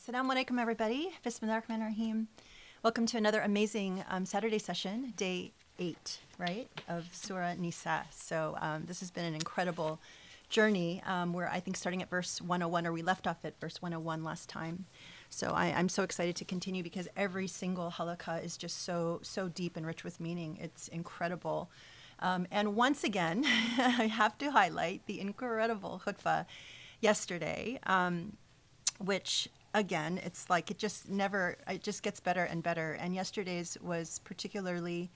Assalamu alaikum, everybody. Bismillahirrahmanirrahim. Welcome to another amazing um, Saturday session, day eight, right, of Surah Nisa. So um, this has been an incredible journey. Um, we're, I think, starting at verse 101, or we left off at verse 101 last time. So I, am so excited to continue because every single halaqa is just so so deep and rich with meaning. It's incredible. Um, and once again, I have to highlight the incredible khutbah yesterday, um, which again, it's like it just never, it just gets better and better. And yesterday's was particularly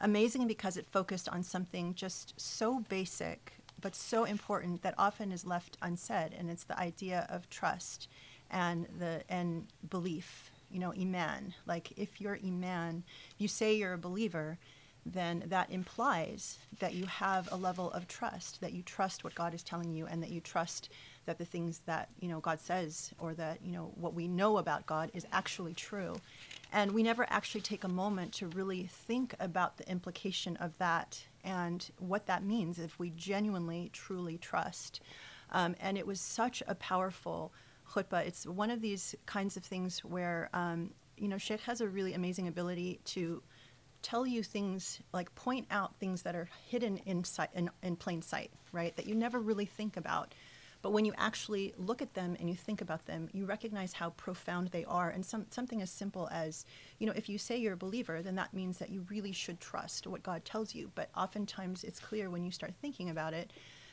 amazing because it focused on something just so basic but so important that often is left unsaid, and it's the idea of trust and the and belief. You know, iman. Like if you're iman, you say you're a believer, then that implies that you have a level of trust, that you trust what God is telling you, and that you trust that the things that you know God says or that you know what we know about God is actually true. And we never actually take a moment to really think about the implication of that and what that means if we genuinely, truly trust. Um, and it was such a powerful khutbah. It's one of these kinds of things where, um, you know, Sheikh has a really amazing ability to tell you things, like point out things that are hidden in, sight, in, in plain sight, right? That you never really think about. But when you actually look at them and you think about them, you recognize how profound they are. And some, something as simple as, you know, if you say you're a believer, then that means that you really should trust what God tells you. But oftentimes it's clear when you start thinking about it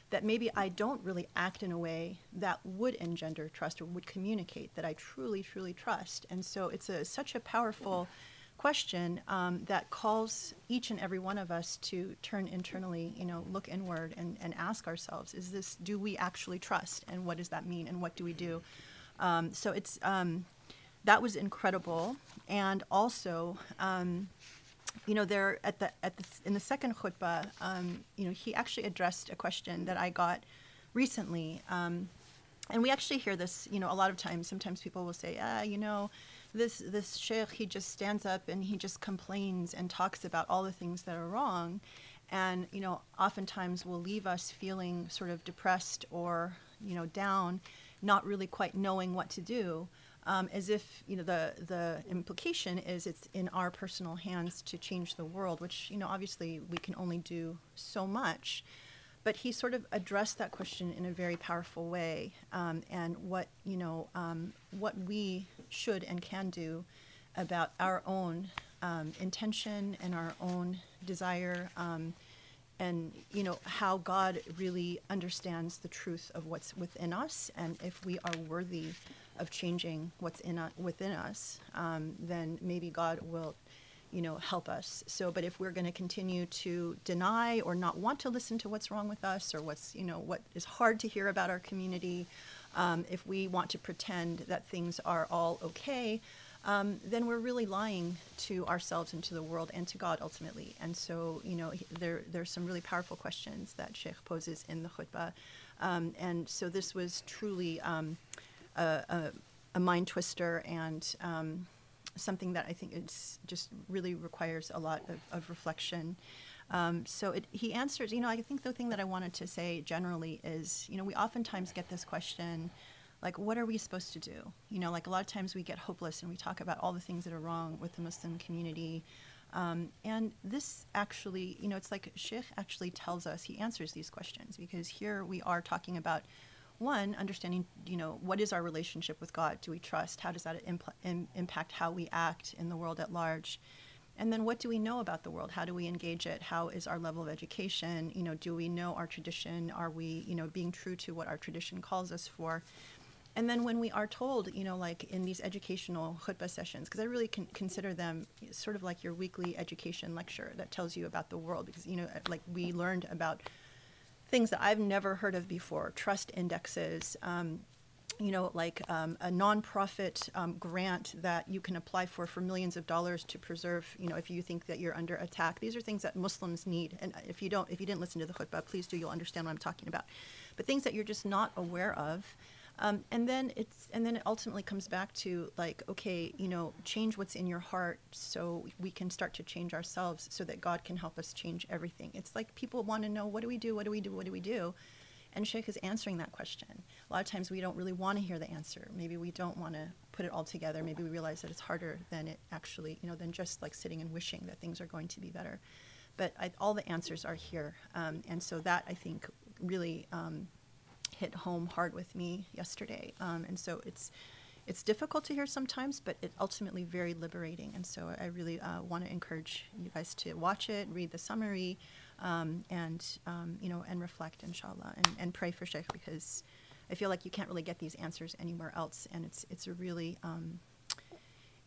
that maybe I don't really act in a way that would engender trust or would communicate that I truly, truly trust. And so it's a, such a powerful question um, that calls each and every one of us to turn internally, you know, look inward and, and ask ourselves, is this, do we actually trust? And what does that mean? And what do we do? Um, so it's, um, that was incredible. And also, um, you know, there at the, at the, in the second khutbah, um, you know, he actually addressed a question that I got recently. Um, and we actually hear this, you know, a lot of times. Sometimes people will say, ah, you know, this this sheikh he just stands up and he just complains and talks about all the things that are wrong and you know oftentimes will leave us feeling sort of depressed or you know down not really quite knowing what to do um, as if you know the the implication is it's in our personal hands to change the world which you know obviously we can only do so much. But he sort of addressed that question in a very powerful way um, and what you know um, what we should and can do about our own um, intention and our own desire um, and you know how god really understands the truth of what's within us and if we are worthy of changing what's in uh, within us um, then maybe god will you know, help us. So, but if we're going to continue to deny or not want to listen to what's wrong with us or what's, you know, what is hard to hear about our community, um, if we want to pretend that things are all okay, um, then we're really lying to ourselves and to the world and to God ultimately. And so, you know, there there's some really powerful questions that Sheikh poses in the khutbah, um, and so this was truly um, a, a, a, mind twister and um, something that I think it's just really requires a lot of, of reflection. Um, so it, he answers, you know, I think the thing that I wanted to say generally is, you know, we oftentimes get this question, like, what are we supposed to do? You know, like a lot of times we get hopeless and we talk about all the things that are wrong with the Muslim community. Um, and this actually, you know, it's like Sheikh actually tells us, he answers these questions because here we are talking about one understanding you know what is our relationship with god do we trust how does that impl- Im- impact how we act in the world at large and then what do we know about the world? How do we engage it? How is our level of education? You know do we know our tradition? Are we you know being true to what our tradition calls us for? And then when we are told you know like in these educational khutbah sessions because i really can consider them sort of like your weekly education lecture that tells you about the world because you know like we learned about things that I've never heard of before trust indexes. Um, you know, like um, a nonprofit um, grant that you can apply for for millions of dollars to preserve, you know, if you think that you're under attack. These are things that Muslims need. And if you don't, if you didn't listen to the khutbah, please do. You'll understand what I'm talking about. But things that you're just not aware of um, and then it's and then it ultimately comes back to like, okay, you know, change what's in your heart so we can start to change ourselves so that God can help us change everything. It's like people want to know what do we do, what do we do, what do we do? And Sheikh is answering that question. A lot of times we don't really want to hear the answer. Maybe we don't want to put it all together. Maybe we realize that it's harder than it actually, you know, than just like sitting and wishing that things are going to be better. But I, all the answers are here. Um, and so that I think really um, hit home hard with me yesterday. Um, and so it's, it's difficult to hear sometimes, but it ultimately very liberating. And so I really uh, want to encourage you guys to watch it, read the summary, um, and um, you know, and reflect, inshallah, and, and pray for Sheikh because I feel like you can't really get these answers anywhere else, and it's it's a really um,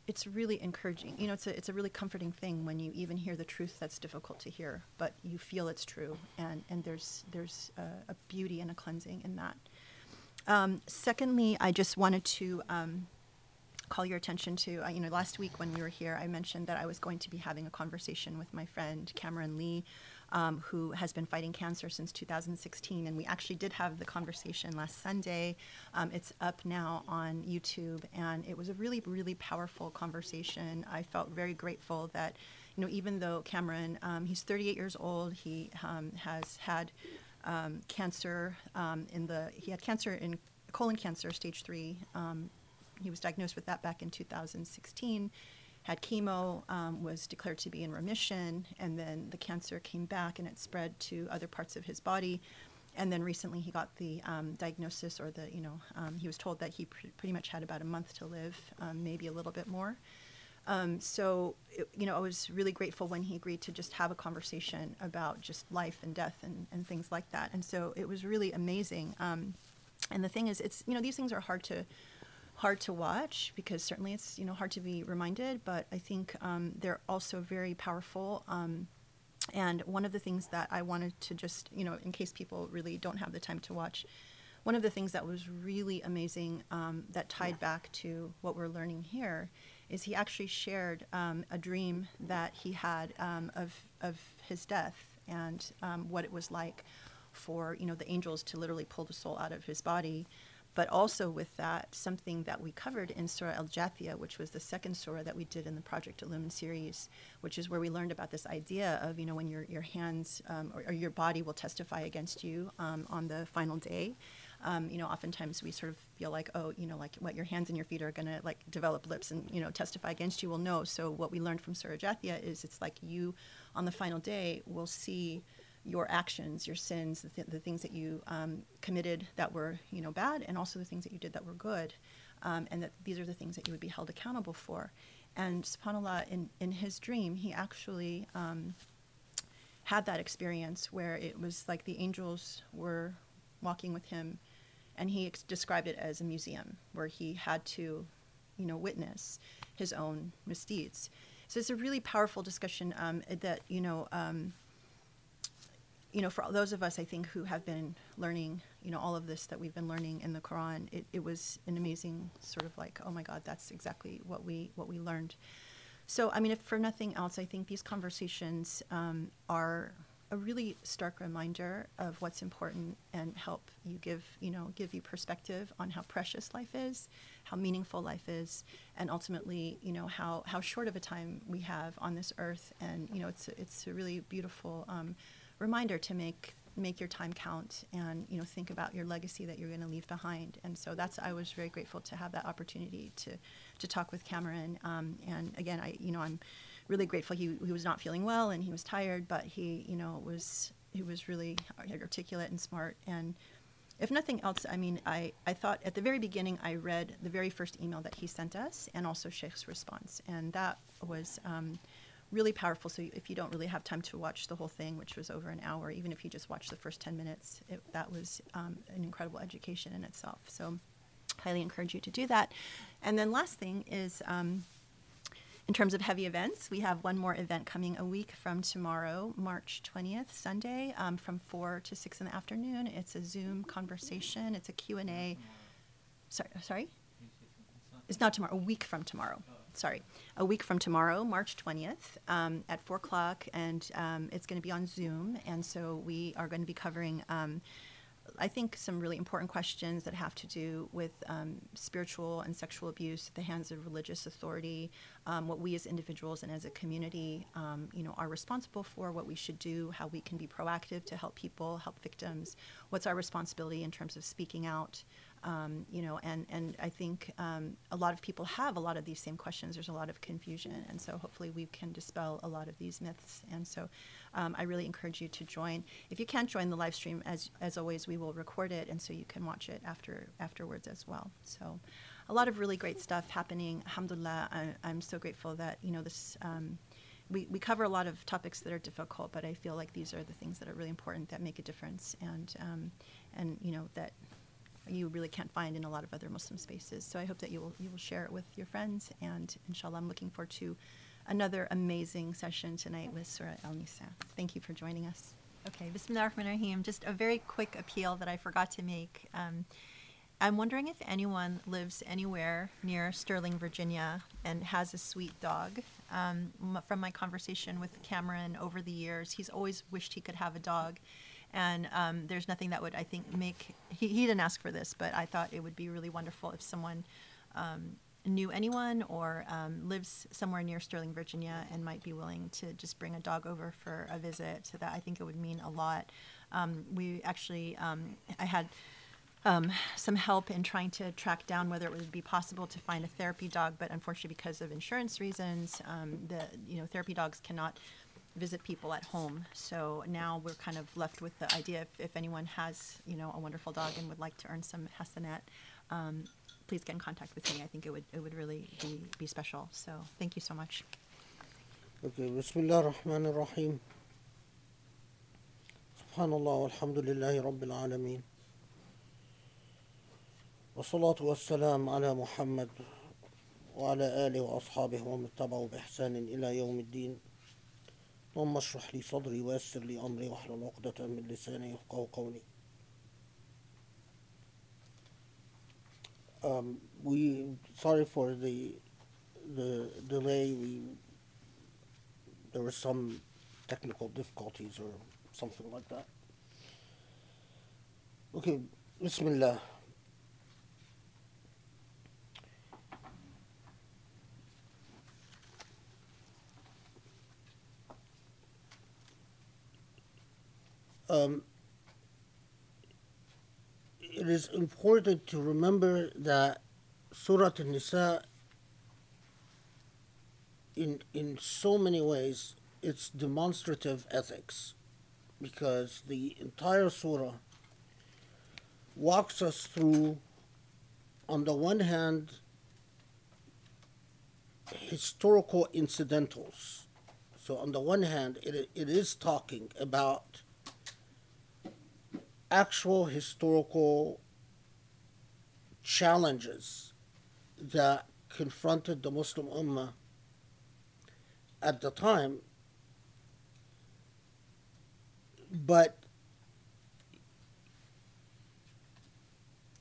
it's really encouraging. You know, it's a it's a really comforting thing when you even hear the truth that's difficult to hear, but you feel it's true, and and there's there's a, a beauty and a cleansing in that. Um, secondly, I just wanted to um, call your attention to, uh, you know, last week when we were here, I mentioned that I was going to be having a conversation with my friend Cameron Lee, um, who has been fighting cancer since 2016. And we actually did have the conversation last Sunday. Um, it's up now on YouTube, and it was a really, really powerful conversation. I felt very grateful that, you know, even though Cameron, um, he's 38 years old, he um, has had um, cancer um, in the he had cancer in colon cancer stage three. He was diagnosed with that back in 2016. Had chemo, um, was declared to be in remission, and then the cancer came back and it spread to other parts of his body. And then recently he got the um, diagnosis, or the you know um, he was told that he pr- pretty much had about a month to live, maybe a little bit more. Um, so, it, you know, I was really grateful when he agreed to just have a conversation about just life and death and, and things like that. And so it was really amazing. Um, and the thing is, it's, you know, these things are hard to, hard to watch because certainly it's, you know, hard to be reminded, but I think um, they're also very powerful. Um, and one of the things that I wanted to just, you know, in case people really don't have the time to watch, one of the things that was really amazing um, that tied back to what we're learning here is he actually shared um, a dream that he had um, of, of his death and um, what it was like for you know the angels to literally pull the soul out of his body but also with that something that we covered in surah al-jathiyah which was the second surah that we did in the project illumine series which is where we learned about this idea of you know when your, your hands um, or, or, your body will testify against you um, on the final day um, you know, oftentimes we sort of feel like, oh, you know, like what your hands and your feet are going to like develop lips and, you know, testify against you. Well, no. So what we learned from Surah Jathiyah is it's like you on the final day will see your actions, your sins, the, th- the things that you um, committed that were, you know, bad, and also the things that you did that were good, um, and that these are the things that you would be held accountable for. And Subhanallah, in, in his dream, he actually um, had that experience where it was like the angels were walking with him and he ex- described it as a museum where he had to, you know, witness his own misdeeds. So it's a really powerful discussion um, that you know, um, you know, for those of us I think who have been learning, you know, all of this that we've been learning in the Quran, it, it was an amazing sort of like, oh my God, that's exactly what we what we learned. So I mean, if for nothing else, I think these conversations um, are a really stark reminder of what's important and help you give you know give you perspective on how precious life is how meaningful life is and ultimately you know how how short of a time we have on this earth and you know it's it's a really beautiful um, reminder to make make your time count and you know think about your legacy that you're going to leave behind and so that's i was very grateful to have that opportunity to to talk with cameron um, and again i you know i'm really grateful. He, he was not feeling well and he was tired, but he, you know, was he was really articulate and smart. And if nothing else, I mean, I, I thought at the very beginning I read the very first email that he sent us and also Sheikh's response, and that was um, really powerful. So if you don't really have time to watch the whole thing, which was over an hour, even if you just watch the first ten minutes, it, that was um, an incredible education in itself. So highly encourage you to do that. And then last thing is. Um, in terms of heavy events, we have one more event coming a week from tomorrow, March 20th, Sunday, um, from 4 to 6 in the afternoon. It's a Zoom conversation. It's a Q&A. Sorry, sorry? It's not tomorrow, a week from tomorrow. Sorry, a week from tomorrow, March 20th, um, at 4 o'clock, and um, it's going to be on Zoom. And so we are going to be covering um, I think, some really important questions that have to do with um, spiritual and sexual abuse at the hands of religious authority, um, what we as individuals and as a community, um, you know, are responsible for, what we should do, how we can be proactive to help people, help victims, what's our responsibility in terms of speaking out, um, you know, and, and I think um, a lot of people have a lot of these same questions. There's a lot of confusion, and so hopefully we can dispel a lot of these myths. And so um, I really encourage you to join. If you can't join the live stream, as as always, we will record it, and so you can watch it after afterwards as well. So a lot of really great stuff happening. Alhamdulillah, I, am so grateful that you know this. Um, we, we cover a lot of topics that are difficult, but I feel like these are the things that are really important that make a difference, and um, and you know that you really can't find in a lot of other Muslim spaces. So I hope that you will you will share it with your friends, and inshallah, I'm looking forward to another amazing session tonight with Surah Al Nisa. Thank you for joining us. Okay, Bismillah ar-Rahman ar-Rahim. Just a very quick appeal that I forgot to make. Um, I'm wondering if anyone lives anywhere near Sterling, Virginia, and has a sweet dog. Um, from my conversation with Cameron over the years, he's always wished he could have a dog and um, there's nothing that would, I think, make, he, he didn't ask for this, but I thought it would be really wonderful if someone um, knew anyone or um, lives somewhere near Sterling, Virginia, and might be willing to just bring a dog over for a visit. So that I think it would mean a lot. Um, we actually, um, I had um, some help in trying to track down whether it would be possible to find a therapy dog, but unfortunately, because of insurance reasons, um, the you know therapy dogs cannot visit people at home. So now we're kind of left with the idea if, if anyone has, you know, a wonderful dog and would like to earn some Hasanat, um, please get in contact with me. I think it would, it would really be, be special. So thank you so much. Okay, Bismillah ar-Rahman ar-Rahim. Subhanallah walhamdulillahi rabbil alameen. والصلاة والسلام على محمد وعلى آله وأصحابه ومن تبعه بإحسان ila يوم din. اللهم اشرح لي صدري ويسر لي أمري واحلل عقدة من لساني يفقهوا قولي um, we sorry for the the delay we there were some technical difficulties or something like that okay bismillah um, it is important to remember that Surah An-Nisa in in so many ways it's demonstrative ethics because the entire surah walks us through on the one hand historical incidentals. So on the one hand it, it is talking about actual historical challenges that confronted the Muslim Ummah at the time, but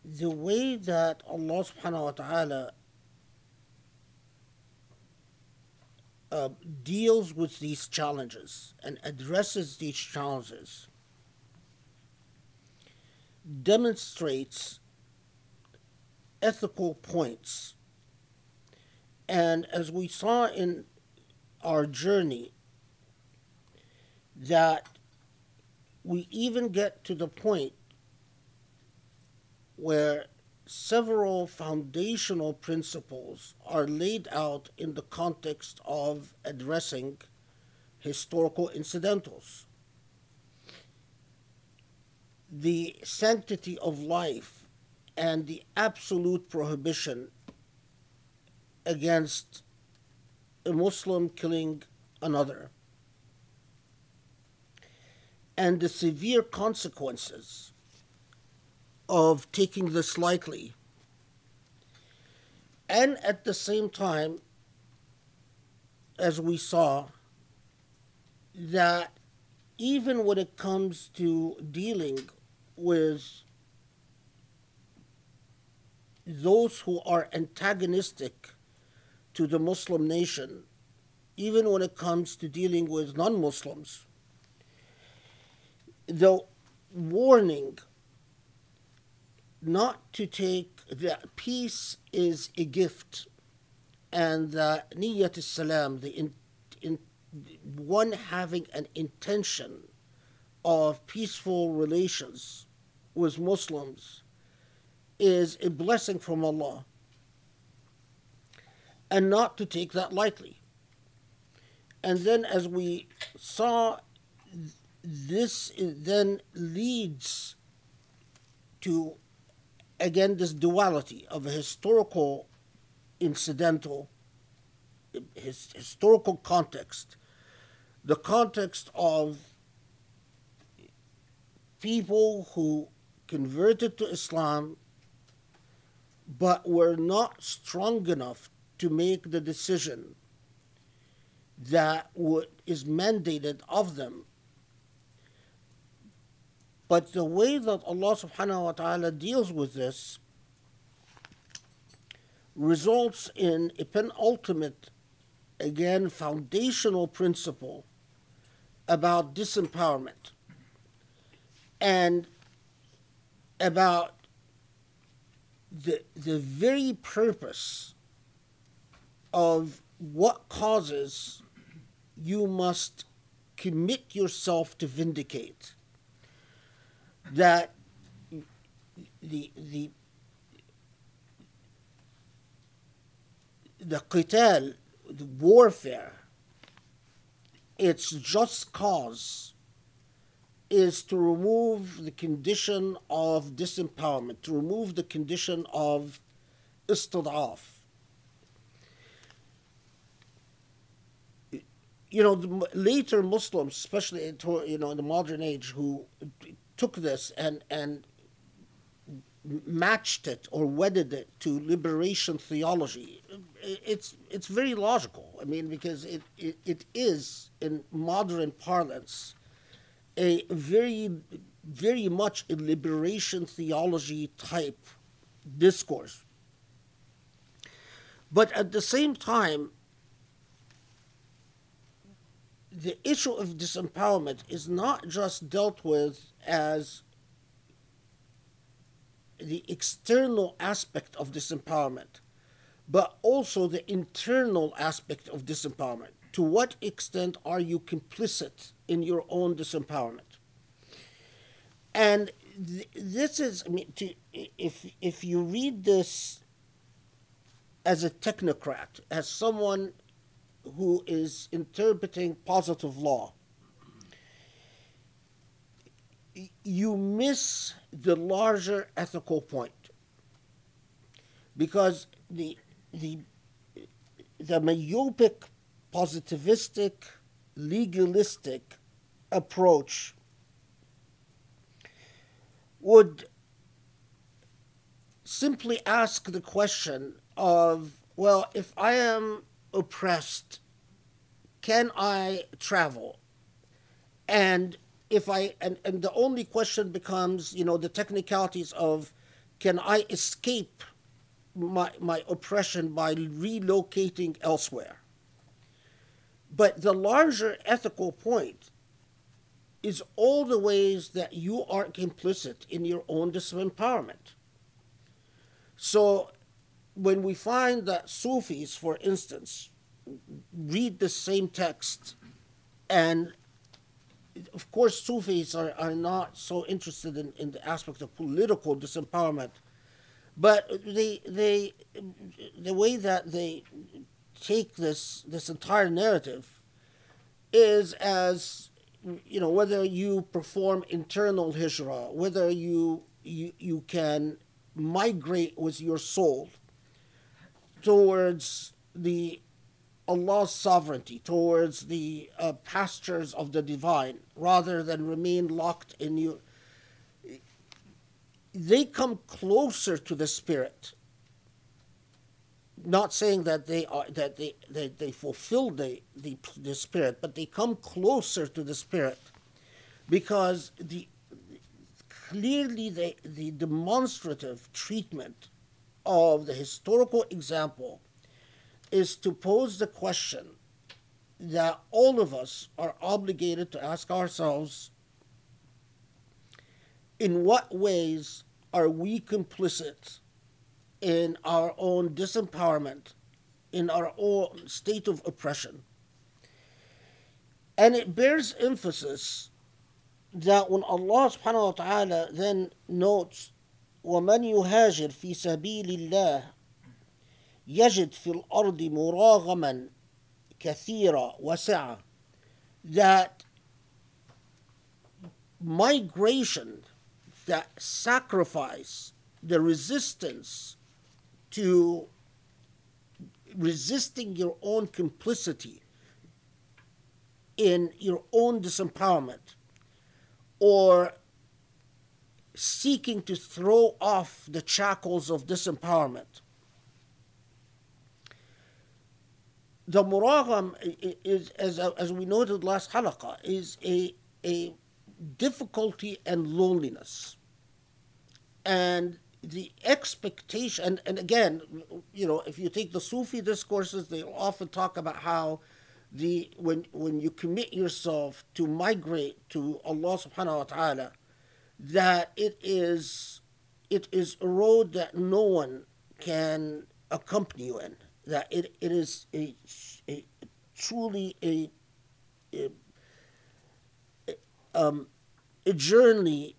the way that Allah subhanahu wa ta'ala uh, deals with these challenges and addresses these challenges demonstrates ethical points. And as we saw in our journey, that we even get to the point where several foundational principles are laid out in the context of addressing historical incidentals the sanctity of life and the absolute prohibition against a Muslim killing another, and the severe consequences of taking this lightly, and at the same time, as we saw, that even when it comes to dealing with those who are antagonistic to the Muslim nation, even when it comes to dealing with non Muslims. The warning not to take that peace is a gift and that niyat salam the in, in one having an intention of peaceful relations with Muslims is a blessing from Allah and not to take that lightly. And then, as we saw, this then leads to again this duality of a historical incidental his historical context the context of people who converted to Islam but were not strong enough to make the decision that what is mandated of them. But the way that Allah subhanahu wa ta'ala deals with this results in a penultimate, again, foundational principle about disempowerment and about the, the very purpose of what causes you must commit yourself to vindicate. That the the the qital, the warfare, its just cause is to remove the condition of disempowerment, to remove the condition of istidaf. You know, the later Muslims, especially in, you know in the modern age, who took this and and matched it or wedded it to liberation theology, it's it's very logical. I mean, because it, it, it is in modern parlance a very very much a liberation theology type discourse. But at the same time, the issue of disempowerment is not just dealt with as the external aspect of disempowerment, but also the internal aspect of disempowerment. To what extent are you complicit in your own disempowerment? And th- this is, I mean, to, if if you read this as a technocrat, as someone who is interpreting positive law, you miss the larger ethical point because the the the myopic positivistic legalistic approach would simply ask the question of well if i am oppressed can i travel and if I and, and the only question becomes, you know, the technicalities of can I escape my my oppression by relocating elsewhere? But the larger ethical point is all the ways that you are complicit in your own disempowerment. So when we find that Sufis, for instance, read the same text and of course, Sufis are, are not so interested in, in the aspect of political disempowerment, but they, they, the way that they take this, this entire narrative is as, you know, whether you perform internal hijrah, whether you, you, you can migrate with your soul towards the Allah's sovereignty towards the uh, pastures of the divine rather than remain locked in you. They come closer to the spirit. Not saying that they are that they, they, they fulfill the, the the spirit, but they come closer to the spirit because the clearly the, the demonstrative treatment of the historical example is to pose the question that all of us are obligated to ask ourselves in what ways are we complicit in our own disempowerment, in our own state of oppression? And it bears emphasis that when Allah subhanahu wa ta'ala then notes ومن يهاجر في سبيل الله يجد في الأرض مراغما كثيرا وسعة that migration, that sacrifice, the resistance to resisting your own complicity in your own disempowerment or seeking to throw off the shackles of disempowerment. The muragam is, as, as we noted last halaqa, is a, a difficulty and loneliness. And the expectation, and, and again, you know, if you take the Sufi discourses, they often talk about how the when when you commit yourself to migrate to Allah subhanahu wa ta'ala, that it is it is a road that no one can accompany you in. That it, it is a, a truly a, a, um, a journey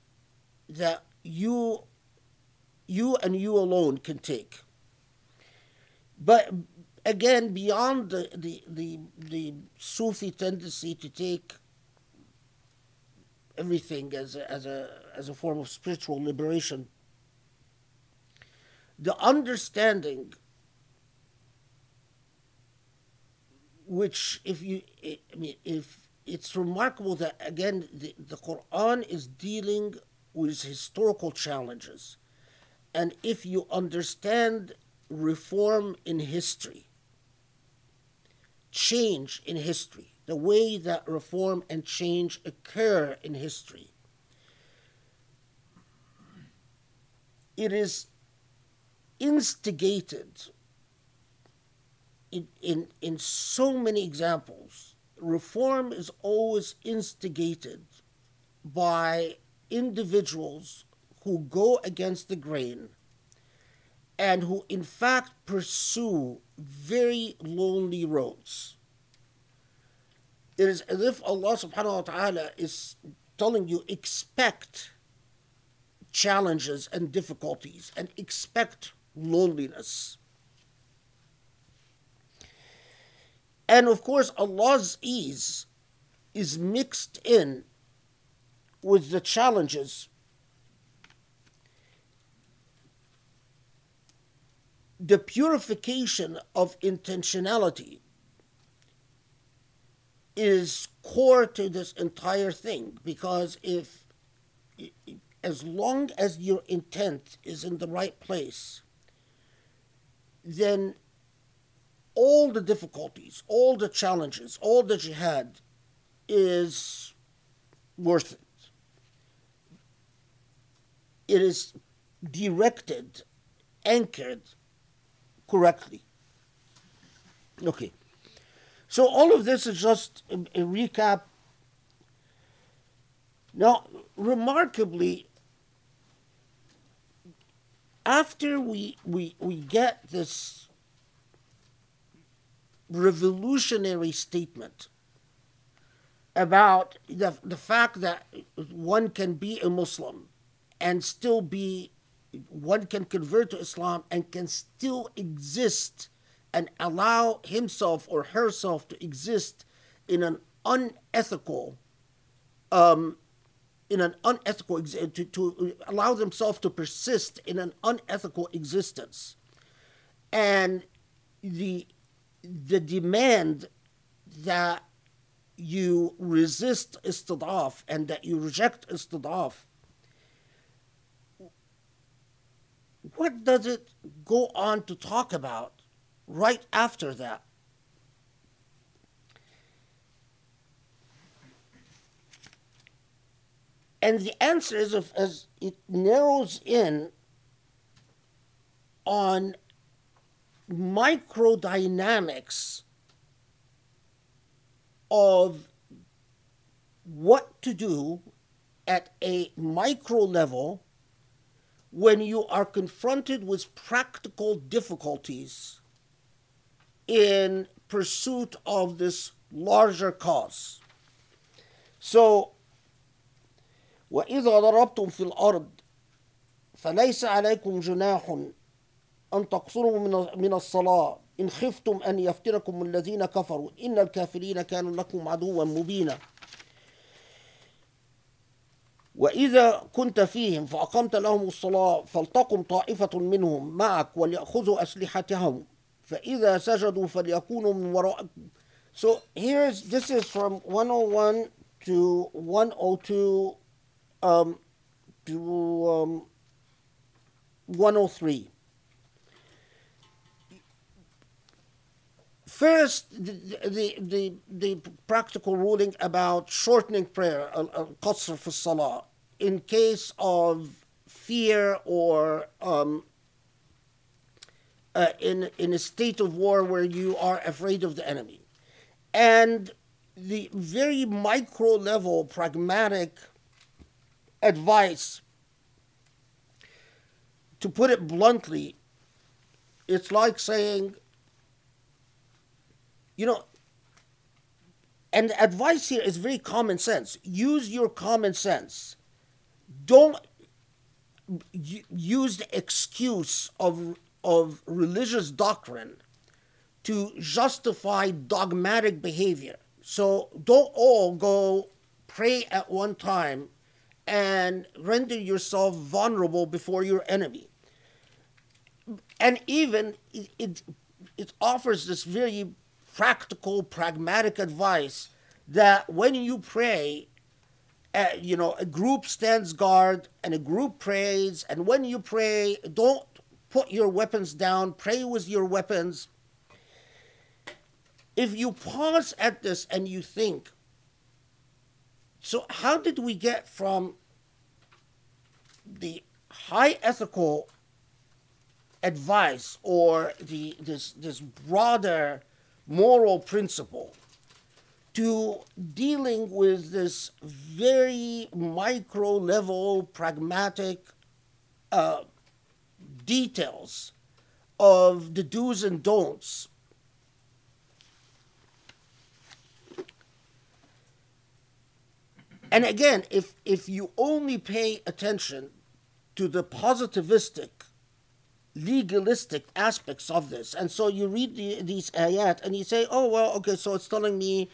that you you and you alone can take. But again, beyond the, the, the, the Sufi tendency to take everything as a, as a as a form of spiritual liberation the understanding which if you i mean if it's remarkable that again the, the quran is dealing with historical challenges and if you understand reform in history change in history the way that reform and change occur in history. It is instigated in, in, in so many examples. Reform is always instigated by individuals who go against the grain and who, in fact, pursue very lonely roads it is as if Allah subhanahu wa ta'ala is telling you expect challenges and difficulties and expect loneliness. And of course, Allah's ease is mixed in with the challenges. The purification of intentionality is core to this entire thing because if as long as your intent is in the right place then all the difficulties all the challenges all the jihad is worth it. It is directed anchored correctly okay so all of this is just a, a recap. Now, remarkably, after we, we, we get this revolutionary statement about the, the fact that one can be a Muslim and still be, one can convert to Islam and can still exist and allow himself or herself to exist in an unethical um, in an unethical to, to allow themselves to persist in an unethical existence. And the the demand that you resist istidaf and that you reject istidaf what does it go on to talk about right after that. And the answer is if, as it narrows in on microdynamics of what to do at a micro level when you are confronted with practical difficulties in pursuit of this larger cause. So, وإذا ضربتم في الأرض فليس عليكم جناح أن تقصروا من من الصلاة إن خفتم أن يفتنكم الذين كفروا إن الكافرين كانوا لكم عدوا مبينا وإذا كنت فيهم فأقمت لهم الصلاة فلتقم طائفة منهم معك وليأخذوا أسلحتهم فإذا سجدوا فليكونوا من وراء So here's this is from 101 to 102 um, to um, 103. First, the, the, the, practical ruling about shortening prayer, qasr fi salah, in case of fear or um, uh, in, in a state of war where you are afraid of the enemy. And the very micro level pragmatic advice, to put it bluntly, it's like saying, you know, and advice here is very common sense. Use your common sense. Don't use the excuse of, of religious doctrine to justify dogmatic behavior. So don't all go pray at one time and render yourself vulnerable before your enemy. And even it, it, it offers this very practical, pragmatic advice that when you pray, uh, you know, a group stands guard and a group prays, and when you pray, don't put your weapons down, pray with your weapons. If you pause at this and you think, so how did we get from the high ethical advice or the this this broader moral principle to dealing with this very micro level pragmatic uh, details of the do's and don'ts. And again, if, if you only pay attention to the positivistic legalistic aspects of this. And so you read the, these ayat and you say, oh, well, okay, so it's telling me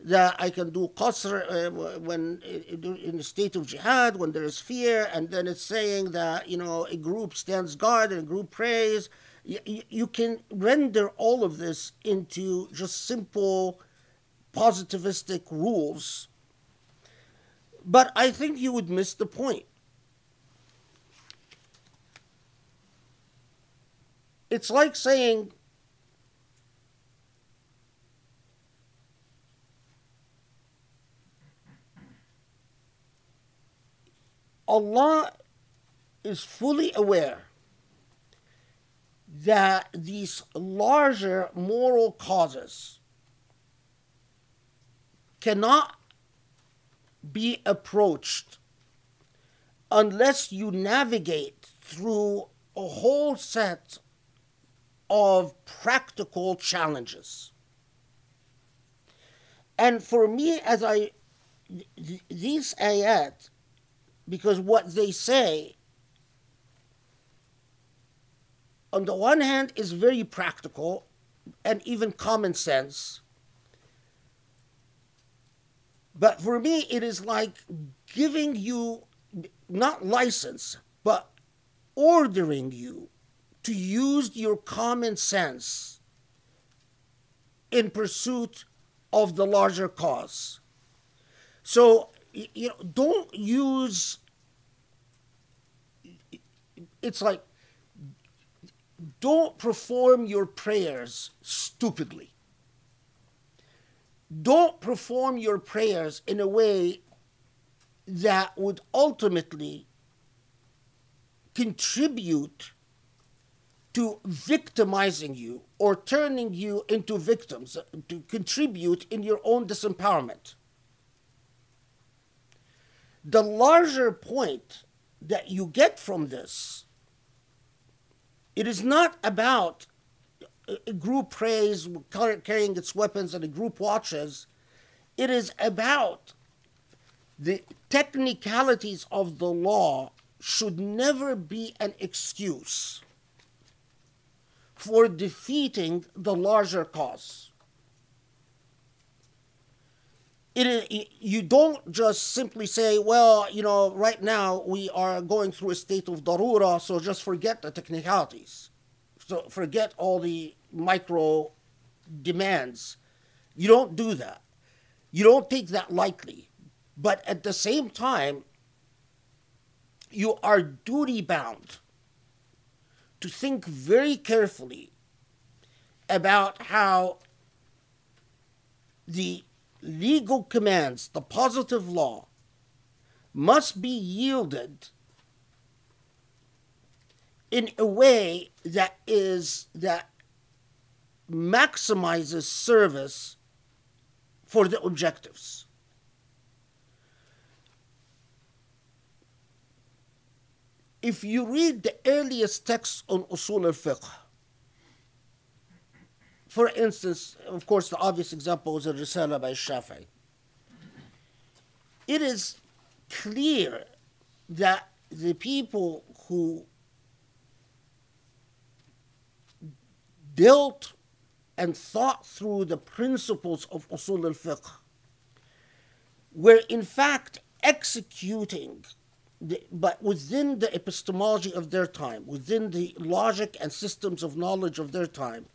that I can do qasr uh, when in a state of jihad, when there is fear, and then it's saying that, you know, a group stands guard and a group prays. You, you can render all of this into just simple positivistic rules. But I think you would miss the point. It's like saying, Allah is fully aware that these larger moral causes cannot be approached unless you navigate through a whole set of practical challenges. And for me, as I, these ayat, because what they say, on the one hand, is very practical and even common sense. But for me, it is like giving you not license, but ordering you to use your common sense in pursuit of the larger cause. So, you know, don't use it's like don't perform your prayers stupidly. Don't perform your prayers in a way that would ultimately contribute to victimizing you or turning you into victims uh, to contribute in your own disempowerment. The larger point that you get from this It is not about a group prays carrying its weapons and a group watches. It is about the technicalities of the law should never be an excuse for defeating the larger cause. It is, you don't just simply say, well, you know, right now we are going through a state of darura, so just forget the technicalities. So forget all the micro demands. You don't do that. You don't take that lightly. But at the same time, you are duty bound to think very carefully about how the legal commands, the positive law, must be yielded in a way that is that maximizes service for the objectives. If you read the earliest texts on usul al-fiqh, for instance, of course, the obvious example is a Risala by Shafi'i. It is clear that the people who built and thought through the principles of usul al-fiqh were in fact executing the, but within the epistemology of their time, within the logic and systems of knowledge of their time,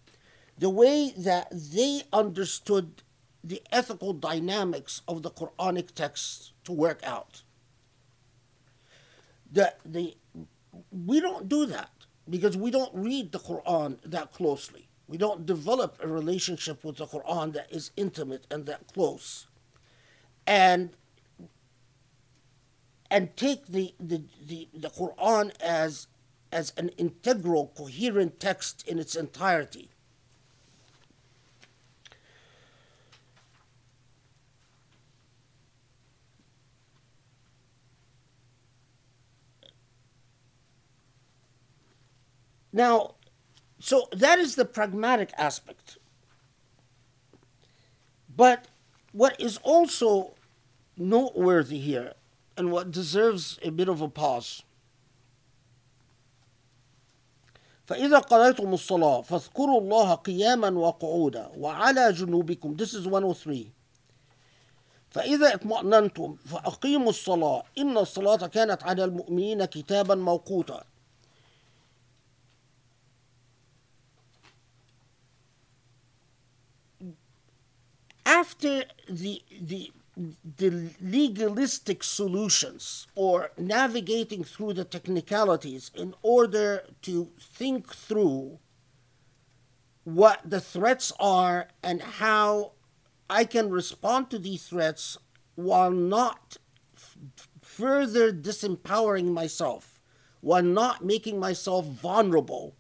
the way that they understood the ethical dynamics of the Quranic texts to work out. The, the, we don't do that because we don't read the Quran that closely. We don't develop a relationship with the Quran that is intimate and that close. And and take the, the, the, the Quran as as an integral, coherent text in its entirety. Now, so that is the pragmatic aspect. But what is also noteworthy here and what deserves a bit of a pause فإذا قضيتم الصلاة فاذكروا الله قياما وقعودا وعلى جنوبكم This is 103 فإذا اطمأننتم فأقيموا الصلاة إن الصلاة كانت على المؤمنين كتابا موقوتا after the the the legalistic solutions or navigating through the technicalities in order to think through what the threats are and how I can respond to these threats while not f- further disempowering myself, while not making myself vulnerable.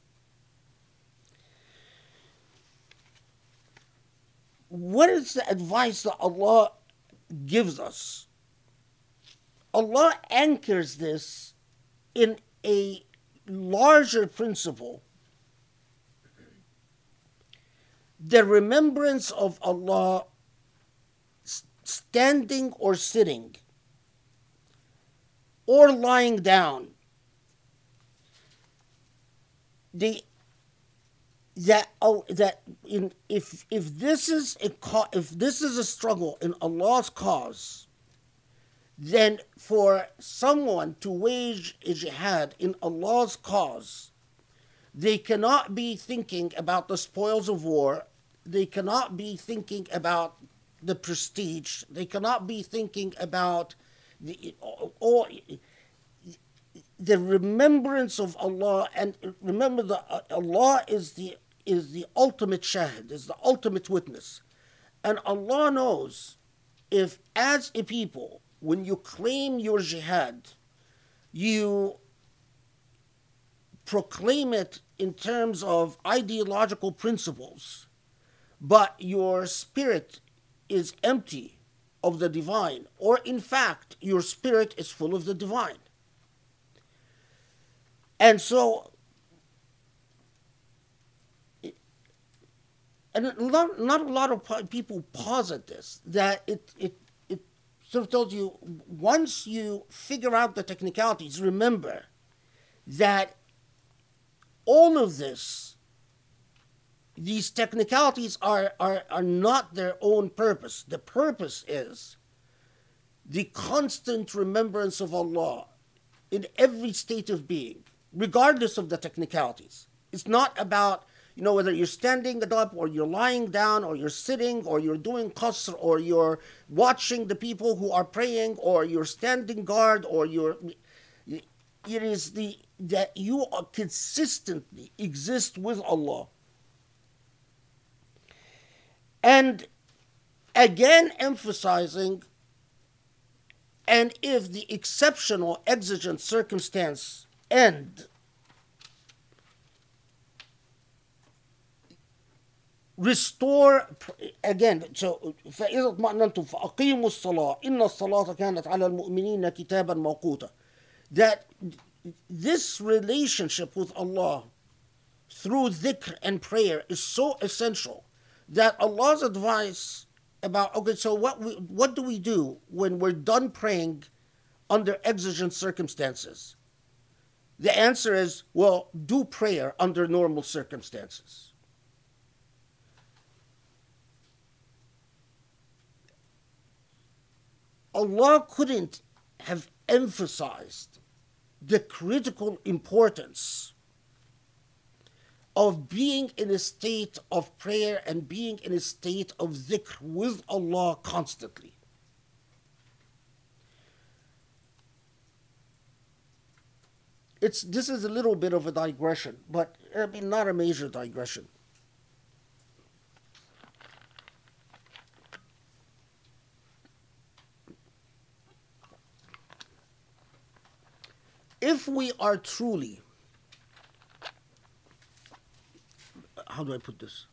What is the advice that Allah gives us? Allah anchors this in a larger principle the remembrance of Allah standing or sitting or lying down. The that oh that in if if this is a if this is a struggle in Allah's cause, then for someone to wage a jihad in Allah's cause, they cannot be thinking about the spoils of war. They cannot be thinking about the prestige. They cannot be thinking about the or the remembrance of Allah and remember that uh, Allah is the is the ultimate shahid, is the ultimate witness. And Allah knows if, as a people, when you claim your jihad, you proclaim it in terms of ideological principles, but your spirit is empty of the divine, or in fact, your spirit is full of the divine. And so and not, not a lot of people posit this that it it it sort of tells you once you figure out the technicalities, remember that all of this, these technicalities are, are, are not their own purpose. The purpose is the constant remembrance of Allah in every state of being, regardless of the technicalities. It's not about, you know, whether you're standing up or you're lying down or you're sitting or you're doing qasr or you're watching the people who are praying or you're standing guard or you're. It is the that you are consistently exist with Allah. And again emphasizing and if the exceptional exigent circumstance end restore again so فإذا اطمأننتم فأقيموا الصلاة إن الصلاة كانت على المؤمنين كتابا موقوتا that this relationship with Allah through dhikr and prayer is so essential that Allah's advice about okay so what we, what do we do when we're done praying under exigent circumstances the answer is well do prayer under normal circumstances Allah couldn't have emphasized the critical importance of being in a state of prayer and being in a state of zikr with Allah constantly. It's, this is a little bit of a digression, but I mean, not a major digression. If we are truly how do I put this?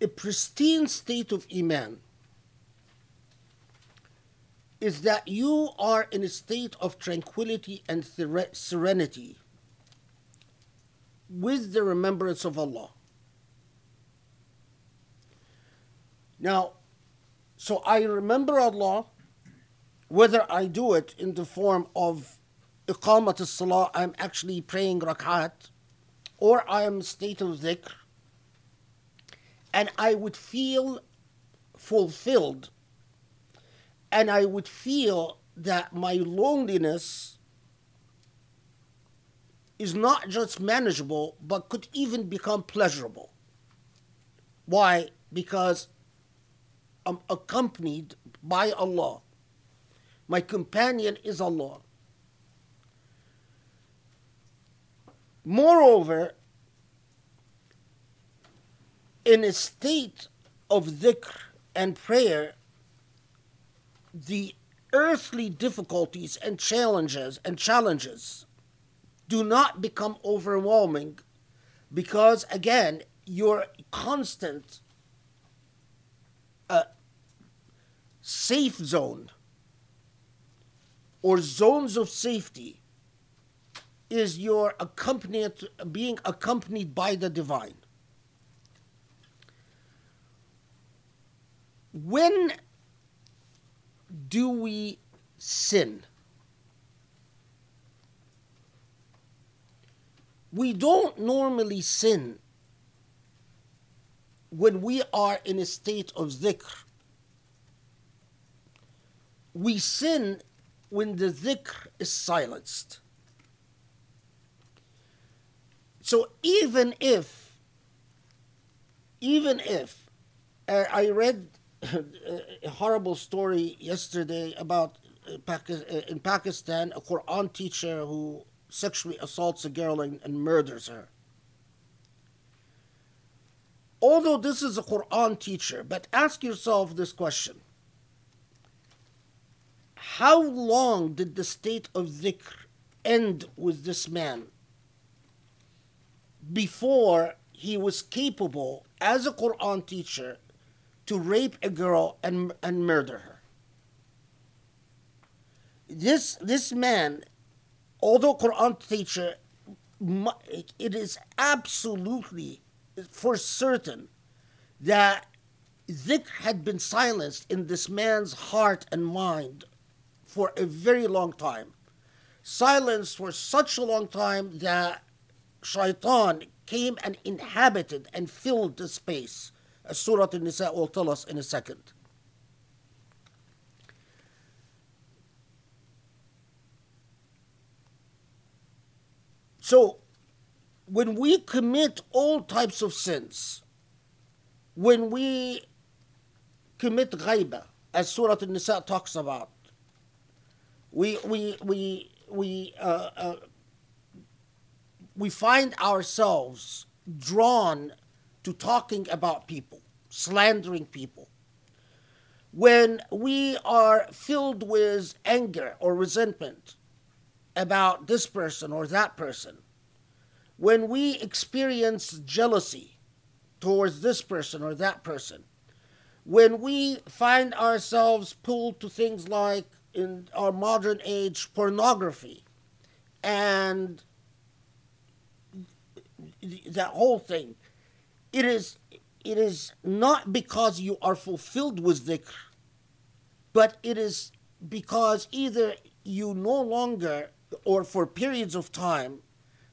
A pristine state of Iman is that you are in a state of tranquility and serenity with the remembrance of Allah. Now, so I remember Allah, whether I do it in the form of iqamat salah, I'm actually praying rak'at, or I am state of dhikr, and I would feel fulfilled, and I would feel that my loneliness is not just manageable, but could even become pleasurable. Why? Because I'm accompanied by Allah. My companion is Allah. Moreover, in a state of dhikr and prayer, the earthly difficulties and challenges and challenges do not become overwhelming because again your constant uh, safe zone or zones of safety is your accompanied being accompanied by the divine. When do we sin? We don't normally sin when we are in a state of dhikr we sin when the dhikr is silenced. So even if, even if, uh, I read a horrible story yesterday about uh, uh, in Pakistan a Quran teacher who sexually assaults a girl and, and murders her. Although this is a Quran teacher, but ask yourself this question how long did the state of dhikr end with this man before he was capable as a Quran teacher to rape a girl and, and murder her? This, this man although Quran teacher, it is absolutely for certain that dhikr had been silenced in this man's heart and mind for a very long time. Silenced for such a long time that shaitan came and inhabited and filled the space, as Surah An-Nisa will tell us in a second. So, when we commit all types of sins, when we commit ghaiba, as Surah An-Nisa talks about, we we we we uh, uh, we find ourselves drawn to talking about people, slandering people. When we are filled with anger or resentment about this person or that person, when we experience jealousy towards this person or that person, when we find ourselves pulled to things like in our modern age pornography. And that whole thing. It is it is not because you are fulfilled with dhikr but it is because either you no longer or for periods of time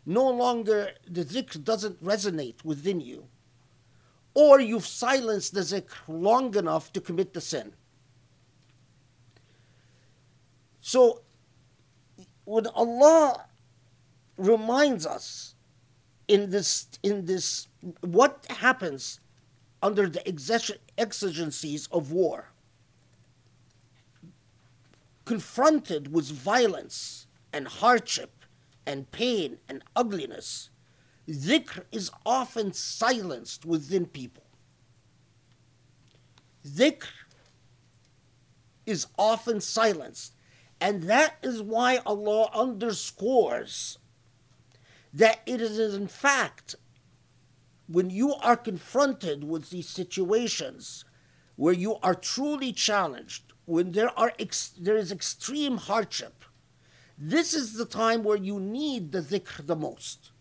no longer the dhikr doesn't resonate within you or you've silenced the dhikr long enough to commit the sin so when Allah reminds us in this in this what happens under the exigencies of war confronted with violence and hardship and pain and ugliness dhikr is often silenced within people. Dhikr is often silenced and that is why Allah underscores that it is in fact when you are confronted with these situations where you are truly challenged, when there are ex- there is extreme hardship, this is the time where you need the dhikr the most.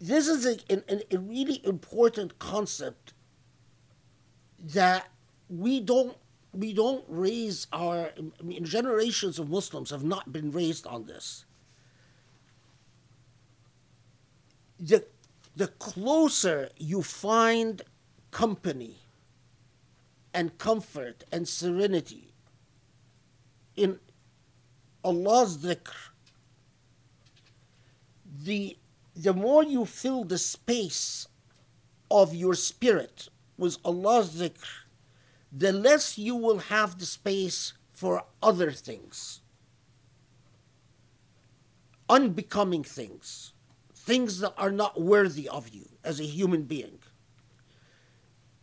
This is a, a, a really important concept that we don't we don't raise our I mean, generations of Muslims have not been raised on this. The the closer you find company and comfort and serenity in Allah's dhikr, the the more you fill the space of your spirit with Allah's dhikr, the less you will have the space for other things, unbecoming things, things that are not worthy of you as a human being.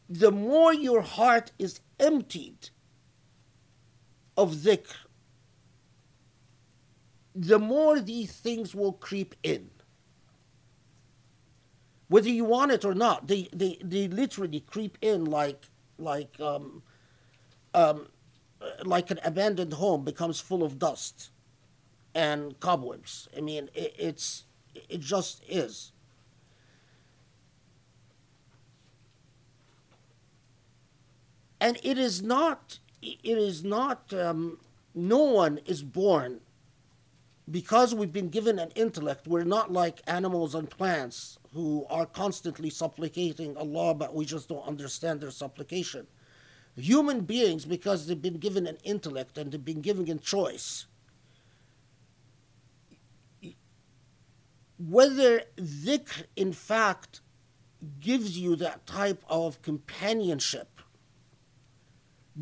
The more your heart is emptied of dhikr, the more these things will creep in. Whether you want it or not, they, they, they literally creep in like like um, um, like an abandoned home becomes full of dust and cobwebs. I mean, it, it's it just is. And it is not. It is not. Um, no one is born because we've been given an intellect. We're not like animals and plants who are constantly supplicating Allah, but we just don't understand their supplication. Human beings, because they've been given an intellect and they've been given a choice, whether dhikr in fact gives you that type of companionship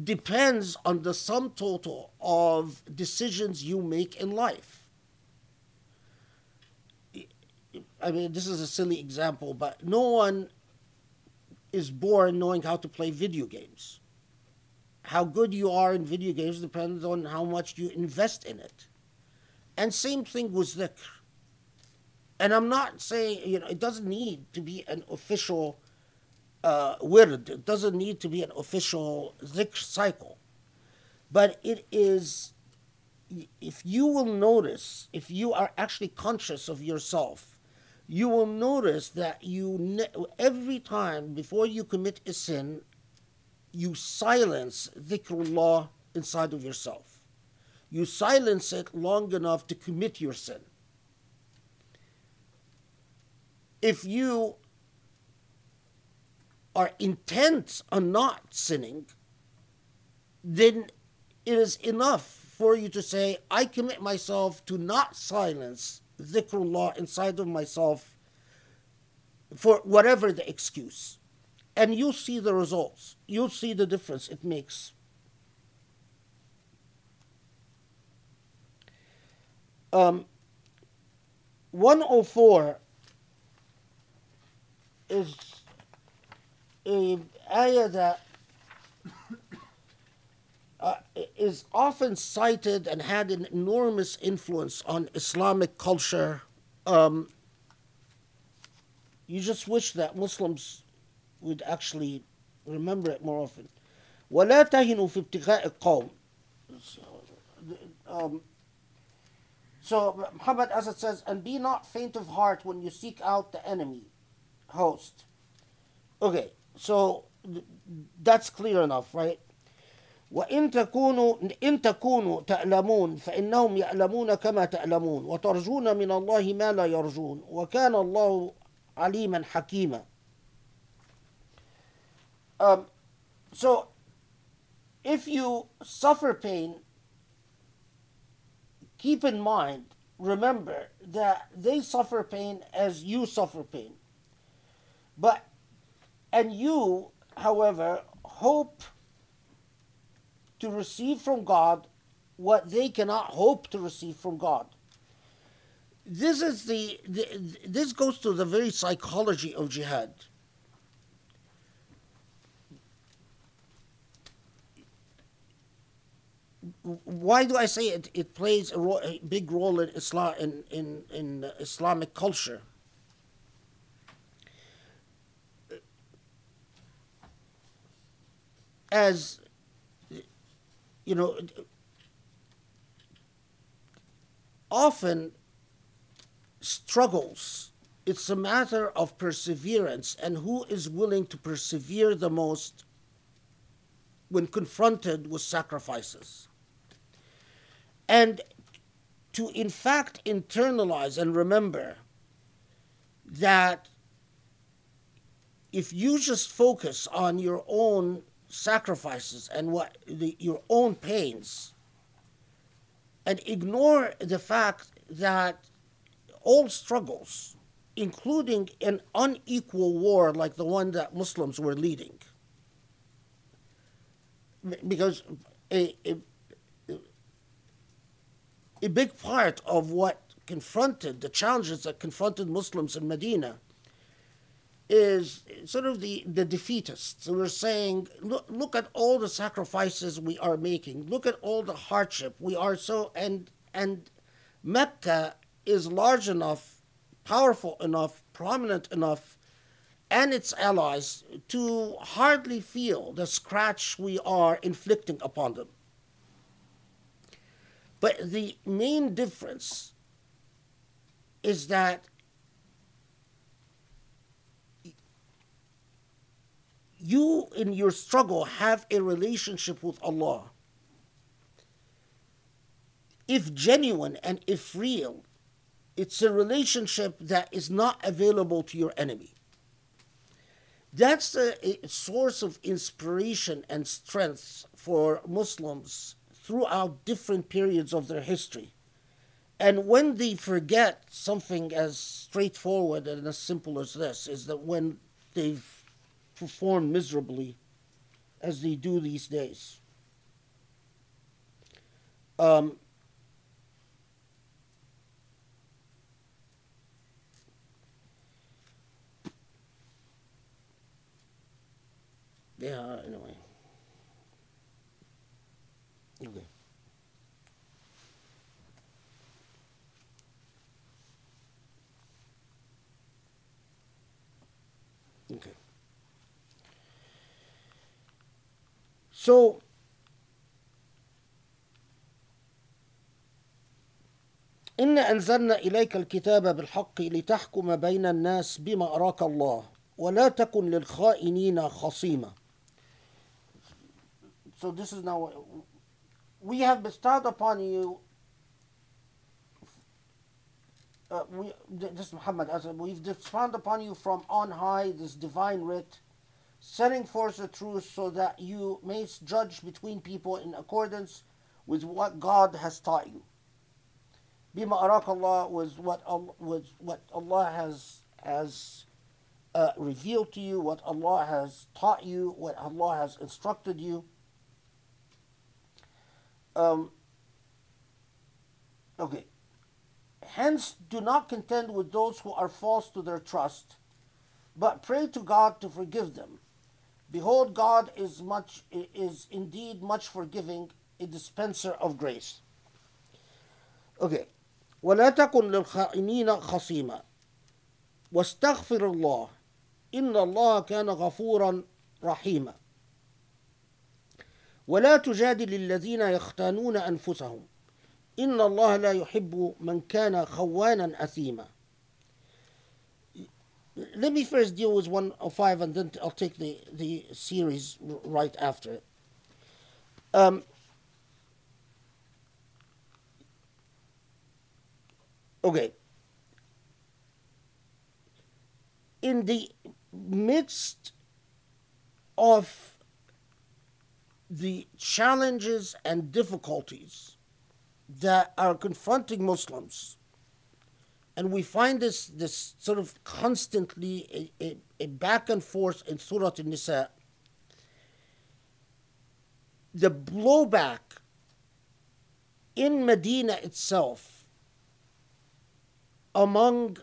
depends on the sum total of decisions you make in life. I mean, this is a silly example, but no one is born knowing how to play video games. How good you are in video games depends on how much you invest in it. And same thing with dhikr. And I'm not saying, you know, it doesn't need to be an official uh, wird. It doesn't need to be an official dhikr cycle. but it is if you will notice if you are actually conscious of yourself you will notice that you ne- every time before you commit a sin you silence dhikrullah inside of yourself. You silence it long enough to commit your sin. If you are intent on not sinning then it is enough for you to say, I commit myself to not silence dhikrullah inside of myself for whatever the excuse. And you'll see the results. You'll see the difference it makes. Um, 104 is a ayah that uh, is often cited and had an enormous influence on Islamic culture. Um, you just wish that Muslims would actually remember it more often. ولا تهنوا في ابتغاء القوم. Um, so Muhammad, as it says, and be not faint of heart when you seek out the enemy host. Okay, so that's clear enough, right? وإن تكونوا إن تكونوا تعلمون فإنهم يعلمون كما تعلمون وترجون من الله ما لا يرجون وكان الله عليما حكيما. Um, so, if you suffer pain, keep in mind, remember that they suffer pain as you suffer pain. But, and you, however, hope to receive from God what they cannot hope to receive from God. This is the, the this goes to the very psychology of jihad. Why do I say it? It plays a, ro- a big role in Islam in, in, in Islamic culture. As you know, often struggles. It's a matter of perseverance and who is willing to persevere the most when confronted with sacrifices. And to, in fact, internalize and remember that if you just focus on your own sacrifices and what the, your own pains. And ignore the fact that all struggles including an unequal war like the one that muslims were leading. Because a, a, a big part of what confronted the challenges that confronted muslims in medina is sort of the, the defeatists who are saying, look, look at all the sacrifices we are making. Look at all the hardship. We are so, and, and Mecca is large enough, powerful enough, prominent enough, and its allies to hardly feel the scratch we are inflicting upon them. But the main difference is that you in your struggle have a relationship with Allah. If genuine and if real, it's a relationship that is not available to your enemy. That's a, a source of inspiration and strength for Muslims throughout different periods of their history. And when they forget something as straightforward and as simple as this, is that when they've performed miserably as they do these days. Um, yeah, anyway. So إن أنزلنا إليك الكتاب بالحق لتحكم بين الناس بما أراك الله ولا تكن للخائنين خصيما. So this is now we have bestowed upon you uh, we, this is Muhammad as we've bestowed upon you from on high this divine writ setting forth the truth so that you may judge between people in accordance with what God has taught you. Bima arak Allah was what Allah, was what Allah has has uh, revealed to you, what Allah has taught you, what Allah has instructed you. Um, okay. Hence, do not contend with those who are false to their trust, but pray to God to forgive them. Behold, God is much is indeed much forgiving, a dispenser of grace. Okay. ولا تكن للخائنين خصيما. واستغفر الله. إن الله كان غفورا رحيما. ولا تجادل الذين يختانون أنفسهم. إن الله لا يحب من كان خوانا أثيما. Let me first deal with one of five and then I'll take the, the series right after it. Um, okay. In the midst of the challenges and difficulties that are confronting Muslims, and we find this, this sort of constantly a, a, a back and forth in Surah An-Nisa. The blowback in Medina itself among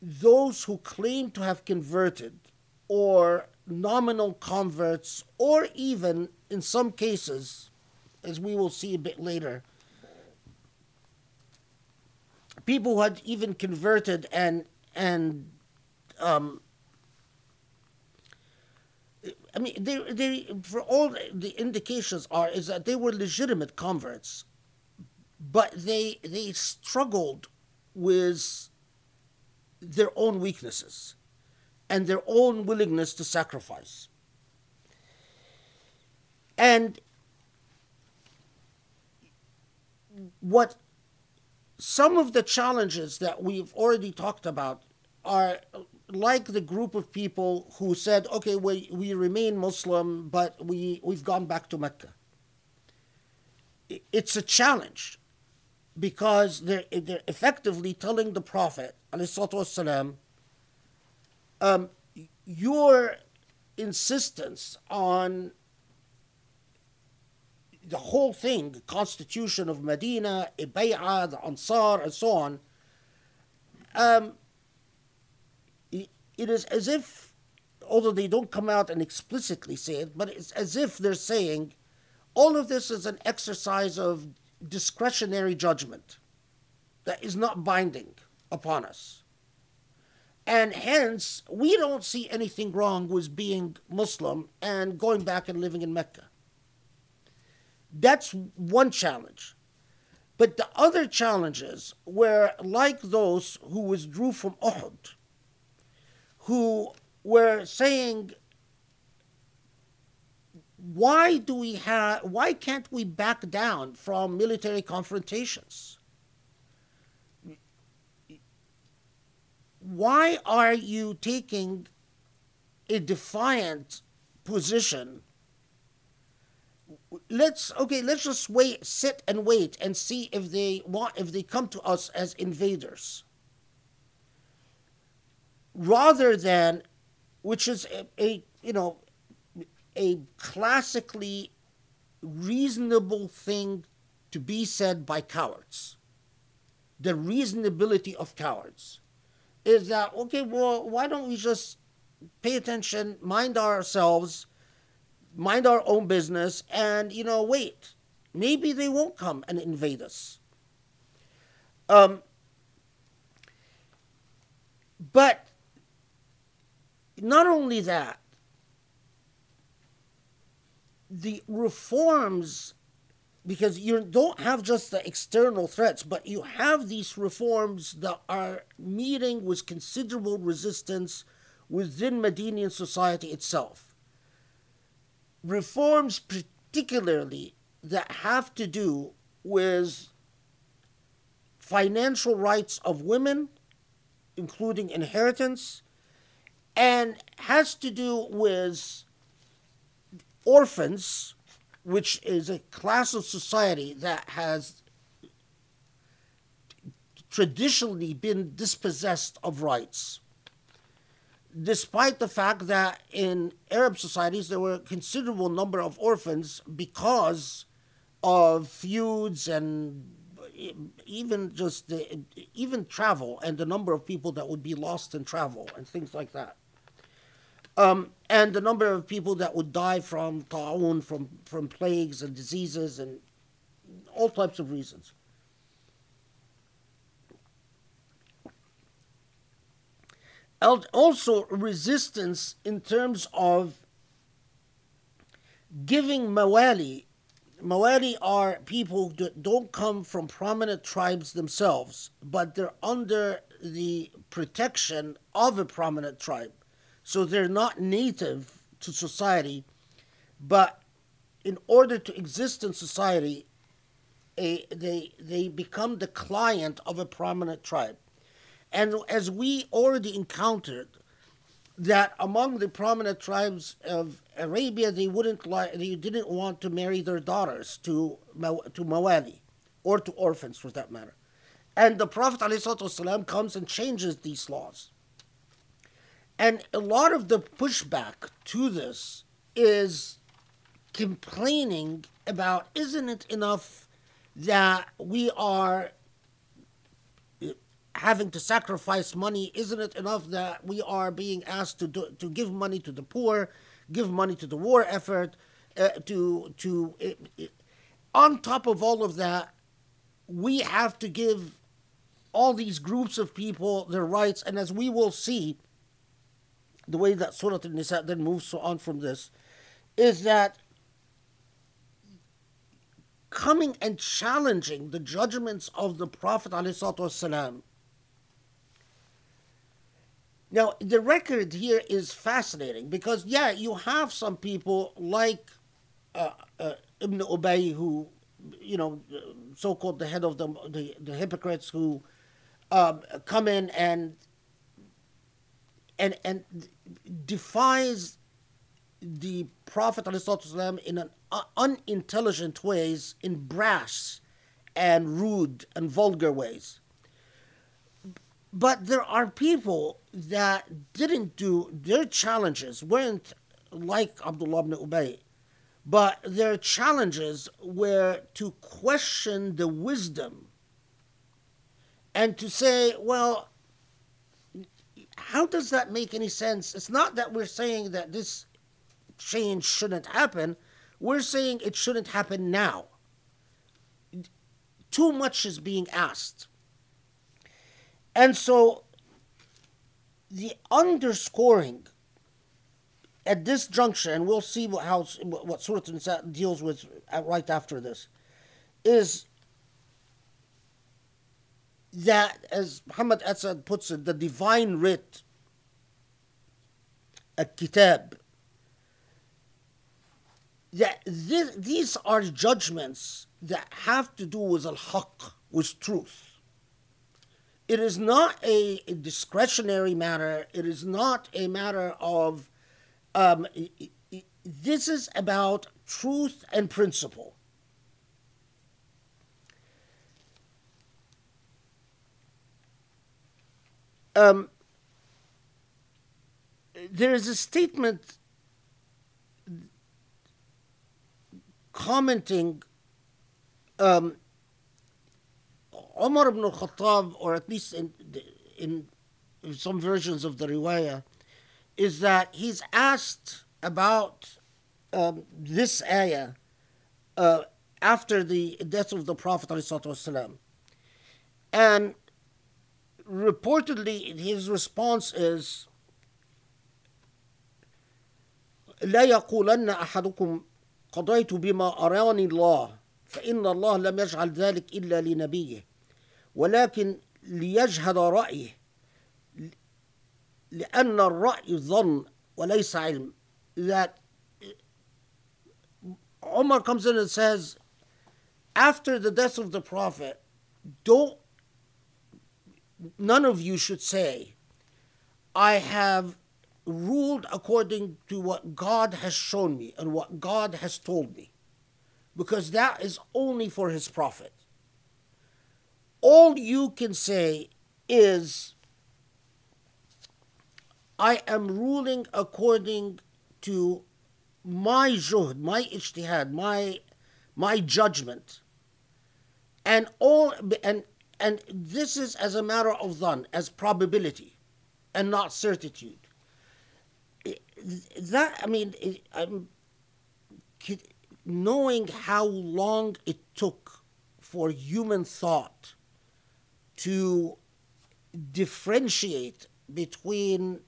those who claim to have converted or nominal converts or even in some cases as we will see a bit later people who had even converted and and um, I mean, they, they, for all the indications are is that they were legitimate converts, but they they struggled with their own weaknesses and their own willingness to sacrifice. And what some of the challenges that we've already talked about are like the group of people who said, okay, we, we remain Muslim, but we, we've gone back to Mecca. It's a challenge because they're, they're effectively telling the Prophet, والسلام, um, your insistence on the whole thing, the constitution of Medina, Ibay'ah, the Ansar, and so on, um, it, it is as if, although they don't come out and explicitly say it, but it's as if they're saying all of this is an exercise of discretionary judgment that is not binding upon us. And hence, we don't see anything wrong with being Muslim and going back and living in Mecca. That's one challenge. But the other challenges were like those who withdrew from Uhud, who were saying, why do we have why can't we back down from military confrontations? Why are you taking a defiant position let's okay let's just wait sit and wait and see if they want if they come to us as invaders. Rather than which is a, a you know a classically reasonable thing to be said by cowards. The reasonability of cowards is that okay well why don't we just pay attention mind ourselves mind our own business and, you know, wait. Maybe they won't come and invade us. Um, but not only that, the reforms because you don't have just the external threats, but you have these reforms that are meeting with considerable resistance within Medinian society itself. Reforms, particularly that have to do with financial rights of women, including inheritance, and has to do with orphans, which is a class of society that has traditionally been dispossessed of rights. Despite the fact that in Arab societies there were a considerable number of orphans because of feuds and even just the, even travel and the number of people that would be lost in travel and things like that. Um, and the number of people that would die from ta'un, from, from plagues and diseases and all types of reasons. Also, resistance in terms of giving mawali. Mawali are people that don't come from prominent tribes themselves, but they're under the protection of a prominent tribe. So they're not native to society, but in order to exist in society, a, they, they become the client of a prominent tribe. And as we already encountered, that among the prominent tribes of Arabia, they wouldn't like, they didn't want to marry their daughters to to mawali, or to orphans for that matter. And the Prophet ﷺ comes and changes these laws. And a lot of the pushback to this is complaining about isn't it enough that we are having to sacrifice money? Isn't it enough that we are being asked to do, to give money to the poor, give money to the war effort, uh, to to it, it, on top of all of that, we have to give all these groups of people their rights, and as we will see, the way that Surah An-Nisa then moves on from this, is that coming and challenging the judgments of the Prophet والسلام. now, the record here is fascinating because, yeah, you have some people like uh, uh, Ibn Ubay, who, you know, so called the head of the, the, the hypocrites, who um, come in and and and defies the Prophet ﷺ in an unintelligent ways, in brash and rude and vulgar ways. But there are people that didn't do their challenges weren't like Abdullah ibn Ubay, but their challenges were to question the wisdom and to say, well, how does that make any sense? It's not that we're saying that this change shouldn't happen, we're saying it shouldn't happen now. Too much is being asked. And so the underscoring at this juncture, and we'll see what, how, what Surah Nisa deals with right after this, is that, as Muhammad Asad puts it, the divine writ, a kitab, that this, these are judgments that have to do with al-haq, with truth. It is not a, discretionary matter. It is not a matter of, um, this is about truth and principle. Um, there is a statement commenting um, Umar ibn al-Khattab, or at least in, in some versions of the riwayah, is that he's asked about um, this ayah uh, after the death of the Prophet ﷺ. And reportedly, his response is, لا يقولن أحدكم قضيت بما أراني الله فإن الله لم يجعل ذلك إلا لنبيه ولكن ليجهد رأيه لأن الرأي ظن وليس علم that Umar comes in and says after the death of the Prophet don't none of you should say I have ruled according to what God has shown me and what God has told me because that is only for his prophet all you can say is I am ruling according to my juhd, my ijtihad, my my judgment. And all and and this is as a matter of dhan, as probability and not certitude. That I mean, I'm knowing how long it took for human thought to differentiate between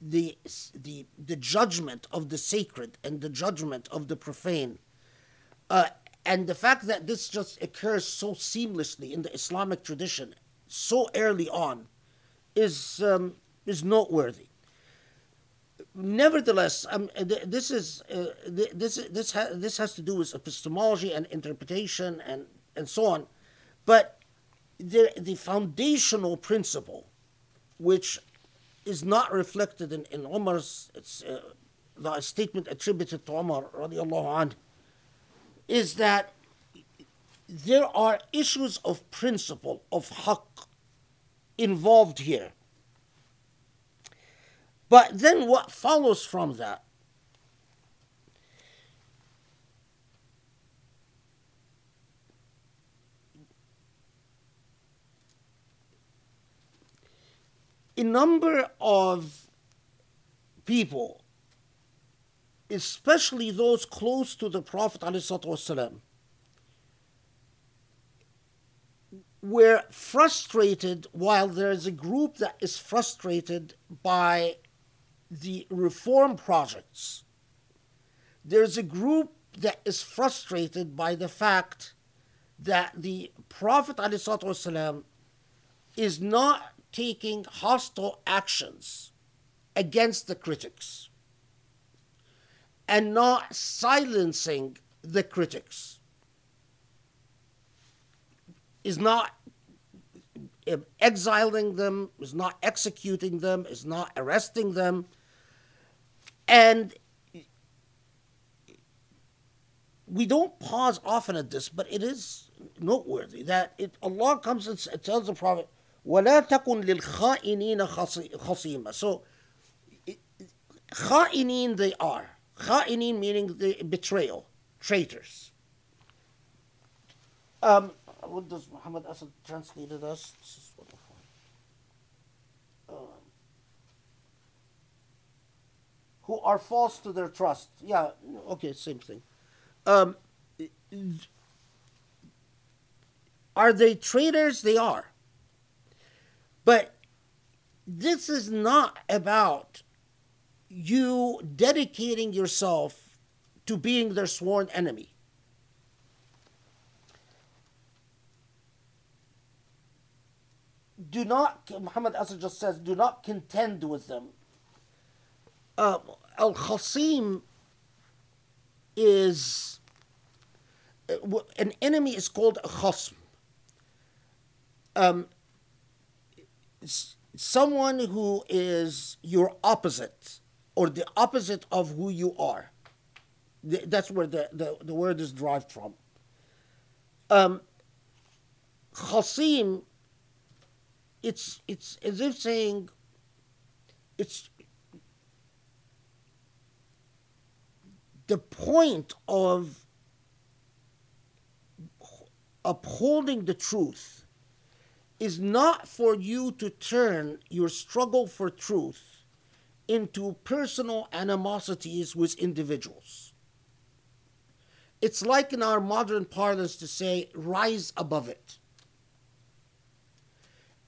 the, the, the judgment of the sacred and the judgment of the profane. Uh, and the fact that this just occurs so seamlessly in the Islamic tradition so early on is, um, is noteworthy. Nevertheless, um, this is uh, this this ha- this has to do with epistemology and interpretation and, and so on, but the the foundational principle, which is not reflected in, in Umar's uh, the statement attributed to Umar radiallahu is that there are issues of principle, of haqq, involved here. But then what follows from that a number of people, especially those close to the Prophet were frustrated while there is a group that is frustrated by the reform projects. There's a group that is frustrated by the fact that the Prophet ﷺ is not taking hostile actions against the critics and not silencing the critics is not um, exiling them, is not executing them, is not arresting them. And we don't pause often at this, but it is noteworthy that it, Allah comes and tells the Prophet, ولا تكن للخائنين خصيمة so خائنين they are خائنين meaning the betrayal traitors um, what does Muhammad Asad translated us this is wonderful um, who are false to their trust yeah okay same thing um, are they traitors they are but this is not about you dedicating yourself to being their sworn enemy. Do not, Muhammad Asad just says, do not contend with them. Uh, Al Khasim is, an enemy is called a khasm. Um, someone who is your opposite or the opposite of who you are. That's where the, the, the word is derived from. Um, Khasim, it's, it's as if saying, it's the point of upholding the truth is not for you to turn your struggle for truth into personal animosities with individuals. It's like in our modern parlance to say, rise above it.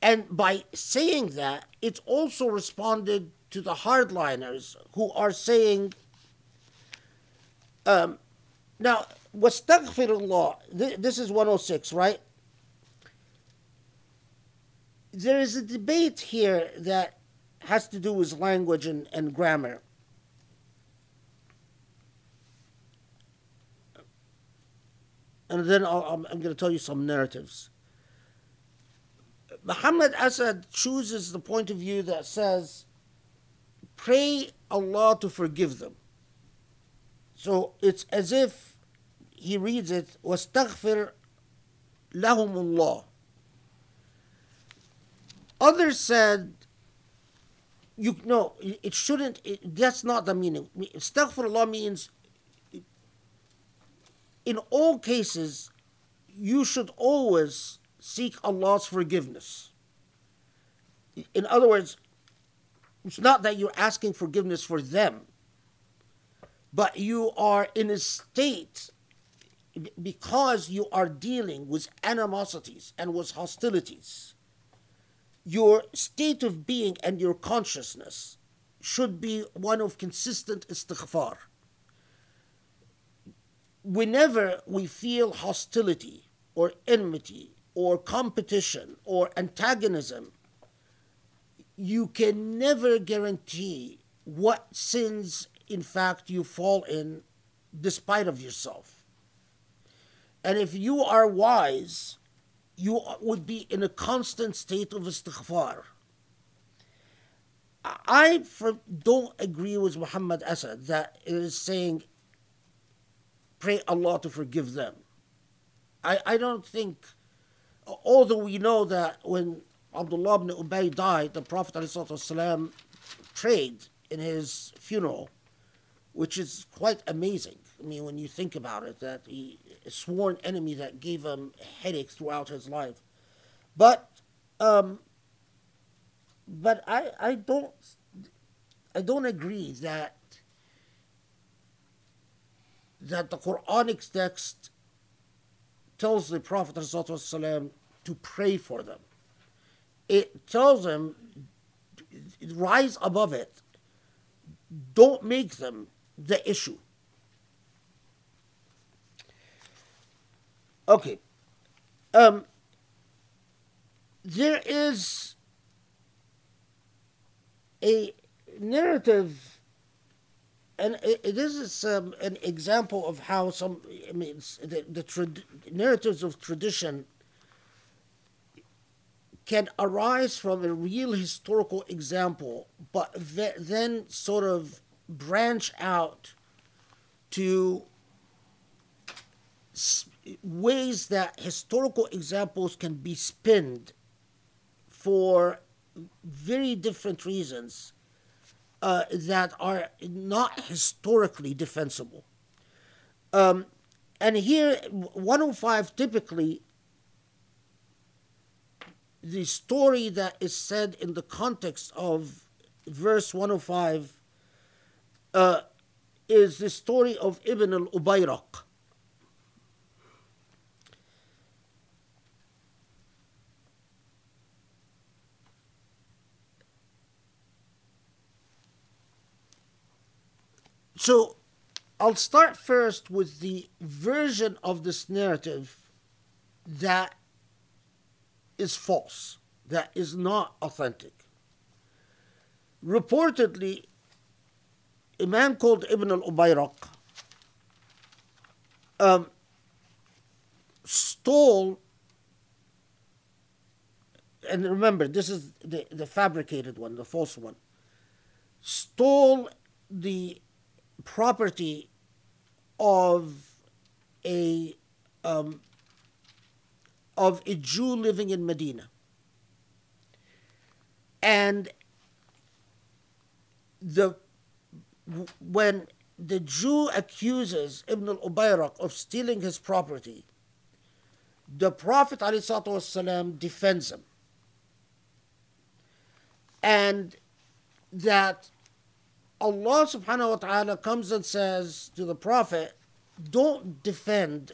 And by saying that, it's also responded to the hardliners who are saying, um, Now, wastaghfirullah, th- this is 106, right? There is a debate here that has to do with language and, and grammar. And then I'll, I'm, I'm going to tell you some narratives. Muhammad Asad chooses the point of view that says, pray Allah to forgive them. So it's as if he reads it, وَاسْتَغْفِرْ لَهُمُ اللَّهِ Others said, you no, it shouldn't, it, that's not the meaning. Astaghfirullah means, in all cases, you should always seek Allah's forgiveness. In other words, it's not that you're asking forgiveness for them, but you are in a state because you are dealing with animosities and with hostilities. Your state of being and your consciousness should be one of consistent istighfar. Whenever we feel hostility or enmity or competition or antagonism, you can never guarantee what sins, in fact, you fall in despite of yourself. And if you are wise, you would be in a constant state of istighfar. I don't agree with Muhammad Asad that it is saying, pray Allah to forgive them. I, I don't think, although we know that when Abdullah ibn Ubay died, the Prophet ﷺ prayed in his funeral, which is quite amazing. I mean, when you think about it, that he a sworn enemy that gave him headaches throughout his life. But, um, but I, I don't, I don't agree that that the Quranic text tells the Prophet ﷺ to pray for them it tells them rise above it. Don't make them the issue. Okay. Um, there is a narrative, and this is um, an example of how some, I mean, the, the trad- narratives of tradition can arise from a real historical example, but then sort of branch out to ways that historical examples can be spinned for very different reasons uh, that are not historically defensible. Um, and here, 105 typically the story that is said in the context of verse 105 uh, is the story of Ibn al Ubayraq. So I'll start first with the version of this narrative that is false, that is not authentic. Reportedly, a man called Ibn al Ubayraq um, stole, and remember, this is the, the fabricated one, the false one, stole the property of a um, of a Jew living in Medina. And the when the Jew accuses Ibn al-Ubayrak of stealing his property, the Prophet ﷺ defends him. And that Allah subhanahu wa ta'ala comes and says to the Prophet, don't defend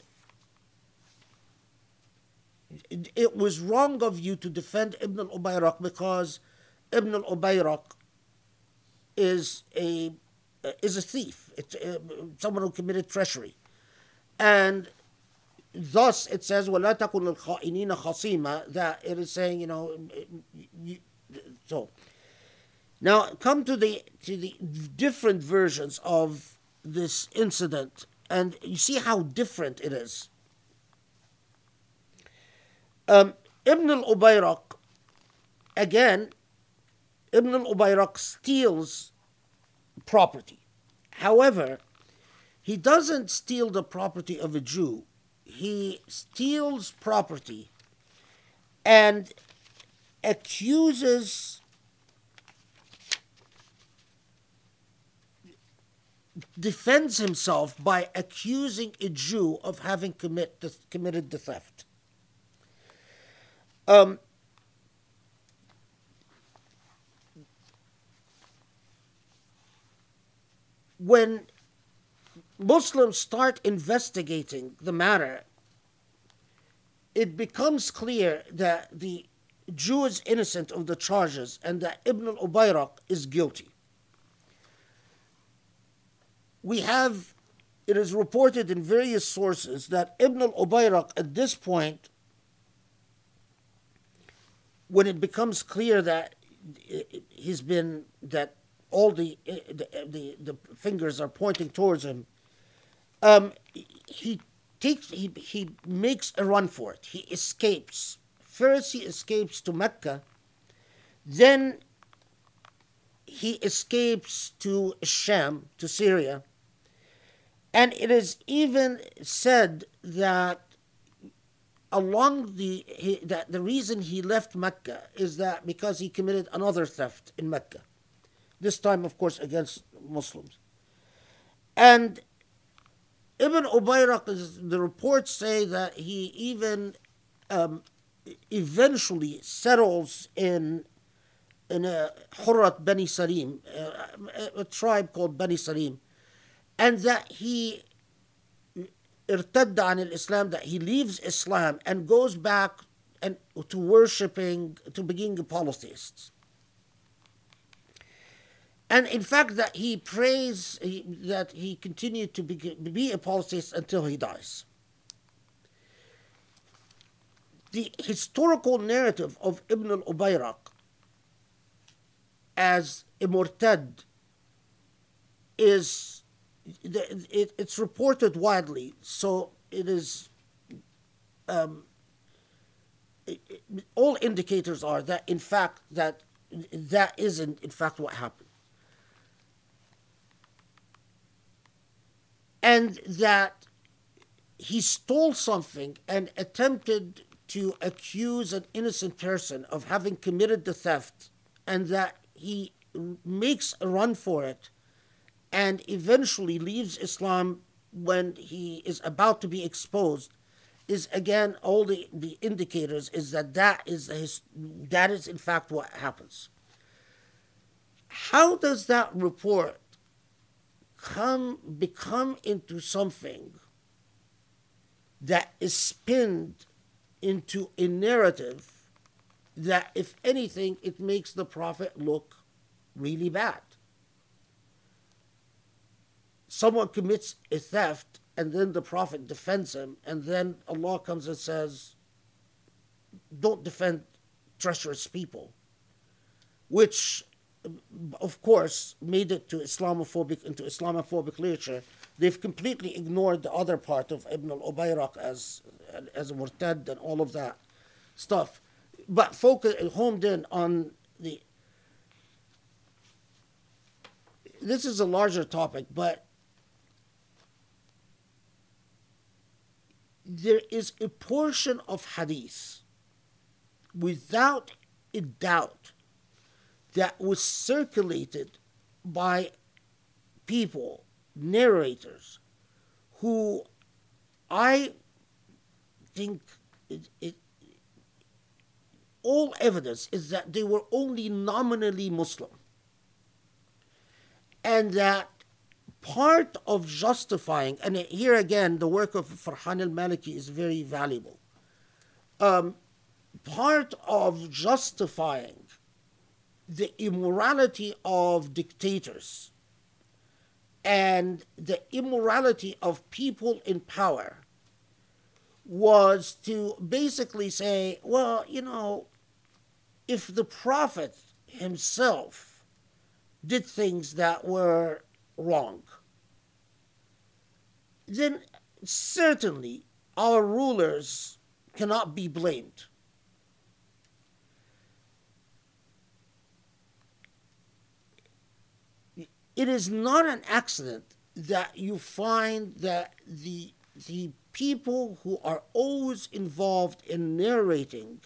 it was wrong of you to defend Ibn al-Ubayraq because Ibn al-Ubayraq is a is a thief. It's uh, someone who committed treachery. and thus it says ولا تكن للخائنين خصيما that it is saying you know you, so now come to the to the different versions of this incident and you see how different it is. Um, Ibn al-Ubayraq again Ibn al-Ubayraq steals property. However he doesn't steal the property of a Jew. He steals property and accuses defends himself by accusing a Jew of having commit the, committed the theft. Um, when Muslims start investigating the matter, it becomes clear that the Jew is innocent of the charges and that Ibn al Ubayraq is guilty. We have, it is reported in various sources that Ibn al Ubayraq at this point, when it becomes clear that he's been, that all the, the, the, the fingers are pointing towards him, um, he takes he, he makes a run for it. He escapes. First he escapes to Mecca, then he escapes to Sham, to Syria. And it is even said that along the he, that the reason he left Mecca is that because he committed another theft in Mecca. This time of course against Muslims. And Ibn Ubayraq, the reports say that he even um, eventually settles in in a Hurrat Bani Salim, a, a, tribe called Bani Salim, and that he irtadda an Islam, that he leaves Islam and goes back and to worshipping, to being polytheists and in fact that he prays he, that he continued to be, be a polytheist until he dies. The historical narrative of Ibn al-Ubayraq as a murtad is it, it's reported widely, so it is um, it, it, all indicators are that in fact that that isn't in fact what happened. and that he stole something and attempted to accuse an innocent person of having committed the theft, and that he makes a run for it and eventually leaves Islam when he is about to be exposed is again all the, the indicators is that that is his, that is in fact what happens. How does that report come become into something that is spinned into a narrative that if anything it makes the prophet look really bad someone commits a theft and then the prophet defends him and then allah comes and says don't defend treacherous people which of course, made it to Islamophobic into Islamophobic literature. They've completely ignored the other part of Ibn al-Ubayraq as as a murtad and all of that stuff, but focus homed in on the. This is a larger topic, but there is a portion of hadith without a doubt that was circulated by people, narrators, who I think it, it, all evidence is that they were only nominally Muslim. And that part of justifying, and here again, the work of Farhan al Maliki is very valuable. Um, part of justifying the immorality of dictators and the immorality of people in power was to basically say, well, you know, if the prophet himself did things that were wrong, then certainly our rulers cannot be blamed. It is not an accident that you find that the the people who are always involved in narrating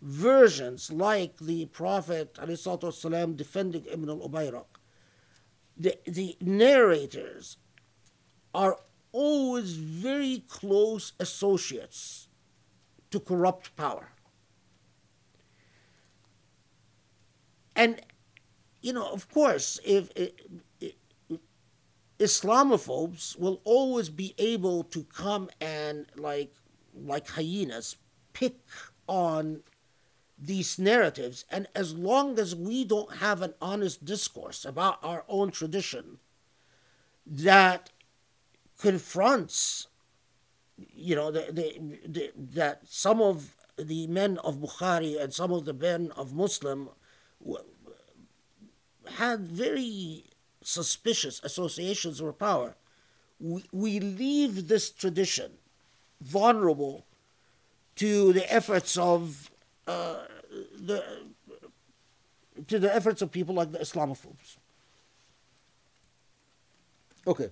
versions like the Prophet والسلام, defending Ibn al Ubayrak, the, the narrators are always very close associates to corrupt power. And, you know, of course, if, if Islamophobes will always be able to come and like like hyenas pick on these narratives and as long as we don't have an honest discourse about our own tradition that confronts you know the, the, the, that some of the men of Bukhari and some of the men of Muslim had very suspicious associations with power, we, we leave this tradition vulnerable to the efforts of uh, the to the efforts of people like the Islamophobes. Okay.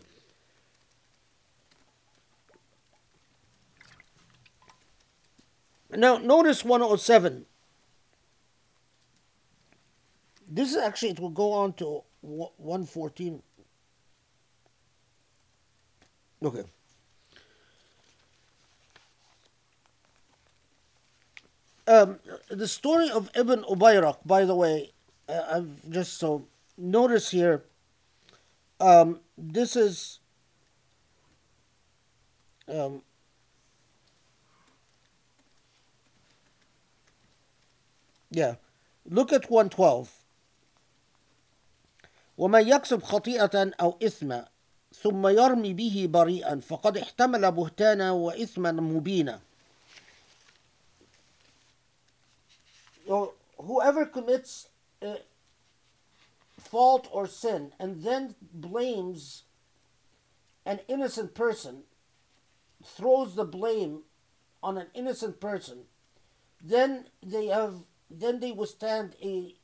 Now notice 107. This is actually it will go on to 114. Okay. Um, the story of Ibn Ubayrak, by the way, uh, I've just so notice here. Um, this is um, yeah. Look at 112. ومن يكسب خطيئة أو إثما ثم يرمي به بريئا فقد احتمل بهتانا وإثما مبينا. Whoever commits a fault or sin and then blames an innocent person, throws the blame on an innocent person, then they have then they withstand a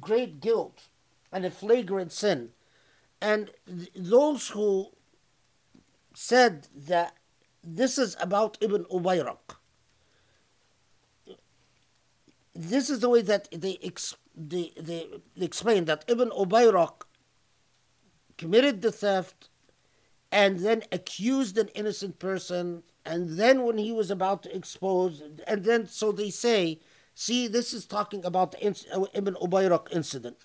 great guilt and a flagrant sin. And th- those who said that this is about Ibn Ubayrak, this is the way that they, ex- they, they, explain that Ibn Ubayrak committed the theft and then accused an innocent person and then when he was about to expose and then so they say see this is talking about the uh, ibn ubayrak incident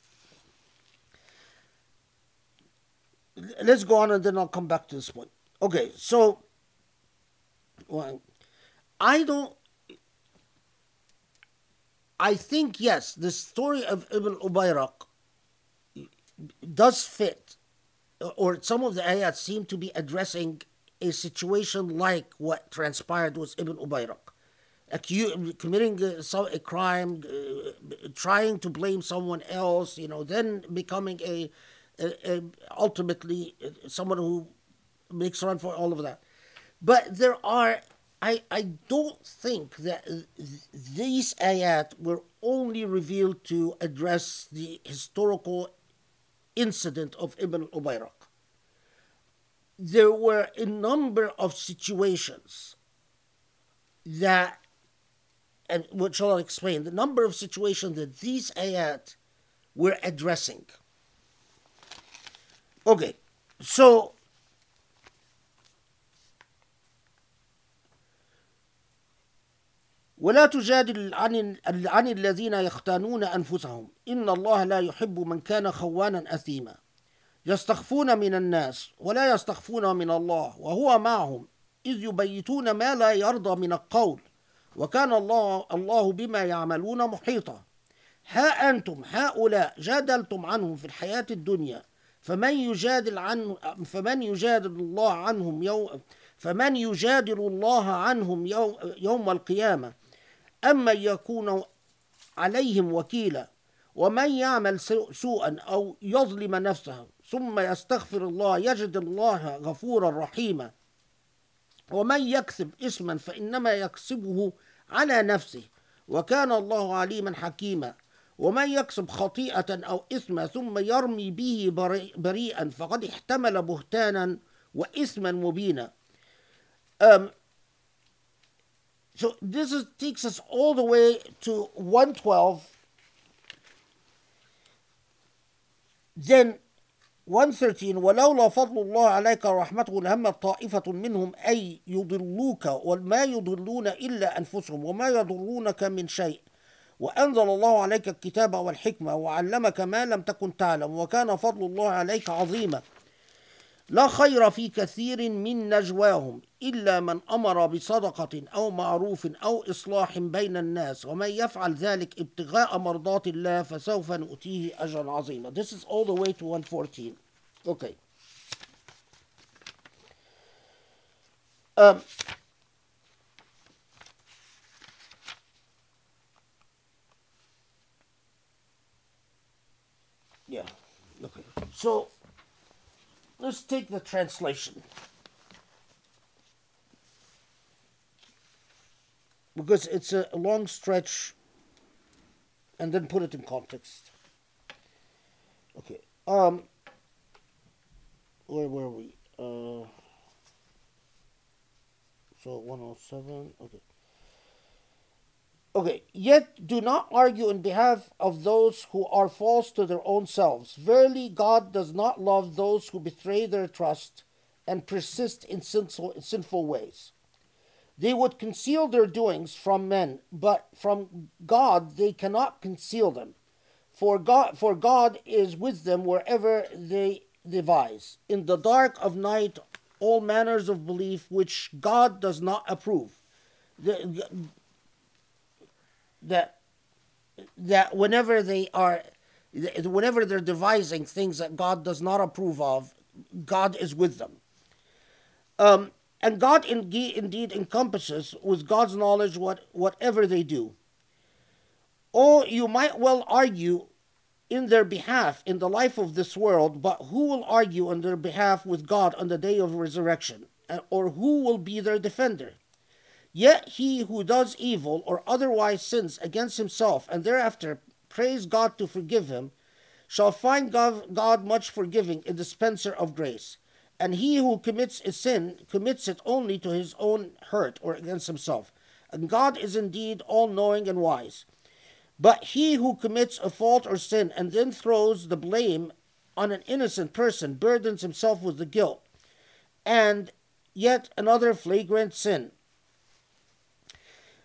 let's go on and then I'll come back to this point. Okay, so well, I don't. I think yes, the story of Ibn Ubayrak does fit, or some of the ayat seem to be addressing a situation like what transpired with Ibn Ubayrak. Acu- committing a, a crime, uh, trying to blame someone else, you know, then becoming a uh, ultimately someone who makes run for all of that. But there are, I, I don't think that these ayat were only revealed to address the historical incident of Ibn Ubayrak. There were a number of situations that, and what shall I explain? The number of situations that these ayat were addressing. Okay, so ولا تجادل عن عن الذين يختانون انفسهم ان الله لا يحب من كان خوانا اثيما يستخفون من الناس ولا يستخفون من الله وهو معهم اذ يبيتون ما لا يرضى من القول وكان الله الله بما يعملون محيطا. ها أنتم هؤلاء جادلتم عنهم في الحياة الدنيا فمن يجادل عن فمن يجادل الله عنهم يوم فمن يجادل الله عنهم يوم, يوم القيامة؟ أما يكون عليهم وكيلا ومن يعمل سو- سوءا أو يظلم نفسه ثم يستغفر الله يجد الله غفورا رحيما. ومن يكسب إثما فإنما يكسبه على نفسه وكان الله عليما حكيما. ومن يكسب خطيئة أو إثما ثم يرمي به بري- بريئا فقد احتمل بهتانا وإثما مبينا. um, so this is, takes us all the way to 112 then 113 ولولا فضل الله عليك ورحمته لهمت طائفة منهم أي يضلوك وما يضلون إلا أنفسهم وما يضرونك من شيء. وأنزل الله عليك الكتاب والحكمة وعلمك ما لم تكن تعلم وكان فضل الله عليك عظيما. لا خير في كثير من نجواهم إلا من أمر بصدقة أو معروف أو إصلاح بين الناس ومن يفعل ذلك ابتغاء مرضات الله فسوف نؤتيه أجرا عظيما. This is all the way to 114 Okay. Um, Yeah, okay. So let's take the translation. Because it's a long stretch and then put it in context. Okay. Um where were we? Uh so 107. Okay. Okay, yet do not argue in behalf of those who are false to their own selves. Verily, God does not love those who betray their trust and persist in sinful, sinful ways. They would conceal their doings from men, but from God they cannot conceal them. For God, for God is with them wherever they devise. In the dark of night, all manners of belief which God does not approve. The, that that whenever they are whenever they're devising things that God does not approve of, God is with them. Um, and God indeed, indeed encompasses with God's knowledge what, whatever they do. Or you might well argue in their behalf in the life of this world, but who will argue on their behalf with God on the day of resurrection? Or who will be their defender? Yet he who does evil or otherwise sins against himself and thereafter prays God to forgive him shall find God, God much forgiving, a dispenser of grace. And he who commits a sin commits it only to his own hurt or against himself. And God is indeed all knowing and wise. But he who commits a fault or sin and then throws the blame on an innocent person burdens himself with the guilt, and yet another flagrant sin.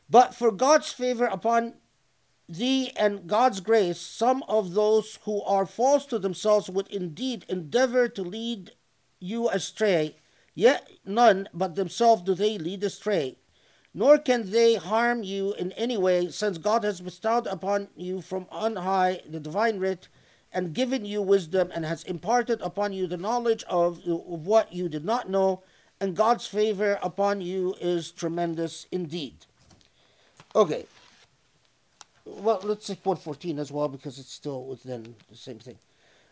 But for God's favor upon thee and God's grace, some of those who are false to themselves would indeed endeavor to lead you astray, yet none but themselves do they lead astray. Nor can they harm you in any way, since God has bestowed upon you from on high the divine writ, and given you wisdom, and has imparted upon you the knowledge of, what you did not know, and God's favor upon you is tremendous indeed. Okay. Well, let's take 114 as well because it's still within the same thing.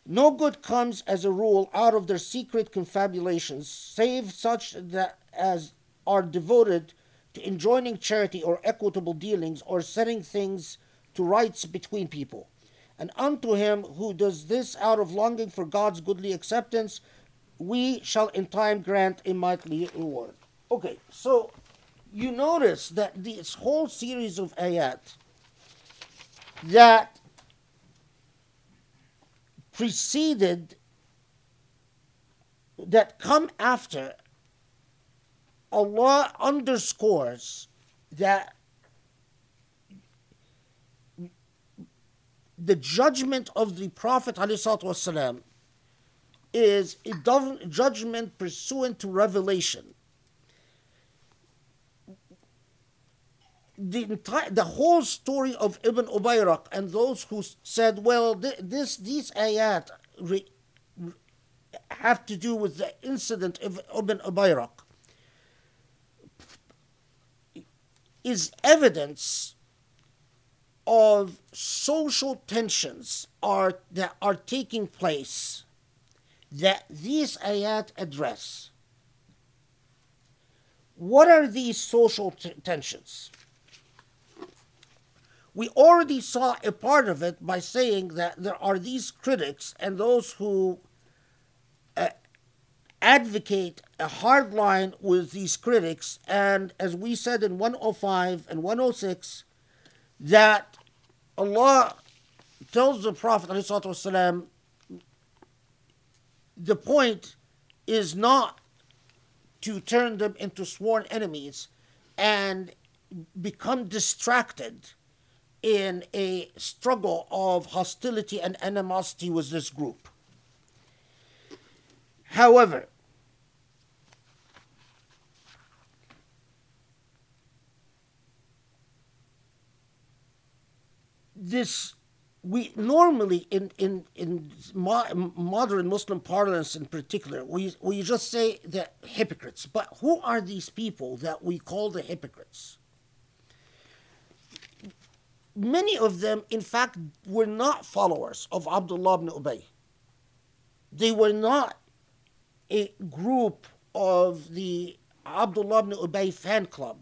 No good comes as a rule out of their secret confabulations, save such that as are devoted to enjoining charity or equitable dealings or setting things to rights between people. And unto him who does this out of longing for God's goodly acceptance, we shall in time grant a mighty reward. Okay, so you notice that this whole series of ayat that preceded that come after Allah underscores that the judgment of the Prophet ﷺ is a judgment pursuant to revelation. The entire, the whole story of Ibn Ubayrak and those who said, well, th- this these ayat re- have to do with the incident of Ibn Ubayraq is evidence of social tensions are that are taking place that these ayat address. What are these social t- tensions? We already saw a part of it by saying that there are these critics and those who uh, advocate a hard line with these critics. And as we said in 105 and 106, that Allah tells the Prophet والسلام, the point is not to turn them into sworn enemies and become distracted in a struggle of hostility and animosity with this group. However, this we normally in in in mo- modern Muslim parlance in particular we we just say the hypocrites. But who are these people that we call the hypocrites? Many of them, in fact, were not followers of Abdullah ibn Ubay. They were not a group of the Abdullah ibn Ubay fan club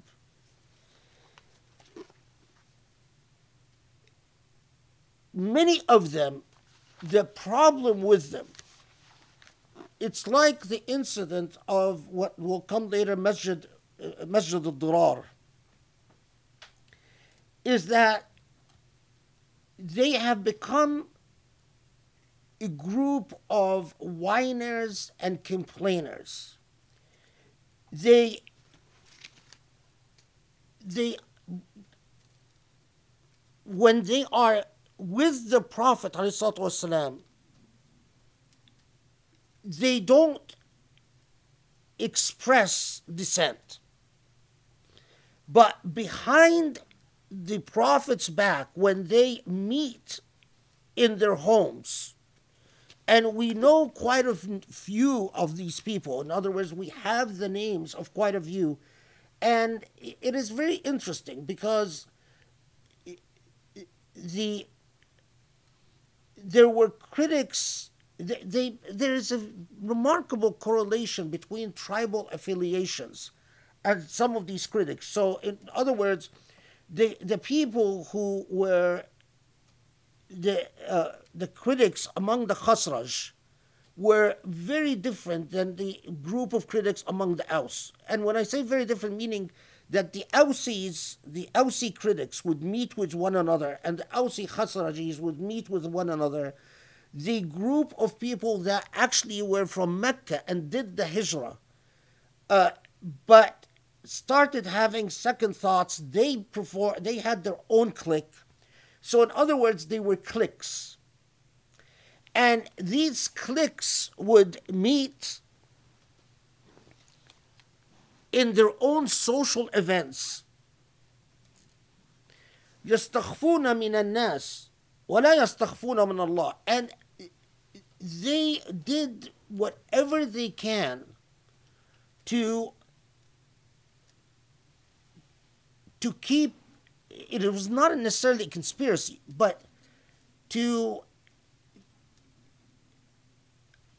many of them, the problem with them, it's like the incident of what will come later, Masjid, uh, Masjid al-Dirar, is that they have become a group of whiners and complainers. They, they, when they are with the Prophet والسلام, they don't express dissent. But behind the Prophet's back, when they meet in their homes, and we know quite a few of these people, in other words, we have the names of quite a few, and it is very interesting because the there were critics. They, they, there is a remarkable correlation between tribal affiliations and some of these critics. So, in other words, the the people who were the uh, the critics among the Khazraj were very different than the group of critics among the Aus. And when I say very different, meaning that the Aussies, the Aussie critics would meet with one another and the Aussie Khazrajis would meet with one another. The group of people that actually were from Mecca and did the Hijrah, uh, but started having second thoughts, they prefer, they had their own clique. So in other words, they were cliques. And these cliques would meet in their own social events يستخفون من الناس ولا يستخفون من الله and they did whatever they can to to keep it was not necessarily a conspiracy but to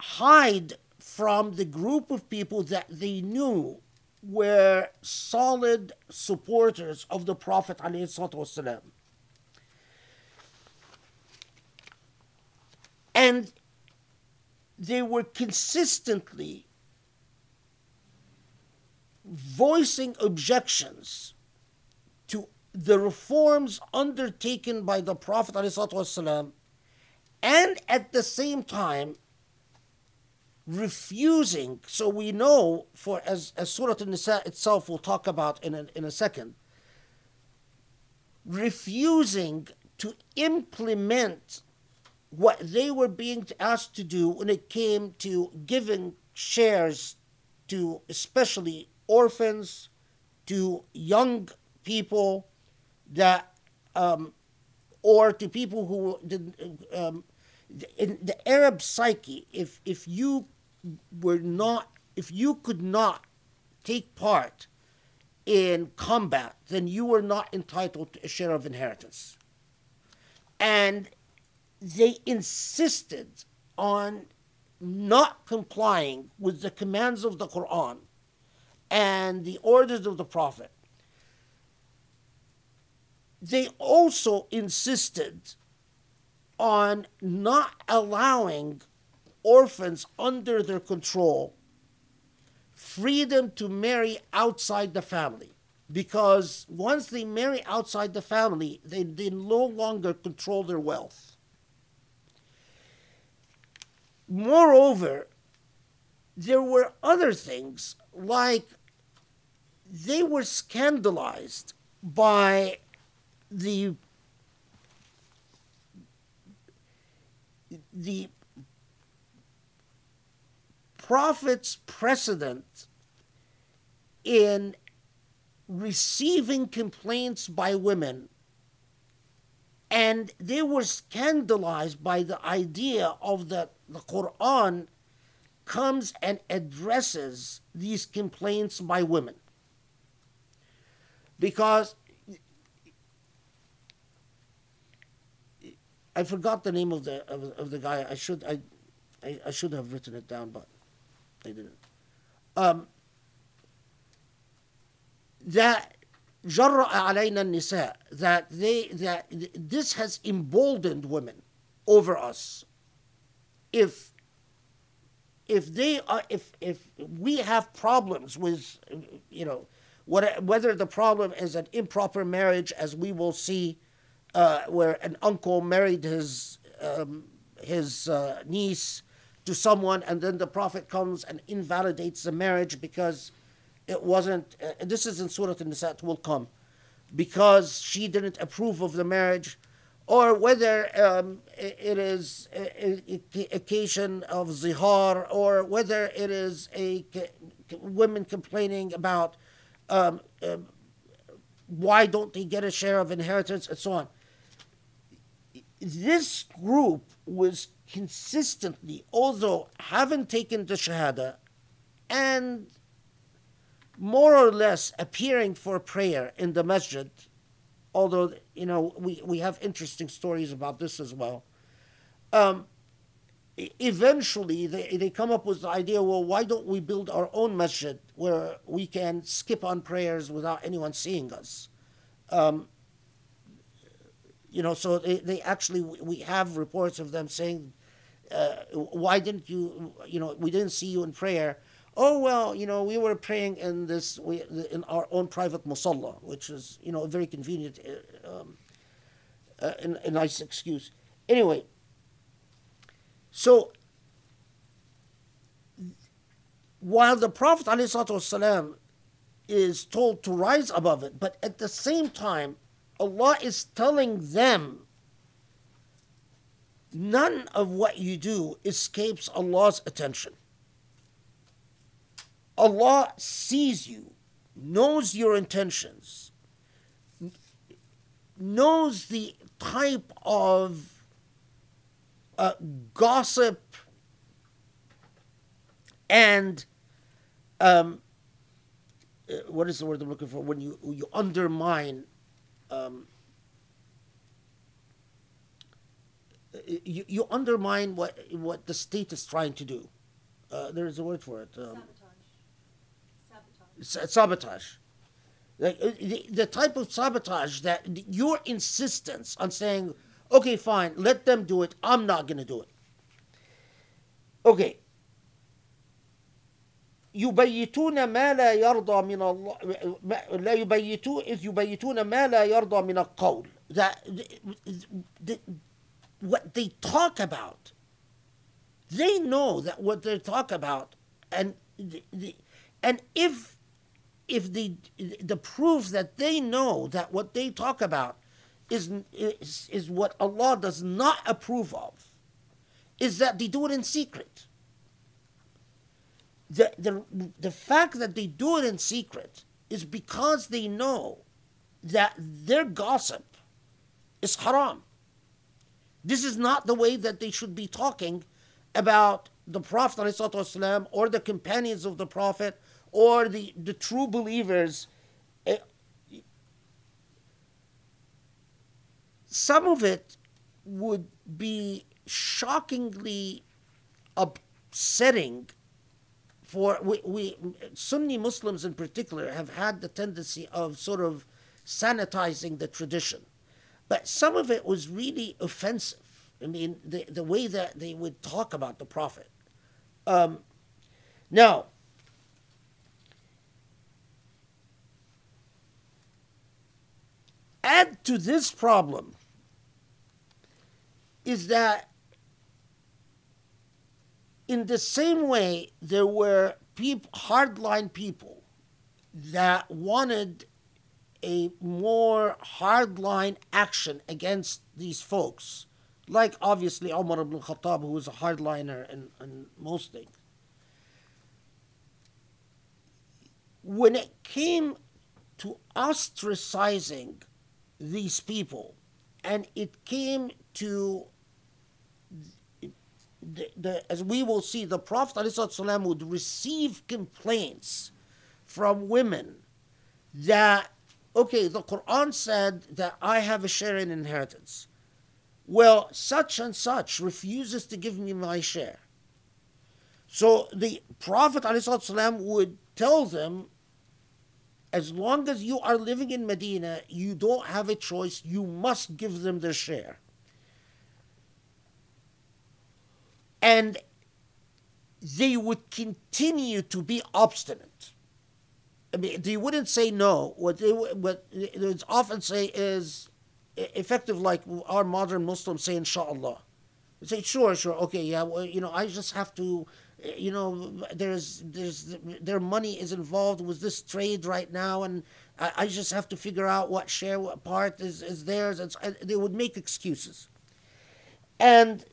hide from the group of people that they knew were solid supporters of the Prophet والسلام. And they were consistently voicing objections to the reforms undertaken by the Prophet والسلام, and at the same time refusing. So we know, for as, as Surah An-Nisa itself will talk about in a, in a second, refusing to implement what they were being asked to do when it came to giving shares to especially orphans, to young people that, um, or to people who did, um, in the Arab psyche, if if you were not, if you could not take part in combat, then you were not entitled to a share of inheritance. And they insisted on not complying with the commands of the Quran and the orders of the Prophet. They also insisted on not allowing orphans under their control freedom to marry outside the family. Because once they marry outside the family they, they no longer control their wealth. Moreover there were other things like they were scandalized by the the prophet's precedent in receiving complaints by women and they were scandalized by the idea of the, the quran comes and addresses these complaints by women. Because I forgot the name of the of, of the guy. I should I, I, I should have written it down, but I didn't. Um, that جرأ علينا النساء that they that this has emboldened women over us. If if they are if if we have problems with you know what, whether the problem is an improper marriage as we will see uh, where an uncle married his um, his uh, niece to someone, and then the prophet comes and invalidates the marriage because it wasn't. Uh, this is in Surah An-Nisa. Will come because she didn't approve of the marriage, or whether um, it is a, a, occasion of zihar, or whether it is a women complaining about um, um, why don't they get a share of inheritance and so on this group was consistently, although haven't taken the Shahada and more or less appearing for prayer in the masjid, although, you know, we, we have interesting stories about this as well. Um, eventually, they, they come up with the idea well, why don't we build our own masjid where we can skip on prayers without anyone seeing us? Um, you know, so they, they actually, we have reports of them saying, uh, why didn't you, you know, we didn't see you in prayer. Oh, well, you know, we were praying in this, we, in our own private musalla, which is, you know, a very convenient, uh, um, uh, a, nice excuse. Anyway, so while the Prophet ﷺ is told to rise above it, but at the same time, Allah is telling them none of what you do escapes Allah's attention. Allah sees you, knows your intentions, knows the type of uh, gossip and um, uh, what is the word I'm looking for when you you undermine um, you, you undermine what what the state is trying to do. Uh, there is a word for it. Um, sabotage. Sabotage. Like, uh, the, the type of sabotage that your insistence on saying, okay, fine, let them do it. I'm not going to do it. Okay, يبيتون ما لا يرضى من الله لا يبيتون إذ يبيتون ما لا يرضى من القول that the, what they talk about they know that what they talk about and the, and if if the the proof that they know that what they talk about is, is is what Allah does not approve of is that they do it in secret the, the, the fact that they do it in secret is because they know that their gossip is haram. This is not the way that they should be talking about the Prophet ﷺ or the companions of the Prophet or the, the true believers, eh, some of it would be shockingly upsetting for we, we Sunni Muslims in particular have had the tendency of sort of sanitizing the tradition. But some of it was really offensive. I mean, the, the way that they would talk about the Prophet. Um, now, add to this problem is that in the same way there were peop- hardline people that wanted a more hardline action against these folks, like obviously Omar ibn Khattab, who was a hardliner in, in most things. When it came to ostracizing these people, and it came to the, the, as we will see, the Prophet ﷺ would receive complaints from women that okay, the Quran said that I have a share in inheritance. Well, such and such refuses to give me my share. So the Prophet ﷺ would tell them, as long as you are living in Medina, you don't have a choice, you must give them their share. And they would continue to be obstinate. I mean, they wouldn't say no. What they what they often say is effective, like our modern Muslims say, "Inshallah." They say, "Sure, sure, okay, yeah." Well, you know, I just have to, you know, there's there's their money is involved with this trade right now, and I, I just have to figure out what share, what part is is theirs, and, they would make excuses, and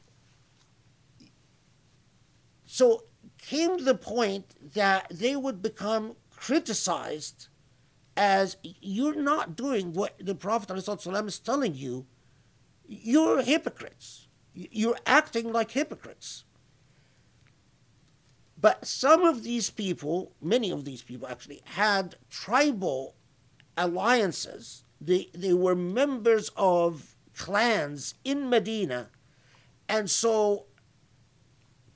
so came the point that they would become criticized as you're not doing what the Prophet ﷺ is telling you. You're hypocrites. You're acting like hypocrites. But some of these people, many of these people actually, had tribal alliances. They, they were members of clans in Medina. And so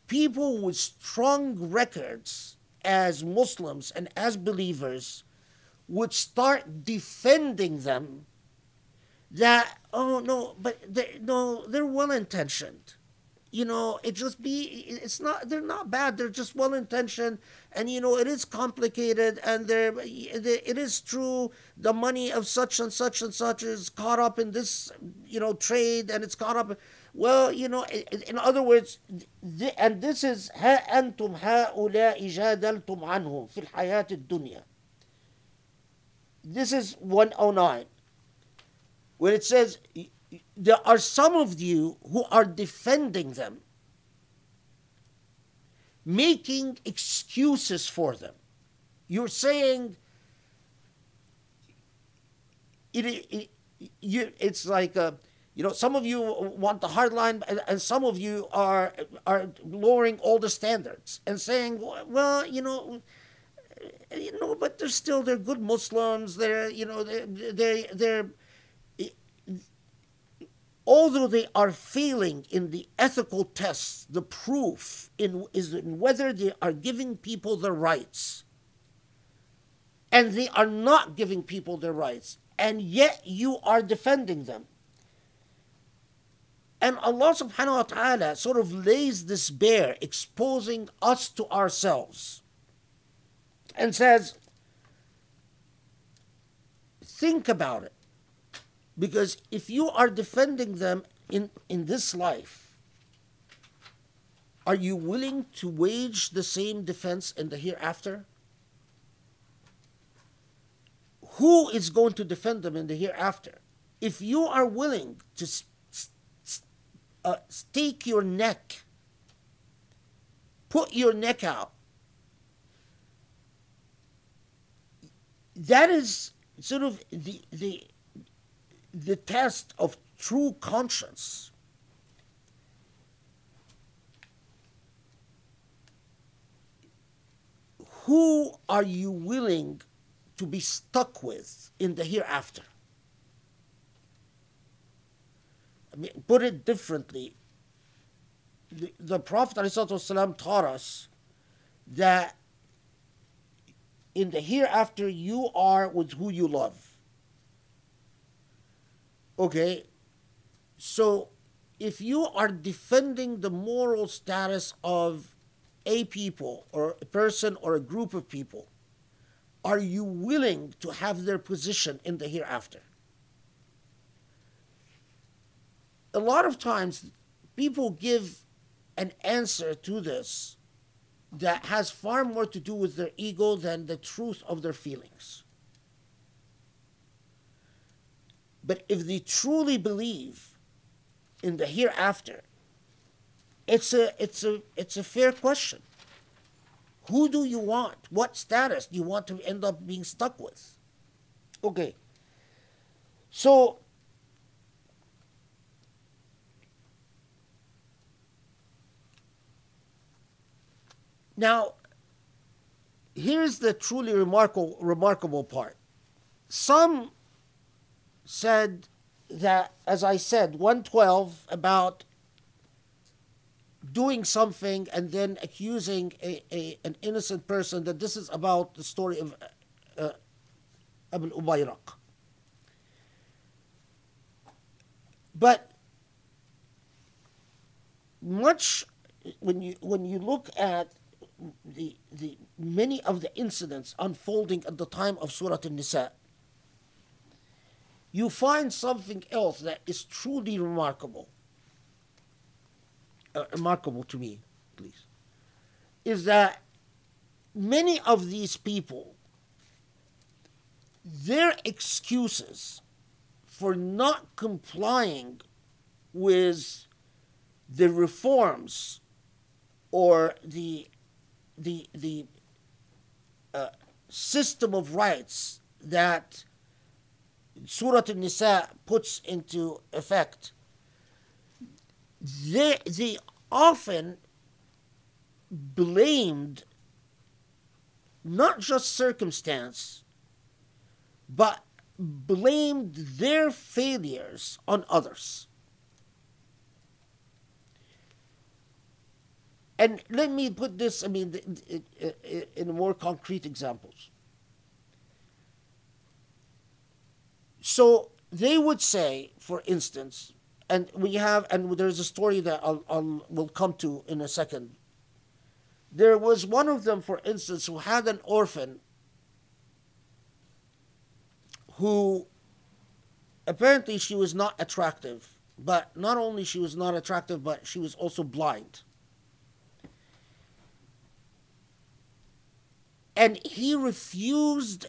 people with strong records as Muslims and as believers would start defending them that oh no but they, no they're well intentioned you know it just be it's not they're not bad they're just well intentioned and you know it is complicated and they're it is true the money of such and such and such is caught up in this you know trade and it's caught up well, you know, in other words, and this is ها أنتم هؤلاء جادلتم عنهم في الحياة الدنيا. This is 109. When it says, there are some of you who are defending them, making excuses for them. You're saying, it, it, you, it's like a, you know, some of you want the hard line, and, some of you are are lowering all the standards and saying, well, you know, you know, but they're still they're good Muslims. They're you know they they they're although they are failing in the ethical tests, the proof in, is in whether they are giving people their rights. And they are not giving people their rights, and yet you are defending them. And Allah subhanahu wa ta'ala sort of lays this bare, exposing us to ourselves, and says, Think about it. Because if you are defending them in, in this life, are you willing to wage the same defense in the hereafter? Who is going to defend them in the hereafter? If you are willing to uh, stake your neck, put your neck out. That is sort of the, the, the test of true conscience. who are you willing to be stuck with in the hereafter? I mean, put it differently, the, the Prophet ﷺ taught us that in the hereafter you are with who you love. Okay, so if you are defending the moral status of a people or a person or a group of people, are you willing to have their position in the hereafter? A lot of times people give an answer to this that has far more to do with their ego than the truth of their feelings. But if they truly believe in the hereafter, it's a it's a it's a fair question. Who do you want? What status do you want to end up being stuck with? Okay. So Now, here's the truly remarkable, remarkable part. Some said that, as I said, 112 about doing something and then accusing a, a, an innocent person that this is about the story of uh, Abu Ubayraq. But much when you when you look at the, the many of the incidents unfolding at the time of Surah An-Nisa, you find something else that is truly remarkable. Uh, remarkable to me, at least, is that many of these people, their excuses for not complying with the reforms or the the the uh, system of rights that Surah An-Nisa puts into effect, they, they often blamed not just circumstance, but blamed their failures on others. And let me put this, I mean, in more concrete examples. So they would say, for instance, and we have, and there's a story that I'll, I'll will come to in a second. There was one of them, for instance, who had an orphan who apparently she was not attractive, but not only she was not attractive, but she was also blind. And he refused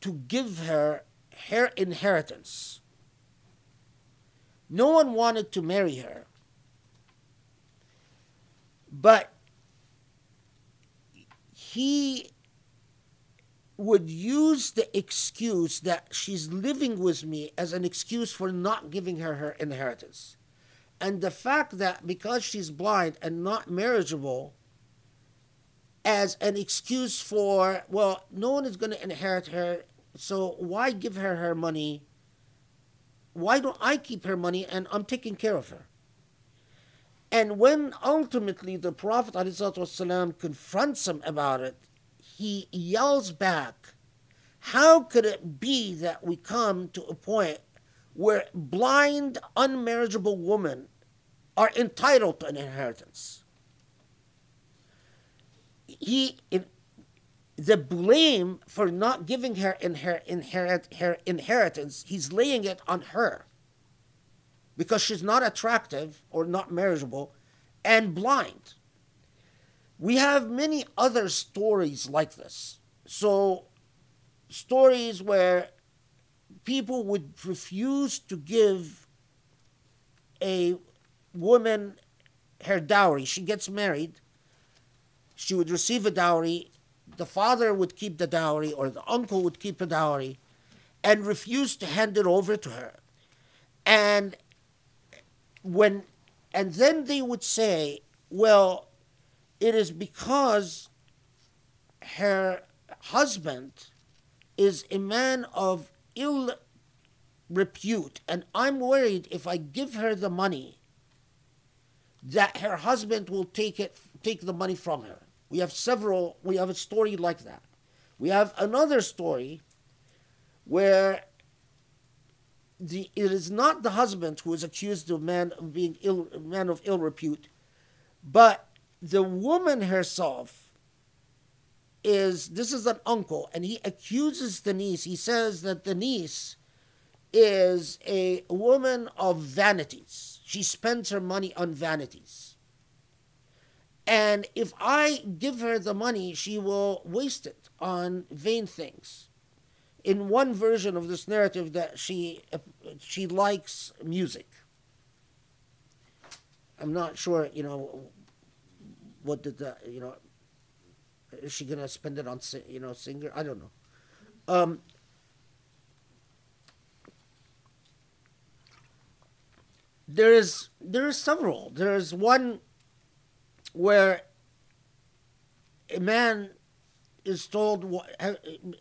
to give her her inheritance. No one wanted to marry her. But he would use the excuse that she's living with me as an excuse for not giving her her inheritance. And the fact that because she's blind and not marriageable, as an excuse for, well, no one is going to inherit her, so why give her her money? Why don't I keep her money and I'm taking care of her? And when ultimately the Prophet ﷺ confronts him about it, he yells back, How could it be that we come to a point where blind, unmarriageable women are entitled to an inheritance? He the blame for not giving her in her inherit, her inheritance, he's laying it on her because she's not attractive or not marriageable and blind. We have many other stories like this. So, stories where people would refuse to give a woman her dowry. She gets married she would receive a dowry, the father would keep the dowry, or the uncle would keep the dowry, and refuse to hand it over to her. And when and then they would say, well, it is because her husband is a man of ill repute, and I'm worried if I give her the money that her husband will take it take the money from her. We have several we have a story like that. We have another story where the it is not the husband who is accused of man of being ill man of ill repute, but the woman herself is this is an uncle and he accuses the niece. He says that the niece is a woman of vanities. She spends her money on vanities. And if I give her the money, she will waste it on vain things. In one version of this narrative, that she she likes music. I'm not sure, you know, what did the you know is she gonna spend it on you know singer? I don't know. Um, there is there is several. There is one where a man is told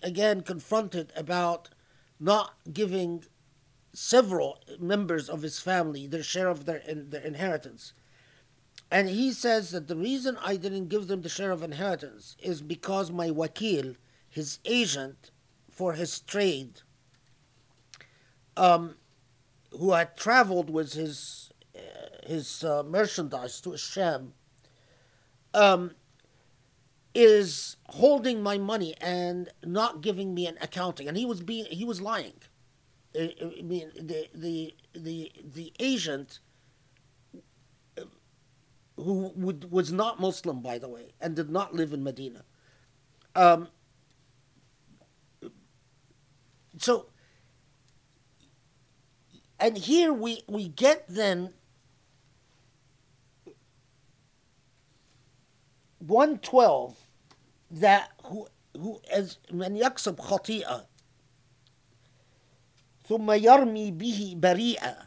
again confronted about not giving several members of his family their share of their, their inheritance. And he says that the reason I didn't give them the share of inheritance is because my wakil, his agent for his trade, um, who had traveled with his uh, his uh, merchandise to Sham, um, is holding my money and not giving me an accounting, and he was being he was lying. I, mean, the the the the agent who would, was not Muslim, by the way, and did not live in Medina. Um, so, and here we, we get then 112 that who, who as من يكسب خطيئة ثم يرمي به بريئة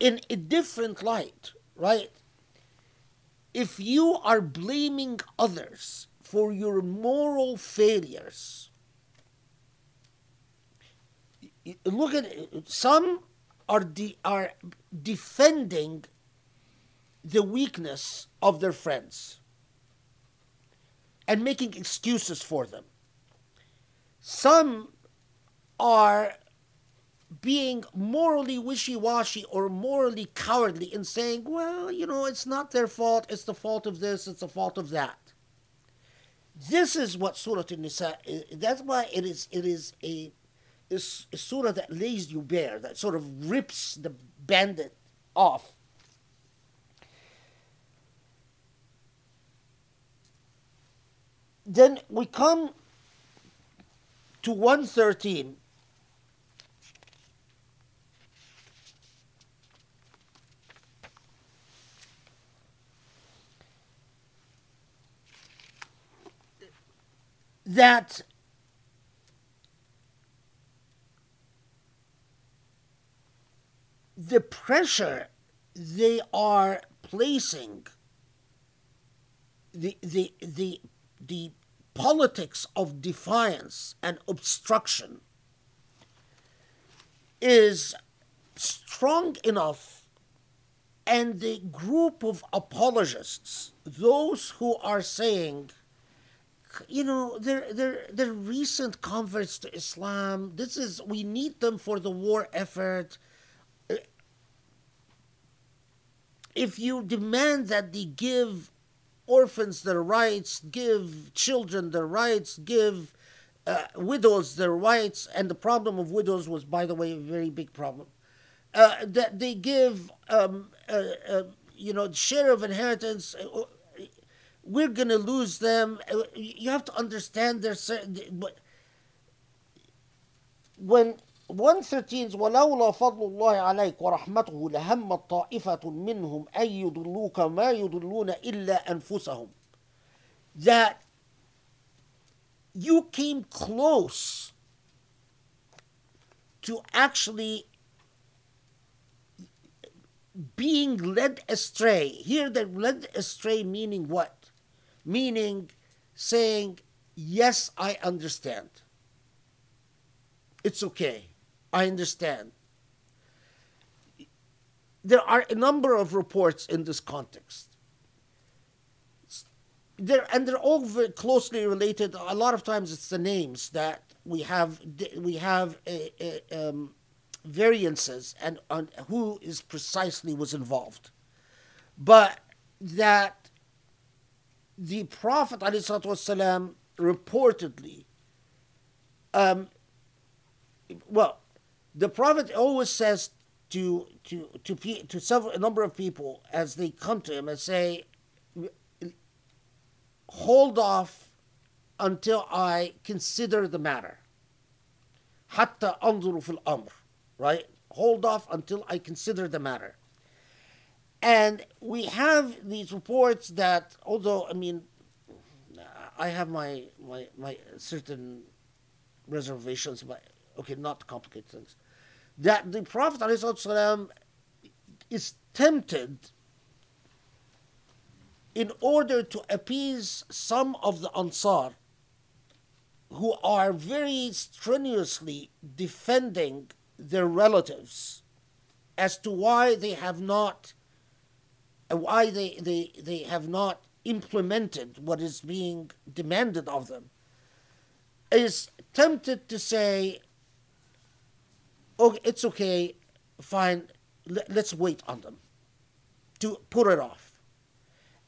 in a different light, right? if you are blaming others for your moral failures, look at it. Some are, de- are defending the weakness of their friends and making excuses for them. Some are being morally wishy washy or morally cowardly in saying, well, you know, it's not their fault, it's the fault of this, it's the fault of that. This is what Surah An-Nisa, that's why it is, it is a, is a surah that lays you bare, that sort of rips the Band-Aid off. Then we come to 113 that the pressure they are placing the the the the politics of defiance and obstruction is strong enough and the group of apologists those who are saying you know, they're they're they're recent converts to Islam. This is we need them for the war effort. If you demand that they give orphans their rights, give children their rights, give uh, widows their rights, and the problem of widows was, by the way, a very big problem. Uh, that they give, um, uh, uh you know, share of inheritance uh, we're going to lose them. You have to understand there's when 113 ولولا فضل الله عليك ورحمته لهمت طائفة منهم أن يضلوك ما يضلون إلا أنفسهم that you came close to actually being led astray. Here, the led astray meaning what? meaning saying, Yes, I understand. It's okay. I understand. There are a number of reports in this context. There, and they're all very closely related. A lot of times, it's the names that we have. We have a, a, um, variances and on who is precisely was involved, but that the Prophet والسلام, reportedly, um, well, the Prophet always says to to to to several a number of people as they come to him and say, "Hold off until I consider the matter." حتى أنظر في الأمر, right? Hold off until I consider the matter. And we have these reports that, although I mean, I have my my my certain reservations, but okay, not to complicate things. that the Prophet ﷺ is tempted in order to appease some of the Ansar who are very strenuously defending their relatives as to why they have not uh, why they, they, they have not implemented what is being demanded of them is tempted to say okay it's okay. Fine. Let's wait on them. To put it off.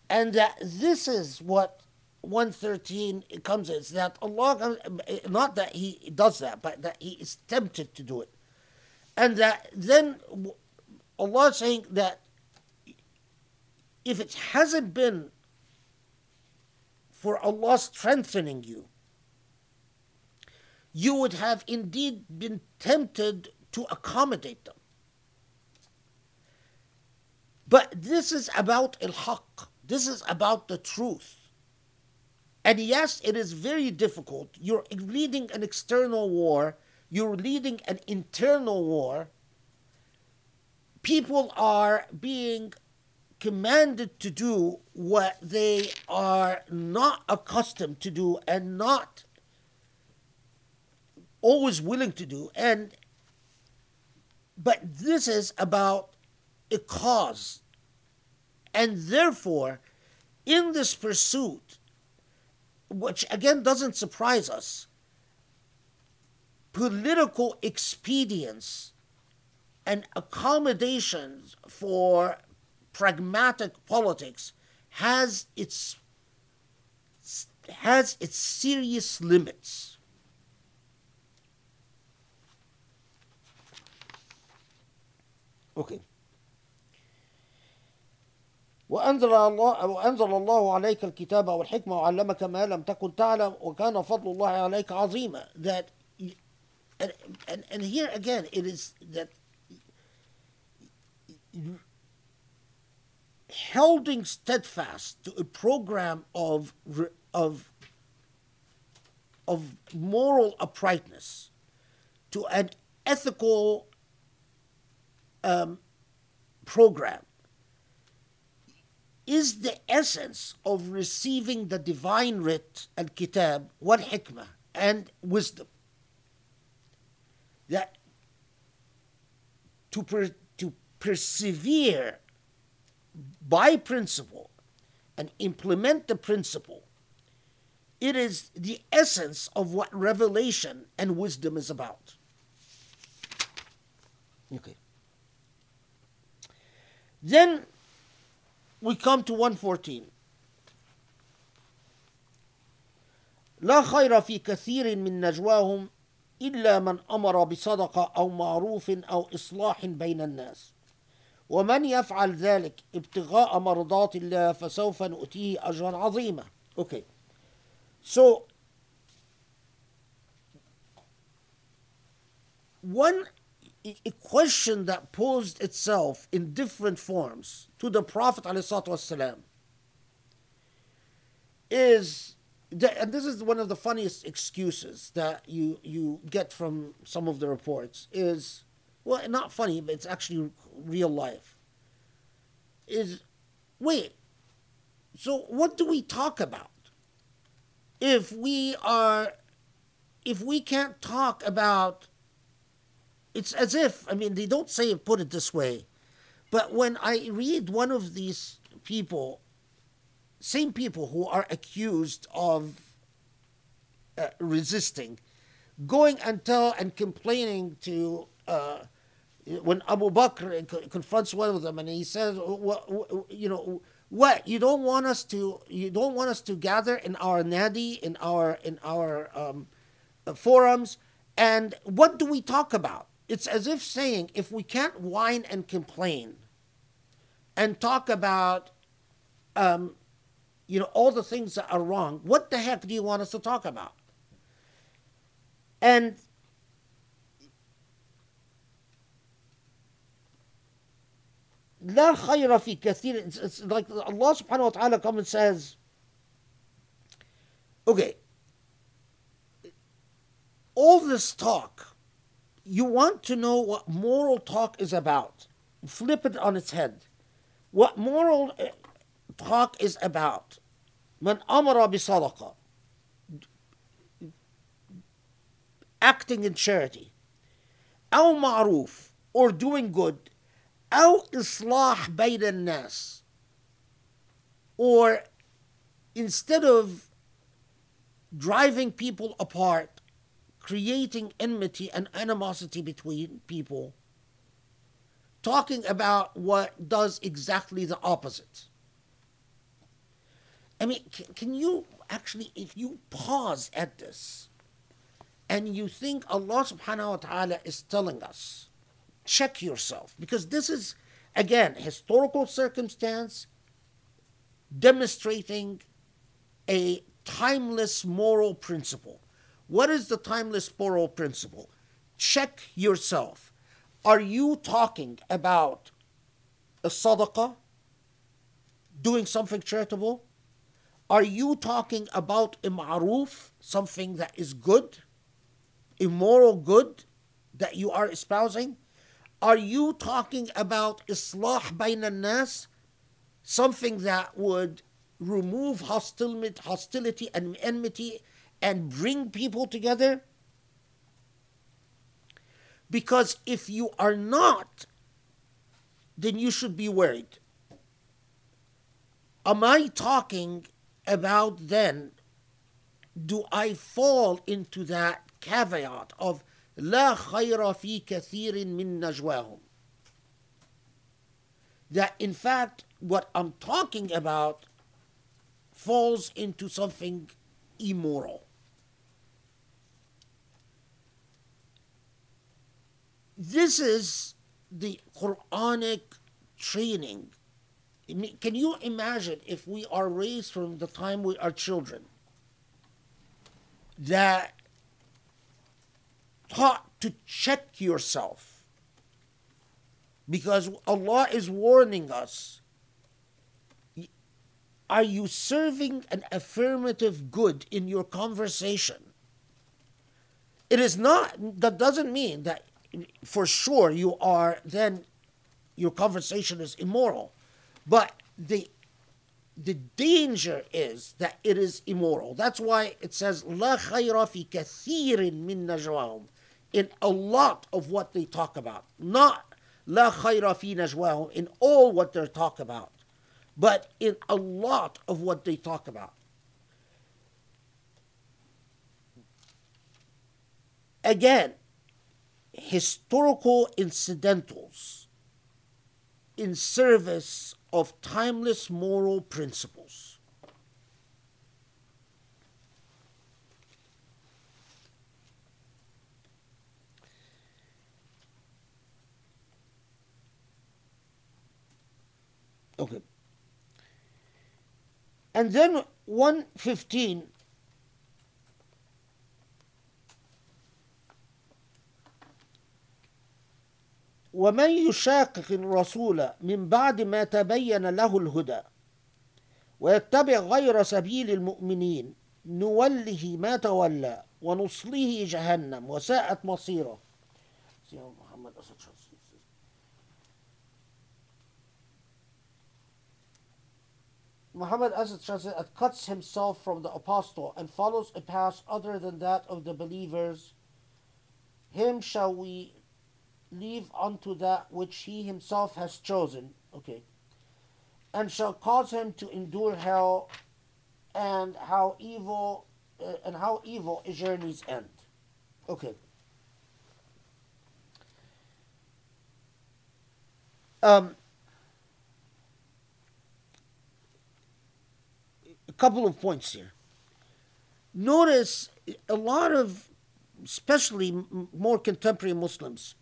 And that this is what 113 it comes is that Allah not that he does that but that he is tempted to do it. And that then Allah saying that if it hasn't been for Allah strengthening you you would have indeed been tempted to accommodate them but this is about al-haq this is about the truth and yes, it is very difficult. You're leading an external war, you're leading an internal war. People are being commanded to do what they are not accustomed to do and not always willing to do. And but this is about a cause. And therefore, in this pursuit, which again doesn't surprise us, political expedience and accommodations for pragmatic politics has its has its serious limits. Okay. وأنزل الله وأنزل الله عليك الكتاب والحكمة وعلمك ما لم تكن تعلم وكان فضل الله عليك عظيما that and, and, and here again it is that holding steadfast to a program of of of moral uprightness to an ethical um, program is the essence of receiving the divine writ, al kitab, wal hikmah, and wisdom. That to, per, to persevere by principle and implement the principle, it is the essence of what revelation and wisdom is about. Okay. Then we come to 114 لا خير في كثير من نجواهم إلا من أمر بصدقة أو معروف أو إصلاح بين الناس. ومن يفعل ذلك ابتغاء مرضات الله فسوف نؤتيه أجرا عظيما. Okay. So one a question that posed itself in different forms to the Prophet والسلام, is that, and this is one of the funniest excuses that you you get from some of the reports is well not funny but it's actually real life is wait so what do we talk about if we are if we can't talk about it's as if i mean they don't say it put it this way but when i read one of these people same people who are accused of uh, resisting going and tell and complaining to uh, when Abu Bakr confronts one of them and he says, what, you know, what you don't want us to you don't want us to gather in our nadi in our in our um, forums and what do we talk about it's as if saying if we can't whine and complain and talk about um, you know all the things that are wrong what the heck do you want us to talk about and لا خير في كثير it's, it's like Allah subhanahu wa ta'ala comes and says okay all this talk you want to know what moral talk is about. Flip it on its head. What moral eh, talk is about. when أمر sadaqah, acting in charity أو ma'roof, or doing good أو إصلاح بين الناس or instead of driving people apart creating enmity and animosity between people. Talking about what does exactly the opposite. I mean, can you actually, if you pause at this and you think Allah subhanahu wa ta'ala is telling us, check yourself, because this is, again, historical circumstance demonstrating a timeless moral principle. What is the timeless moral principle? Check yourself. Are you talking about a sadaqah, doing something charitable? Are you talking about a ma'ruf, something that is good, immoral good that you are espousing? Are you talking about islah bain nas, something that would remove hostility and enmity and bring people together? Because if you are not, then you should be worried. Am I talking about then do I fall into that caveat of لا خير في كثير من نجواهم that in fact what I'm talking about falls into something immoral. This is the Quranic training. Can you imagine if we are raised from the time we are children that taught to check yourself? Because Allah is warning us. Are you serving an affirmative good in your conversation? It is not that doesn't mean that for sure you are then your conversation is immoral. But the the danger is that it is immoral. That's why it says la khayra fi kathirin min najwahum in a lot of what they talk about. Not la khayra fi najwahum in all what they talk about, but in a lot of what they talk about. Again, historical incidentals in service of timeless moral principles. Okay. And then 115 ومن يشاقق الرسول من بعد ما تبين له الهدى ويتبع غير سبيل المؤمنين نوله ما تولى ونصله جهنم وساءت مصيره محمد أسد Muhammad as it translates, cuts himself from the apostle and follows a path other than that of the believers, him shall we leave unto that which he himself has chosen. Okay. And shall cause him to endure hell and how evil uh, and how evil a journey's end. Okay. Um, a couple of points here. Notice a lot of, especially more contemporary Muslims,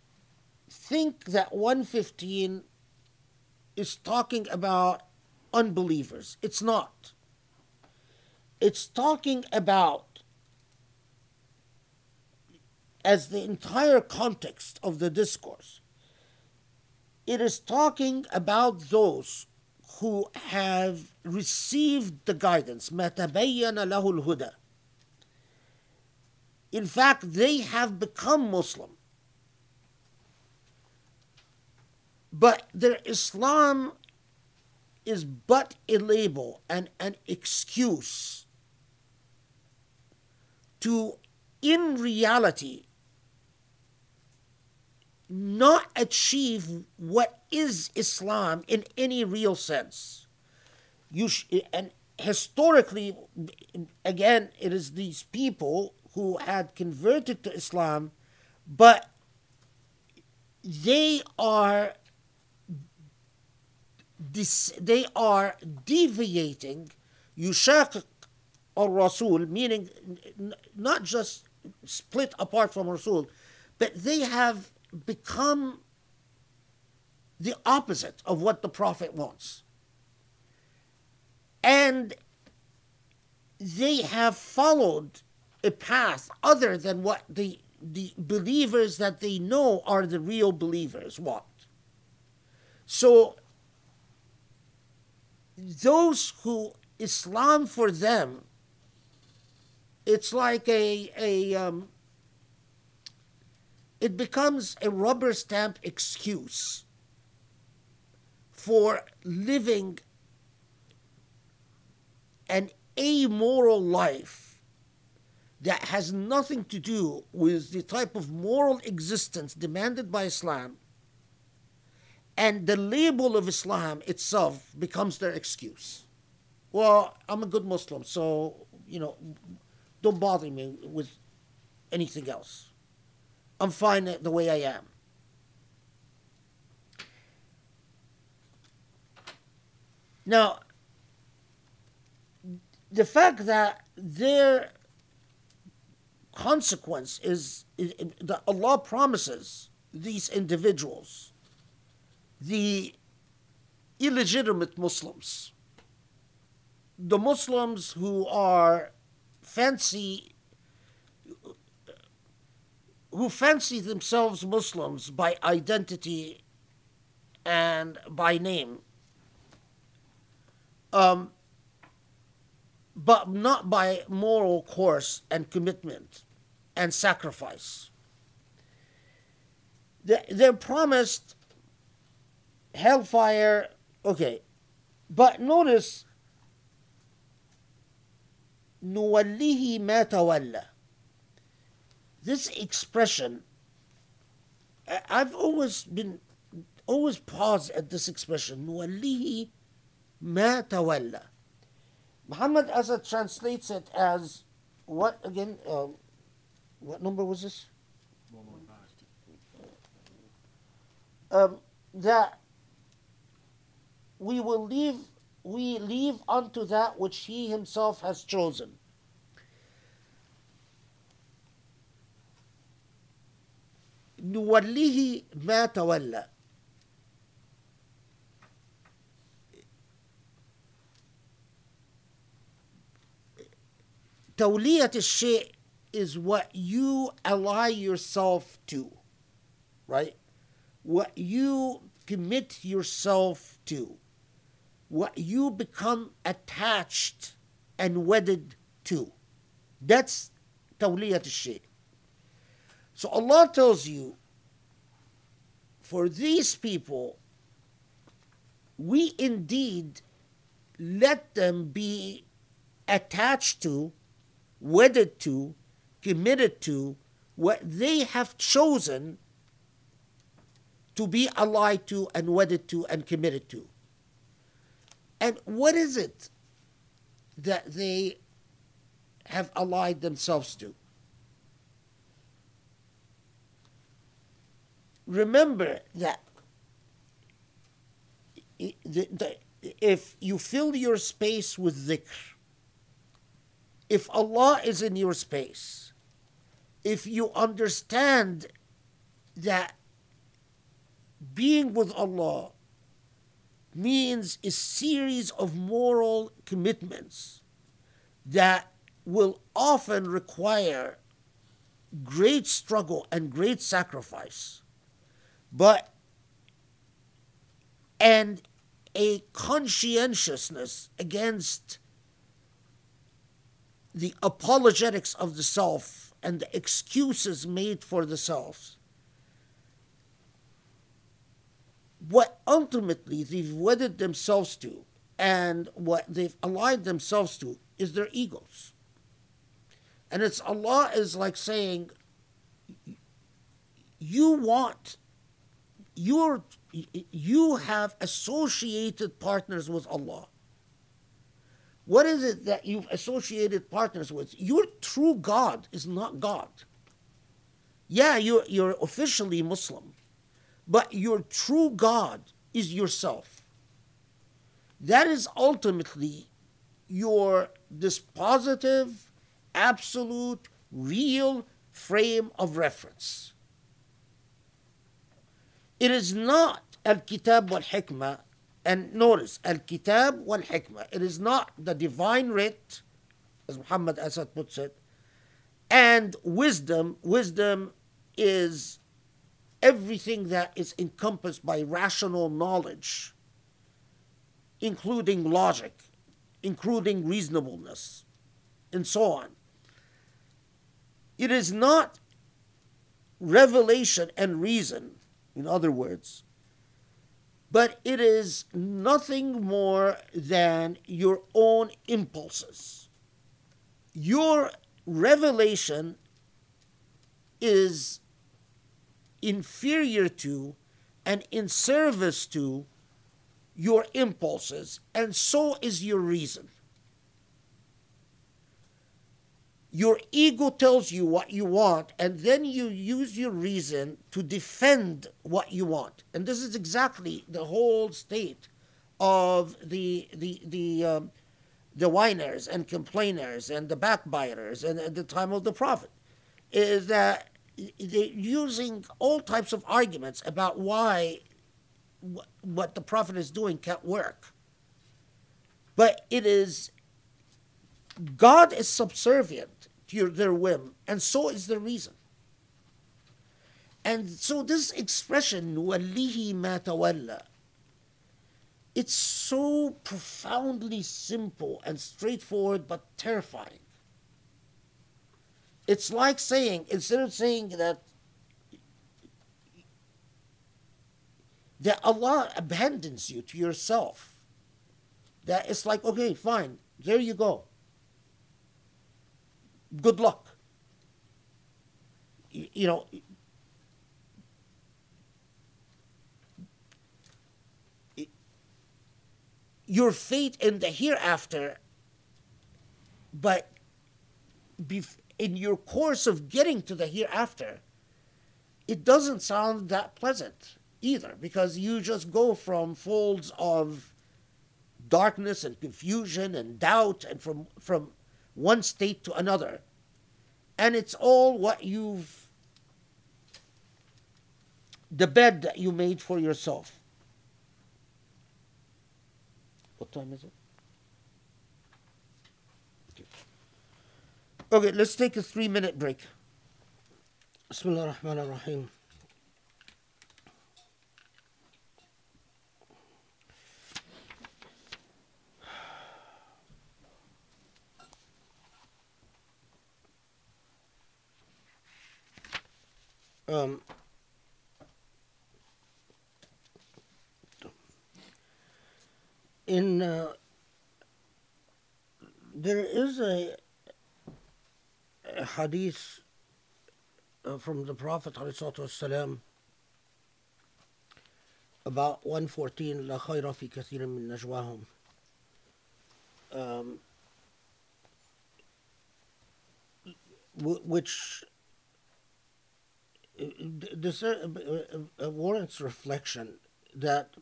think that 115 is talking about unbelievers. It's not. It's talking about, as the entire context of the discourse, it is talking about those who have received the guidance. مَتَبَيَّنَ لَهُ الْهُدَى In fact, they have become Muslim. But their Islam is but a label and an excuse to, in reality, not achieve what is Islam in any real sense. You sh- and historically, again, it is these people who had converted to Islam, but they are this, they are deviating yushaqiq or Rasul, meaning not just split apart from Rasul, but they have become the opposite of what the Prophet wants. And they have followed a path other than what the, the believers that they know are the real believers want. So those who Islam for them, it's like a a um, it becomes a rubber stamp excuse for living an amoral life that has nothing to do with the type of moral existence demanded by Islam and the label of Islam itself becomes their excuse. Well, I'm a good Muslim, so, you know, don't bother me with anything else. I'm fine the way I am. Now, the fact that their consequence is that Allah promises these individuals the illegitimate Muslims, the Muslims who are fancy, who fancy themselves Muslims by identity and by name, um, but not by moral course and commitment and sacrifice. They're promised Hellfire. Okay. But notice نوليه ما تولى. This expression, I've always been, always paused at this expression, نوليه ما تولى. Muhammad Asad translates it as, what again, um, what number was this? Um, that we will leave we leave unto that which he himself has chosen. نوليه ما تولى تولية الشيء is what you ally yourself to, right? What you commit yourself to what you become attached and wedded to. That's tawliyat al So Allah tells you, for these people, we indeed let them be attached to, wedded to, committed to what they have chosen to be allied to and wedded to and committed to. And what is it that they have allied themselves to? Remember that if you fill your space with dhikr, if Allah is in your space, if you understand that being with Allah means a series of moral commitments that will often require great struggle and great sacrifice, but and a conscientiousness against the apologetics of the self and the excuses made for the self. What ultimately they've wedded themselves to and what they've allied themselves to is their egos. And it's Allah is like saying, you want, you're, you have associated partners with Allah. What is it that you've associated partners with? Your true God is not God. Yeah, you're, you're officially Muslim, but your true God is yourself. That is ultimately your dispositive, absolute, real frame of reference. It is not Al Kitab wal Hikmah and notice, Al Kitab wal Hikmah. It is not the divine writ, as Muhammad Asad puts it, and wisdom. Wisdom is everything that is encompassed by rational knowledge, including logic, including reasonableness, and so on. It is not revelation and reason, in other words, but it is nothing more than your own impulses. Your revelation is inferior to and in service to your impulses, and so is your reason. Your ego tells you what you want, and then you use your reason to defend what you want. And this is exactly the whole state of the the the um, the whiners and complainers and the backbiters and at the time of the prophet is that using all types of arguments about why what the prophet is doing can't work. But it is God is subservient to your, their whim, and so is the reason. And so this expression, وَلِّهِ مَا تَوَلَّى, it's so profoundly simple and straightforward but terrifying. It's like saying, instead of saying that that Allah abandons you to yourself, that it's like, okay, fine, there you go. Good luck. You, you know, your fate in the hereafter, but in your course of getting to the hereafter, it doesn't sound that pleasant either because you just go from folds of darkness and confusion and doubt and from from one state to another. And it's all what you've the bed that you made for yourself. What time is it Okay, let's take a three minute break. Bismillah ar-Rahman ar-Rahim. hadith uh, from the Prophet والسلام, about 114 لا خير في كثير من نجواهم um, w- which uh, d- this, uh, uh, uh, warrants reflection that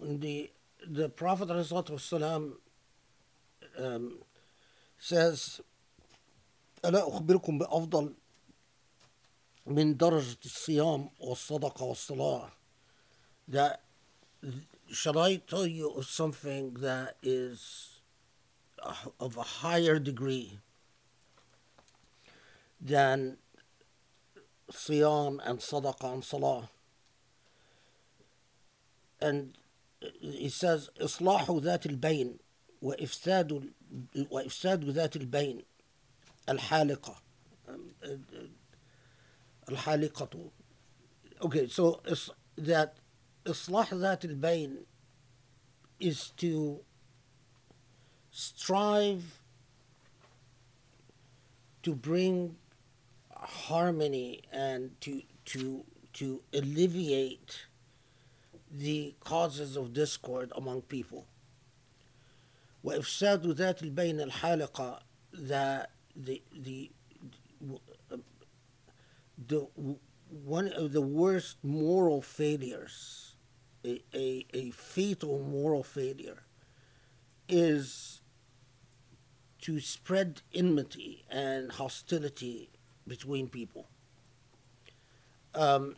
the the Prophet والسلام, um, says ألا أخبركم بأفضل من درجة الصيام والصدقة والصلاة that shall I tell you of something that is of a higher degree than siyam and sadaqah and salah and he says إصلاح ذات البين وإفساد وإفساد ذات البين الحالقة الحالقة okay so it's that إصلاح ذات البين is to strive to bring harmony and to to to alleviate the causes of discord among people وإفساد ذات البين الحالقة that the the the one of the worst moral failures a, a, a fatal moral failure is to spread enmity and hostility between people um,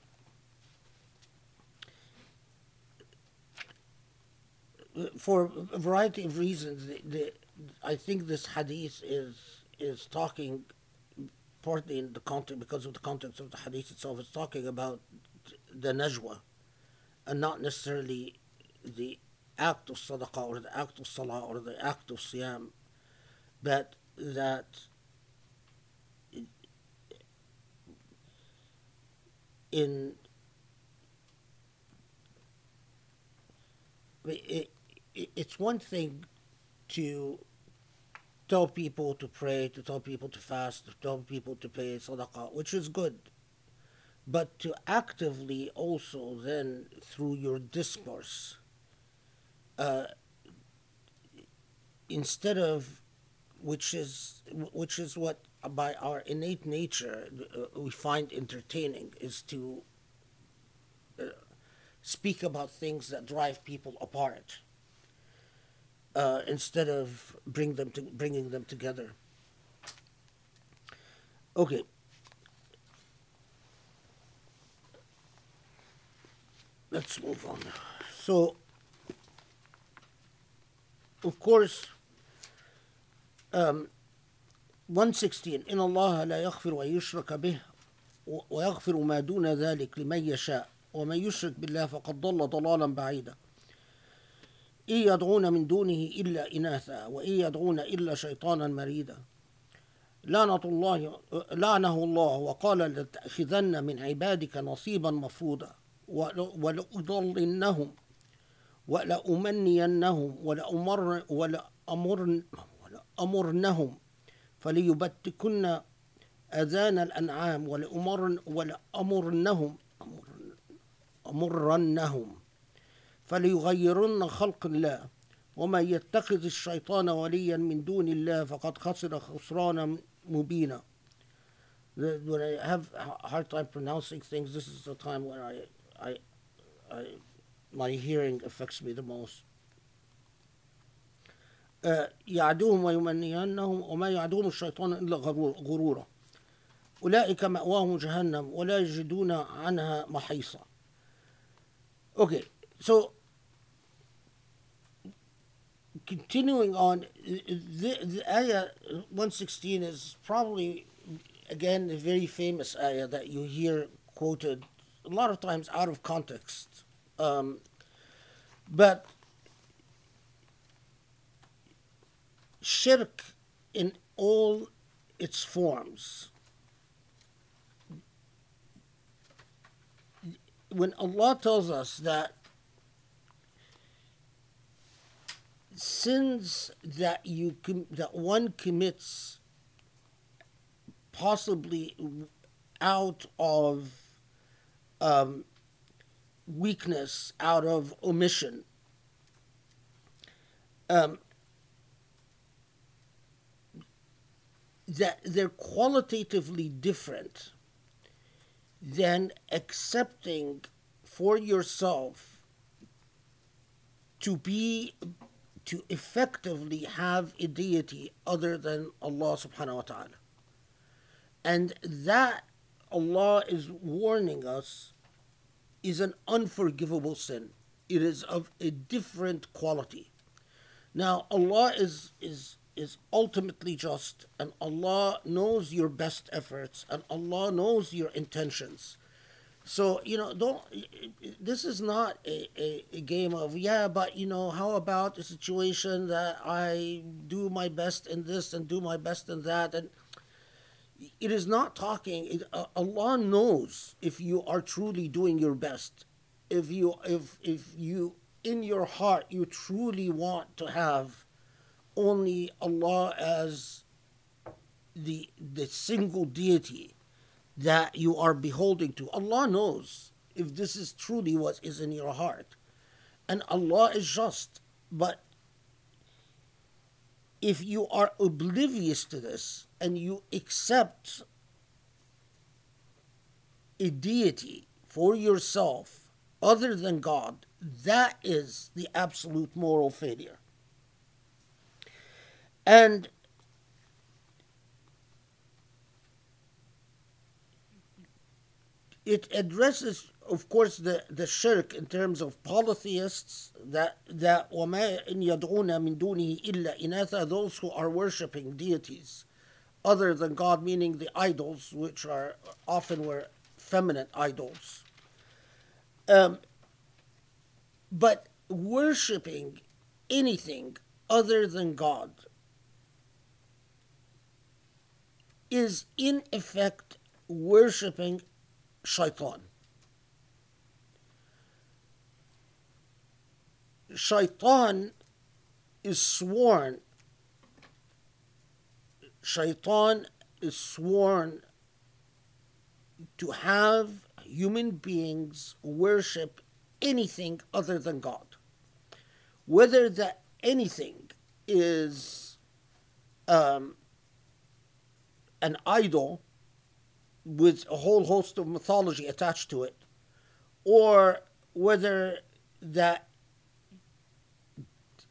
for a variety of reasons, the, the, I think this hadith is is talking partly in the context because of the context of the hadith itself. It's talking about the najwa, and not necessarily the act of sadaqah or the act of salah or the act of siyam, but that in it's one thing to tell people to pray, to tell people to fast, to tell people to pay sadaqah, which is good. But to actively also then through your discourse, uh, instead of which is which is what by our innate nature uh, we find entertaining is to uh, speak about things that drive people apart uh, instead of bring them to bringing them together. Okay. Let's move on. So, of course, um, 116 إن الله لا يغفر أن يشرك به ويغفر ما دون ذلك لمن يشاء ومن يشرك بالله فقد ضل ضلالا بعيدا إن يدعون من دونه إلا إناثا وإن يدعون إلا شيطانا مريدا. لعنة الله لعنه الله وقال لتأخذن من عبادك نصيبا مفروضا ولأضلنهم ولأمنينهم ولأمر ولأمر ولأمرنهم فليبتكن أذان الأنعام ولأمر ولأمرنهم أمرنهم. فليغيرن خلق الله. ومن يتخذ الشيطان وليا من دون الله فقد خسر خسرانا مبينا. When I have a hard time pronouncing things, this is the time when I, I, I, my hearing affects me the most. Uh, يعدوهم ويمنينهم وما يعدوهم الشيطان إلا غرورا. أولئك مأواهم جهنم ولا يجدون عنها محيصا. Okay, so continuing on, the, the ayah 116 is probably, again, a very famous ayah that you hear quoted a lot of times out of context. Um, but shirk in all its forms when Allah tells us that sins that you com- that one commits possibly out of um, weakness, out of omission. Um, that they're qualitatively different than accepting for yourself to be to effectively have a deity other than Allah subhanahu wa ta'ala. And that Allah is warning us is an unforgivable sin. It is of a different quality. Now Allah is is is ultimately just and Allah knows your best efforts and Allah knows your intentions. So, you know, don't this is not a, a, a game of yeah, but you know, how about the situation that I do my best in this and do my best in that? And it is not talking it, uh, allah knows if you are truly doing your best. If you if if you in your heart you truly want to have only allah as the the single deity that you are beholding to allah knows if this is truly what is in your heart and allah is just but if you are oblivious to this and you accept a deity for yourself other than God, that is the absolute moral failure. And it addresses of course the, the shirk in terms of polytheists that that وما إن يدعون من دونه إلا إناثا those who are worshipping deities other than God meaning the idols which are often were feminine idols um, but worshipping anything other than God is in effect worshipping shaitan shaitan is sworn shaitan is sworn to have human beings worship anything other than God. Whether that anything is um, an idol with a whole host of mythology attached to it, or whether that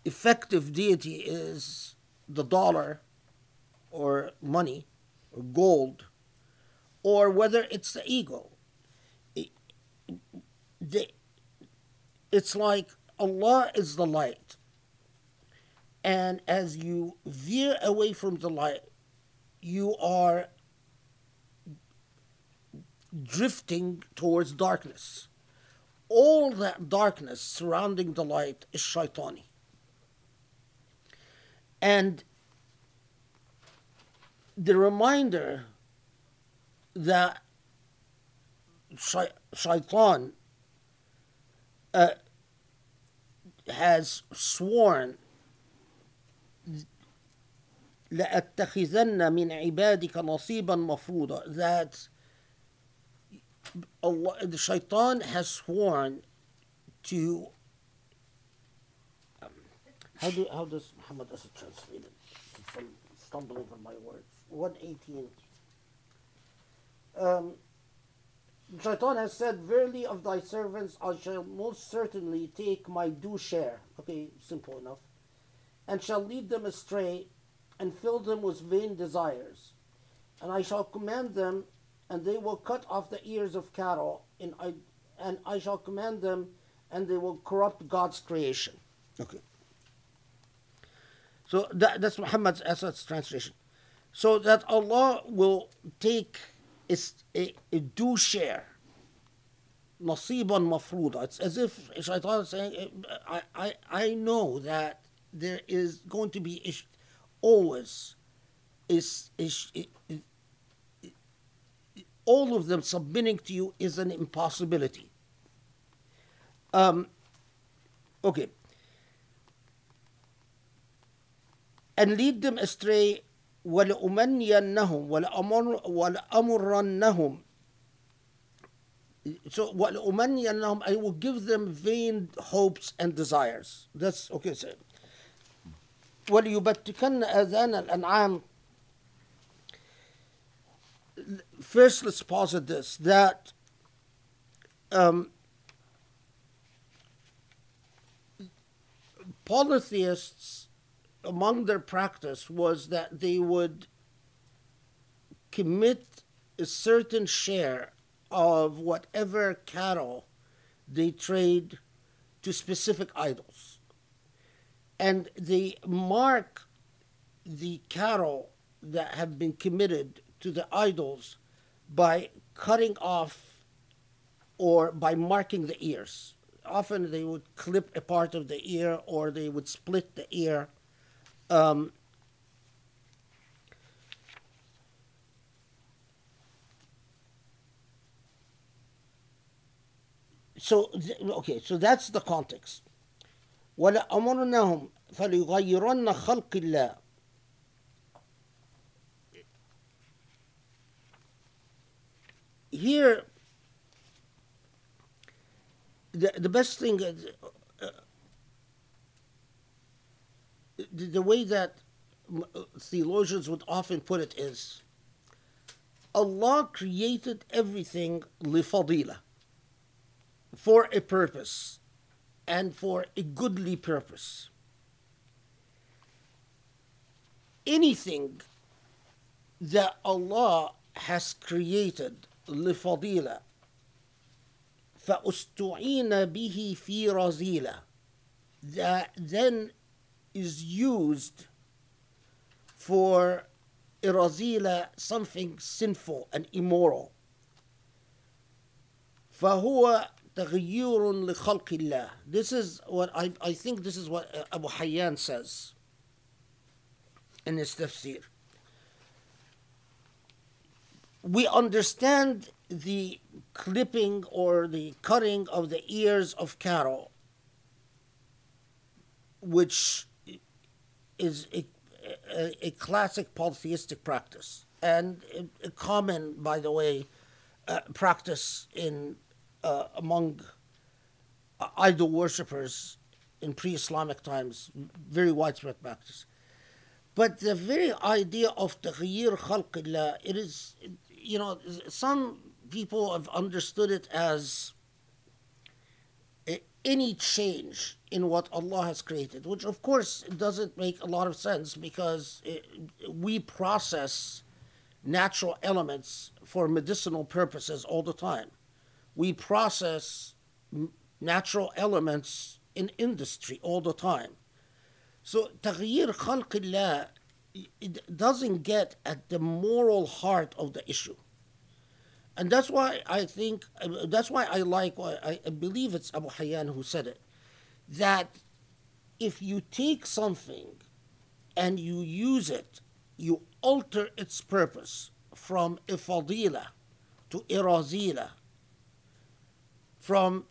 effective deity is the dollar or money or gold or whether it's the ego. It, the, it's like Allah is the light. And as you veer away from the light, you are drifting towards darkness. All that darkness surrounding the light is shaitani. And the reminder that shaitan uh, has sworn لأتخذن من عبادك نصيبا مفروضا that Allah, the shaitan has sworn to um, how do how does Muhammad Asad translated? Some stumble over my words. One eighteen. Um, Shaitan has said, Verily of thy servants I shall most certainly take my due share. Okay, simple enough. And shall lead them astray and fill them with vain desires. And I shall command them, and they will cut off the ears of cattle, and I, and I shall command them, and they will corrupt God's creation. Okay. So that, that's Muhammad's Asad's translation. So that Allah will take is a, a due share. نصيبا مفروضا. It's as if Shaitan is saying, I, I, I know that there is going to be ish, always is, is, is, all of them submitting to you is an impossibility. Um, okay. and lead them astray ولأمنينهم ولأمر ولأمرنهم so ولأمنينهم I will give them vain hopes and desires that's okay so وليبتكن آذان الأنعام first let's posit this that um, polytheists among their practice was that they would commit a certain share of whatever cattle they trade to specific idols. And they mark the cattle that have been committed to the idols by cutting off or by marking the ears. Often they would clip a part of the ear or they would split the ear. Um, so th- okay so that's the context ولأمرنهم فليغيرن خلق الله here the, the best thing uh, the, the way that uh, theologians would often put it is Allah created everything lifadila for a purpose and for a goodly purpose. Anything that Allah has created لفضيلة فأستعين به في رذيلة that then is used for إرذيلة something sinful and immoral فهو تغيير لخلق الله this is what I, I think this is what uh, Abu Hayyan says in his tafsir we understand the clipping or the cutting of the ears of cattle which is a, a, a classic polytheistic practice and a, a common by the way uh, practice in uh, among uh, idol worshippers in pre-Islamic times, very widespread practice. But the very idea of تغيير خلق الله, it is, you know, some people have understood it as a- any change in what Allah has created, which of course doesn't make a lot of sense because it, we process natural elements for medicinal purposes all the time we process m- natural elements in industry all the time. So تغيير خلق الله it doesn't get at the moral heart of the issue. And that's why I think, that's why I like, I believe it's Abu Hayyan who said it, that if you take something and you use it, you alter its purpose from a fadila to irazila, from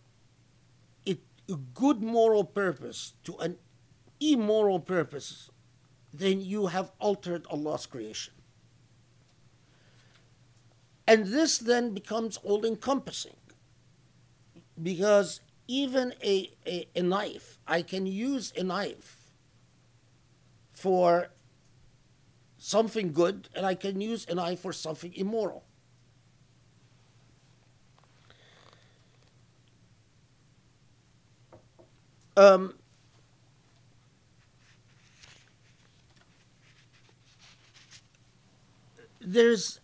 a good moral purpose to an immoral purpose, then you have altered Allah's creation. And this then becomes all encompassing because even a, a, a knife, I can use a knife for something good and I can use a knife for something immoral. Um, there's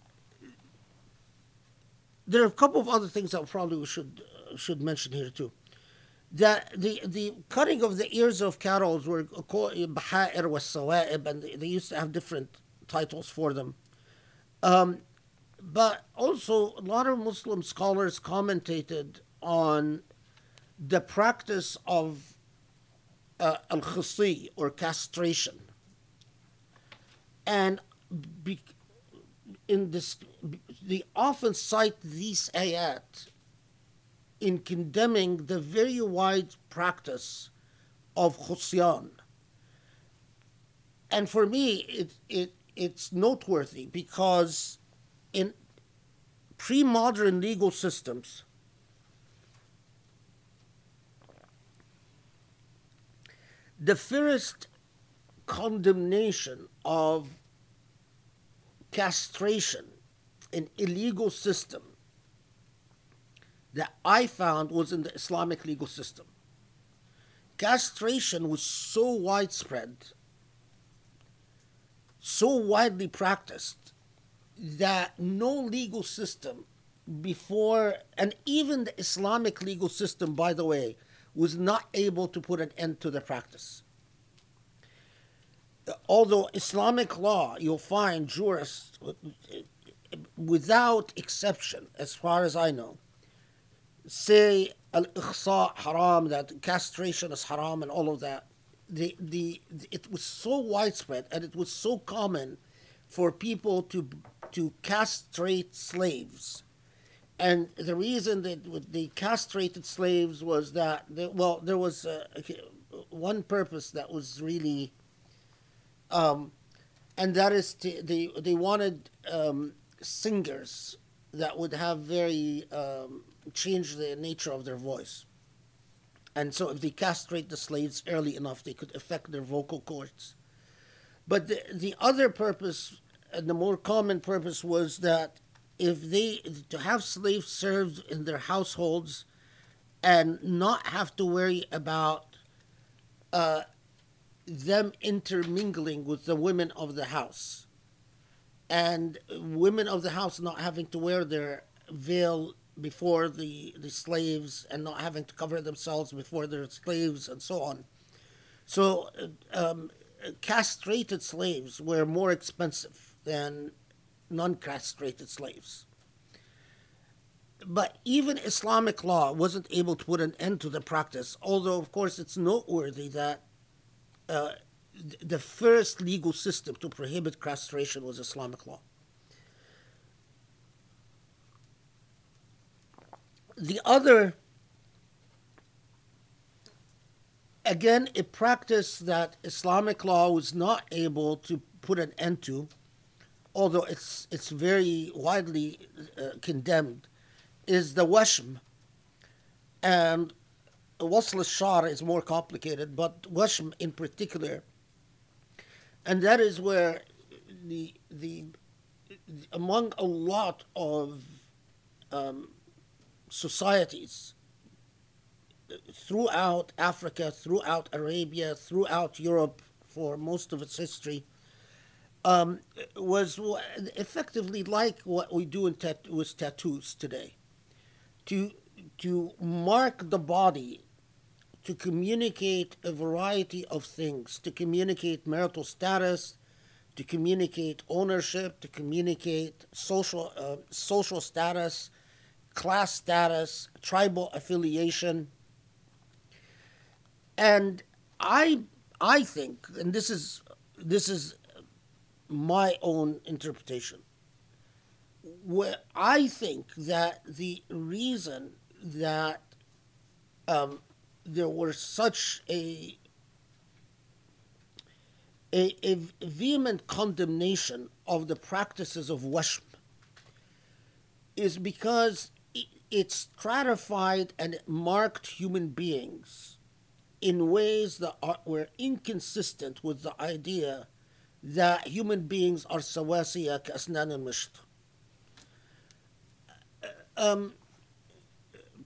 there are a couple of other things that probably should uh, should mention here too. That the the cutting of the ears of cattle were called baha'ir was sawa'ib, and they, used to have different titles for them. Um, but also, a lot of Muslim scholars commented on the practice of uh, al khasi or castration, and be, in this, they often cite these ayat in condemning the very wide practice of khusyan. and for me, it, it it's noteworthy because in pre-modern legal systems, the first condemnation of castration, an illegal system that I found was in the Islamic legal system. Castration was so widespread, so widely practiced, that no legal system before, and even the Islamic legal system, by the way, was not able to put an end to the practice. Although Islamic law, you'll find jurists, without exception, as far as I know, say al-ikhsa haram, that castration is haram and all of that. The, the, it was so widespread and it was so common for people to, to castrate slaves and the reason that they castrated slaves was that they, well there was uh, one purpose that was really um, and that is they they wanted um, singers that would have very um, change the nature of their voice. And so if they castrate the slaves early enough they could affect their vocal cords. But the, the other purpose and the more common purpose was that if they to have slaves served in their households and not have to worry about uh, them intermingling with the women of the house and women of the house not having to wear their veil before the, the slaves and not having to cover themselves before their slaves and so on. So, um, castrated slaves were more expensive than non castrated slaves. But even Islamic law wasn't able to put an end to the practice, although, of course, it's noteworthy that uh, the first legal system to prohibit castration was Islamic law. The other, again, a practice that Islamic law was not able to put an end to although it's it's very widely uh, condemned, is the washm. And wasl shar is more complicated, but washm in particular, and that is where the the among a lot of um, societies throughout Africa, throughout Arabia, throughout Europe for most of its history um, was effectively like what we do in tat- with tattoos today. To, to mark the body, to communicate a variety of things, to communicate marital status, to communicate ownership, to communicate social, uh, social status, class status, tribal affiliation. And I, I think, and this is, this is my own interpretation. Where I think that the reason that um, there were such a a, a, vehement condemnation of the practices of Washm is because it, it stratified and marked human beings in ways that are, were inconsistent with the idea that human beings are sawasiya kasnan and. Uh, um,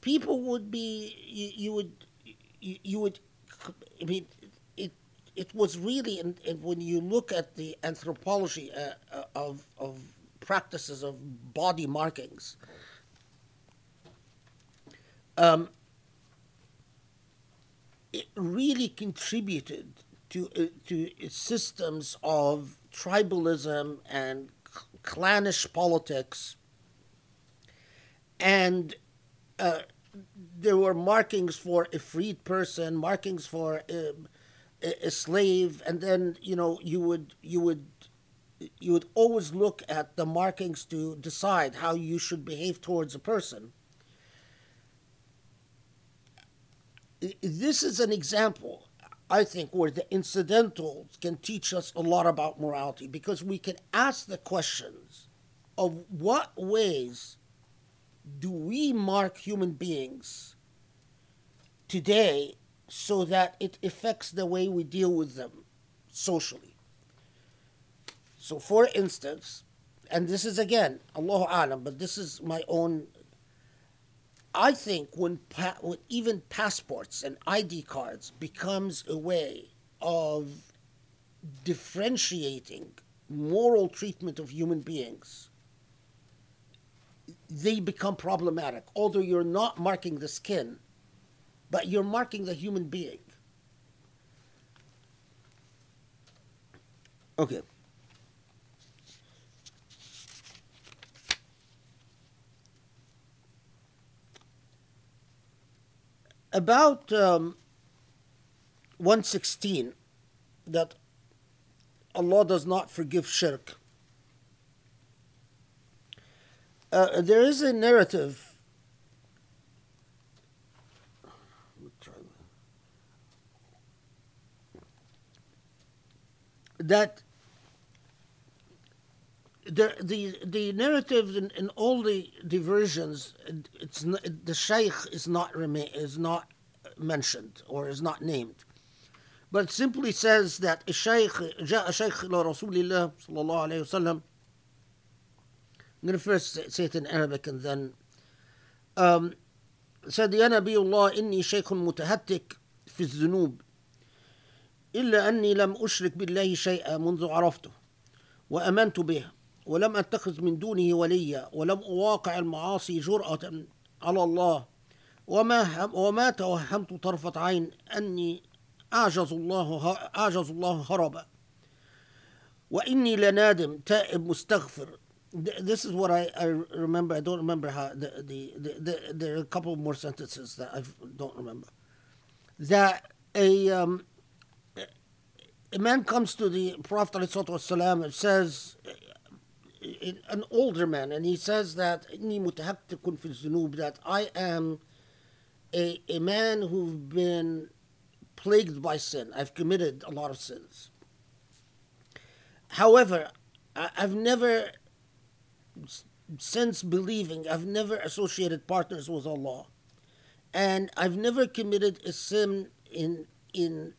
people would be, you, you would you, you, would I mean it it was really and, when you look at the anthropology uh, uh, of of practices of body markings um, it really contributed to uh, to systems of tribalism and clannish politics, and uh, there were markings for a freed person, markings for a, a, slave, and then you know you would you would you would always look at the markings to decide how you should behave towards a person. This is an example I think, where the incidentals can teach us a lot about morality because we can ask the questions of what ways do we mark human beings today so that it affects the way we deal with them socially. So, for instance, and this is again, Allahu Alam, but this is my own. I think when, pa- when even passports and ID cards becomes a way of differentiating moral treatment of human beings, they become problematic. Although you're not marking the skin, but you're marking the human being. Okay. About um, 116, that Allah does not forgive shirk. Uh, there is a narrative. That the the the narrative in, in all the diversions, it's not, the sheikh is not remain, is not mentioned or is not named, but it simply says that a sheikh جاء شيخ إلى رسول الله صلى الله عليه وسلم I'm going to first say it in Arabic and then um, said يا نبي الله إني شيخ متهتك في الذنوب إلا أني لم أشرك بالله شيئا منذ عرفته وأمنت به ولم أتخذ من دونه وليا ولم أواقع المعاصي جرأة على الله وما وما توهمت طرفة عين أني أعجز الله أعجز الله هربا وإني لنادم تائب مستغفر this is what I, I remember. I don't remember how the, the, the, the there are a couple more sentences that I don't remember. That a um, a man comes to the Prophet ﷺ and says, an older man, and he says that that I am a, a man who's been plagued by sin. I've committed a lot of sins. However, I've never since believing, I've never associated partners with Allah, and I've never committed a sin in in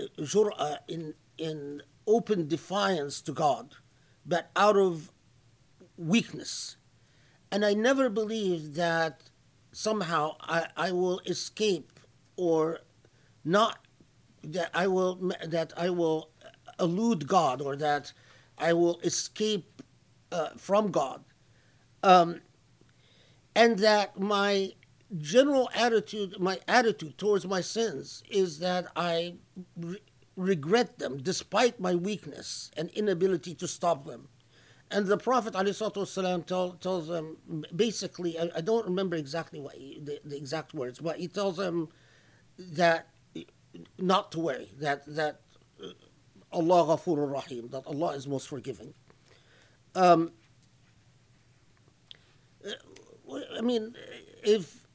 uh, jur'ah, in in open defiance to God, but out of weakness, and I never believed that somehow I, I will escape or not that I will that I will elude God or that I will escape uh, from God, um, and that my general attitude, my attitude towards my sins, is that I re- regret them despite my weakness and inability to stop them. And the Prophet ﷺ tell, tells them basically, I, I, don't remember exactly what he, the, the exact words, but he tells them that not to worry, that that uh, Allah Ghafurur Rahim, that Allah is most forgiving. Um, I mean, if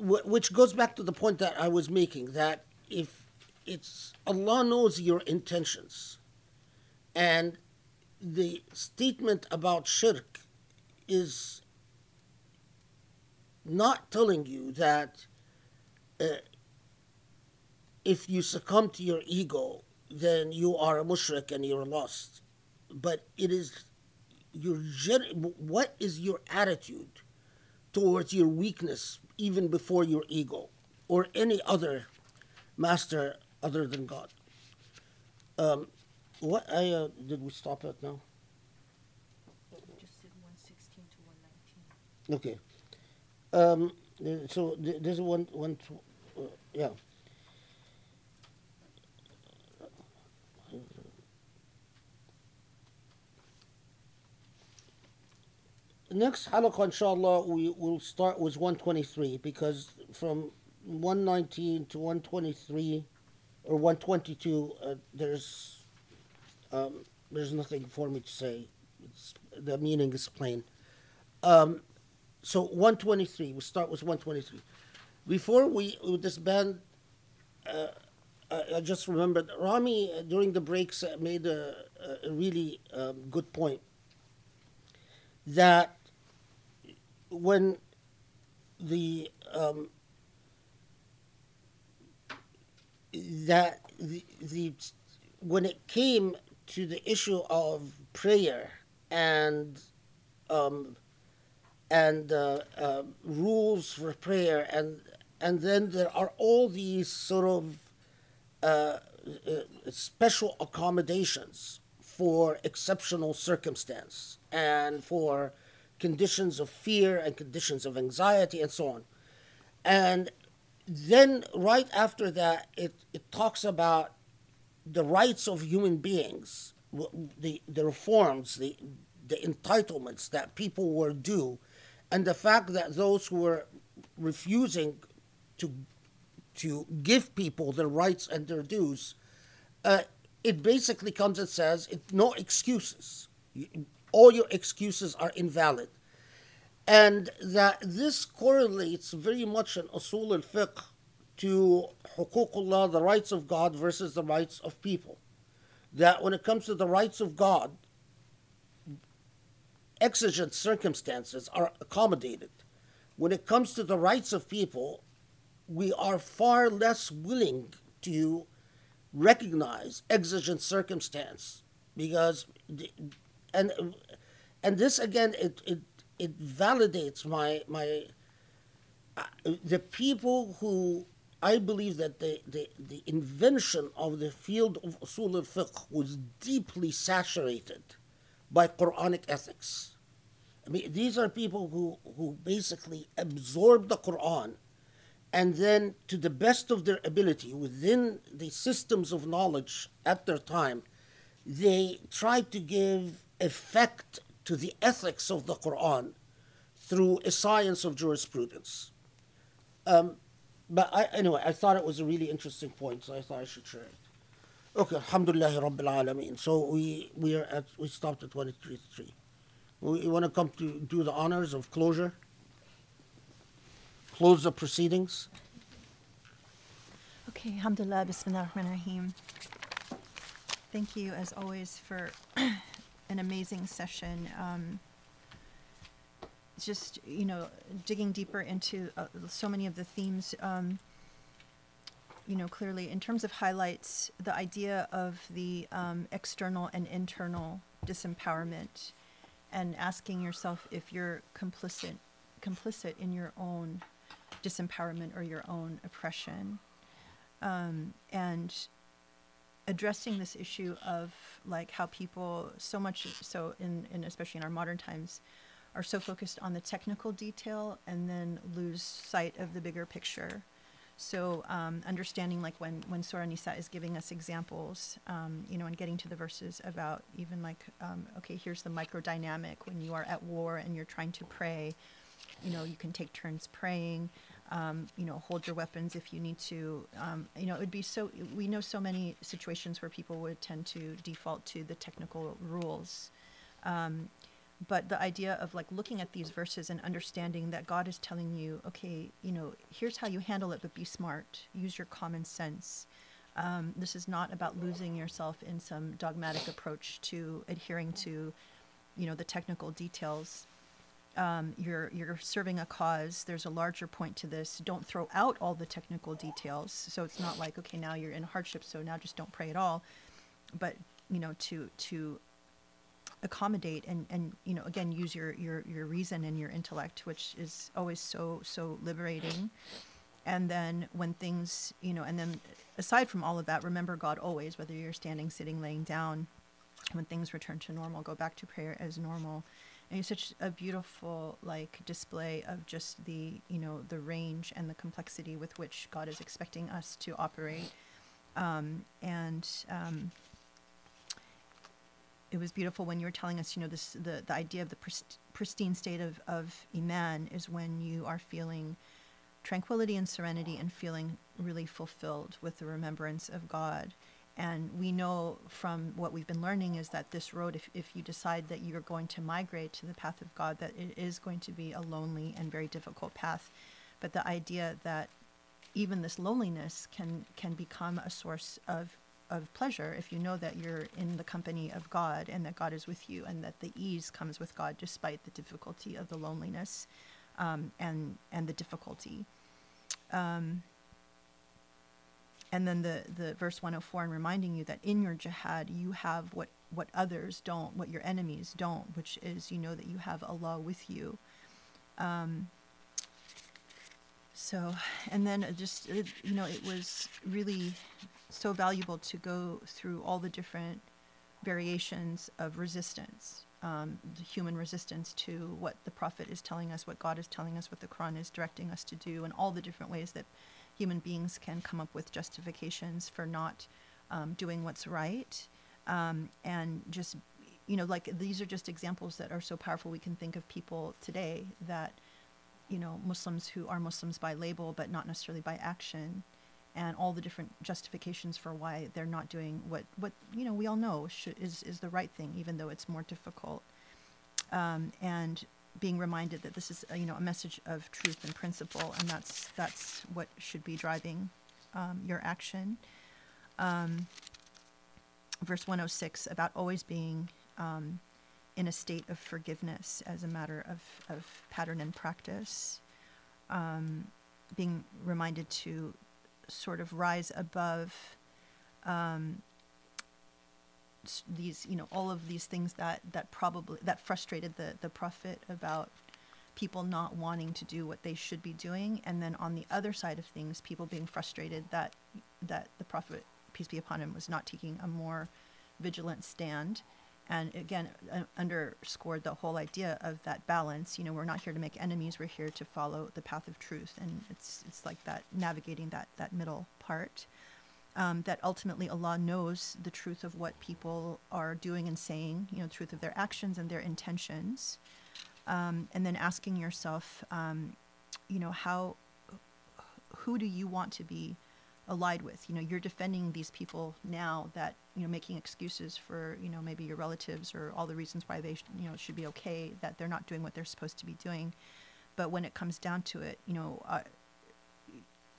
which goes back to the point that I was making that if it's Allah knows your intentions, and the statement about shirk is not telling you that uh, if you succumb to your ego, then you are a mushrik and you're lost. But it is your gen- what is your attitude towards your weakness even before your ego or any other master other than God. Um, what I uh, did we stop at now? Just did one sixteen to one nineteen. Okay. Um, so th- there's one one tw- uh, yeah. Next halaqah, inshallah, we will start with 123 because from 119 to 123 or 122, uh, there's um, there's nothing for me to say. It's, the meaning is plain. Um, so 123, we start with 123. Before we, we disband uh, I, I just remembered Rami uh, during the breaks uh, made a, a really um, good point that when the um, that the, the when it came to the issue of prayer and um, and uh, uh, rules for prayer and and then there are all these sort of uh, uh, special accommodations for exceptional circumstance and for conditions of fear and conditions of anxiety and so on and then right after that it, it talks about the rights of human beings the, the reforms the, the entitlements that people were due and the fact that those who were refusing to to give people their rights and their dues, uh, it basically comes and says it, no excuses. All your excuses are invalid. And that this correlates very much in usul al fiqh to huququllah, the rights of God versus the rights of people. That when it comes to the rights of God, exigent circumstances are accommodated. When it comes to the rights of people, we are far less willing to recognize exigent circumstance because and and this again it it, it validates my my uh, the people who I believe that the, the, the invention of the field of usul al-fiqh was deeply saturated by Quranic ethics. I mean, these are people who, who basically absorb the Quran and then, to the best of their ability, within the systems of knowledge at their time, they try to give effect to the ethics of the Quran through a science of jurisprudence. Um, but I, anyway, I thought it was a really interesting point, so I thought I should share it. Okay, Alhamdulillah Rabbil Alameen. So we we are at we stopped at twenty three three. We want to come to do the honors of closure. Close the proceedings. Okay, alhamdulillah, bismillah ar-Rahman ar-Rahim. Thank you, as always, for an amazing session. Um, just, you know, digging deeper into uh, so many of the themes, um, you know, clearly in terms of highlights, the idea of the um, external and internal disempowerment and asking yourself if you're complicit complicit in your own disempowerment or your own oppression um, and addressing this issue of like how people so much so in, in especially in our modern times are so focused on the technical detail and then lose sight of the bigger picture so um, understanding like when when Surah Nisa is giving us examples, um, you know, and getting to the verses about even like, um, okay, here's the microdynamic when you are at war and you're trying to pray, you know, you can take turns praying. Um, you know, hold your weapons if you need to. Um, you know, it would be so. We know so many situations where people would tend to default to the technical rules Um, but the idea of like looking at these verses and understanding that God is telling you, okay, you know, here's how you handle it, but be smart. Use your common sense. Um, this is not about losing yourself in some dogmatic approach to adhering to, you know, the technical details. Um, you're you're serving a cause. There's a larger point to this. Don't throw out all the technical details. So it's not like okay, now you're in hardship, so now just don't pray at all. But you know, to to accommodate and and you know again use your your your reason and your intellect which is always so so liberating and then when things you know and then aside from all of that remember god always whether you're standing sitting laying down when things return to normal go back to prayer as normal and it's such a beautiful like display of just the you know the range and the complexity with which god is expecting us to operate um, and um, it was beautiful when you were telling us, you know, this the, the idea of the prist- pristine state of, of Iman is when you are feeling tranquility and serenity and feeling really fulfilled with the remembrance of God. And we know from what we've been learning is that this road, if, if you decide that you're going to migrate to the path of God, that it is going to be a lonely and very difficult path. But the idea that even this loneliness can can become a source of of pleasure if you know that you're in the company of God and that God is with you and that the ease comes with God despite the difficulty of the loneliness um, and and the difficulty. Um, and then the, the verse 104 and reminding you that in your jihad you have what what others don't what your enemies don't which is you know that you have allah with you. Um, so and then just it, you know it was really so valuable to go through all the different variations of resistance um, the human resistance to what the prophet is telling us what god is telling us what the quran is directing us to do and all the different ways that human beings can come up with justifications for not um, doing what's right. Um, and just you know like these are just examples that are so powerful we can think of people today that you know muslims who are muslims by label but not necessarily by action and all the different justifications for why they're not doing what what you know we all know is is the right thing even though it's more difficult. Um, and being reminded that this is a, you know a message of truth and principle and that's that's what should be driving um, your action. Um, verse 106 about always being um, in a state of forgiveness as a matter of, of pattern and practice. Um, being reminded to sort of rise above um, these you know all of these things that that probably that frustrated the the prophet about people not wanting to do what they should be doing. And then on the other side of things people being frustrated that that the prophet peace be upon him was not taking a more vigilant stand. And again uh, underscored the whole idea of that balance. You know we're not here to make enemies. We're here to follow the path of truth. And it's it's like that navigating that that middle part um, that ultimately Allah knows the truth of what people are doing and saying, you know, truth of their actions and their intentions, um, and then asking yourself, um, you know, how, who do you want to be allied with? You know, you're defending these people now that you know making excuses for you know maybe your relatives or all the reasons why they sh- you know should be okay that they're not doing what they're supposed to be doing, but when it comes down to it, you know. Uh,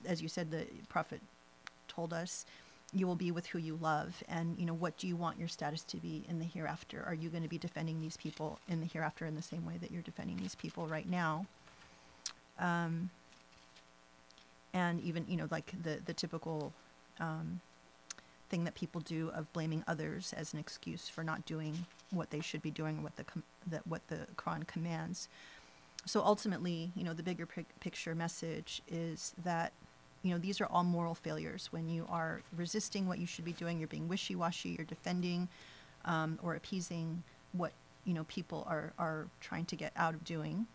as you said, the prophet told us you will be with who you love. And you know what do you want your status to be in the hereafter? Are you going to be defending these people in the hereafter in the same way that you're defending these people right now? Um, and even you know like the the typical um, thing that people do of blaming others as an excuse for not doing what they should be doing what the com- that what the Quran commands. So ultimately you know the bigger pic- picture message is that you know these are all moral failures. When you are resisting what you should be doing you're being wishy-washy you're defending um, or appeasing what you know people are are trying to get out of doing.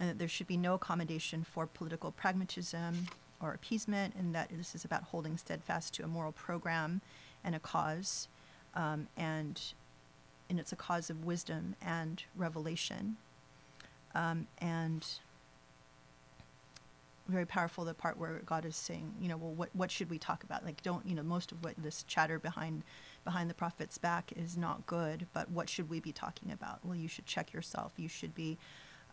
And that there should be no accommodation for political pragmatism or appeasement and that this is about holding steadfast to a moral program and a cause um, and and it's a cause of wisdom and revelation. Um, and very powerful the part where God is saying, you know, well, what what should we talk about? Like, don't you know, most of what this chatter behind behind the prophet's back is not good, but what should we be talking about? Well, you should check yourself. You should be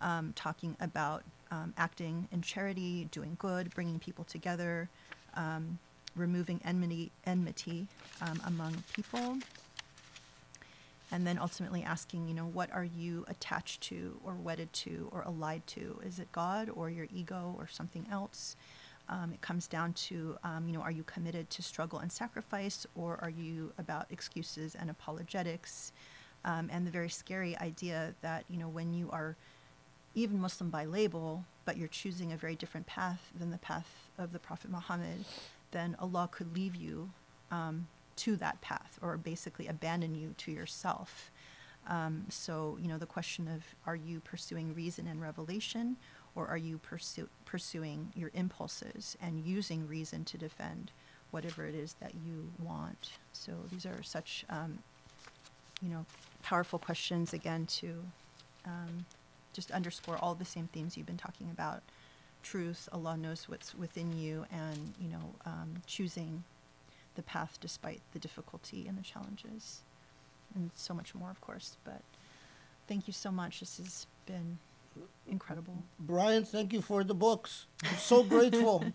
um, talking about um, acting in charity, doing good, bringing people together, um, removing enmity enmity um, among people and then ultimately asking, you know, what are you attached to or wedded to or allied to? Is it God or your ego or something else? Um, it comes down to, um, you know, are you committed to struggle and sacrifice or are you about excuses and apologetics? Um, and the very scary idea that, you know, when you are even Muslim by label, but you're choosing a very different path than the path of the Prophet Muhammad, then Allah could leave you um, to that path or basically abandon you to yourself. Um, so, you know, the question of are you pursuing reason and revelation or are you pursu- pursuing your impulses and using reason to defend whatever it is that you want? So, these are such, um, you know, powerful questions again to um, just underscore all the same themes you've been talking about truth, Allah knows what's within you, and, you know, um, choosing the path despite the difficulty and the challenges, and so much more, of course. But thank you so much. This has been incredible. Brian, thank you for the books. I'm so grateful.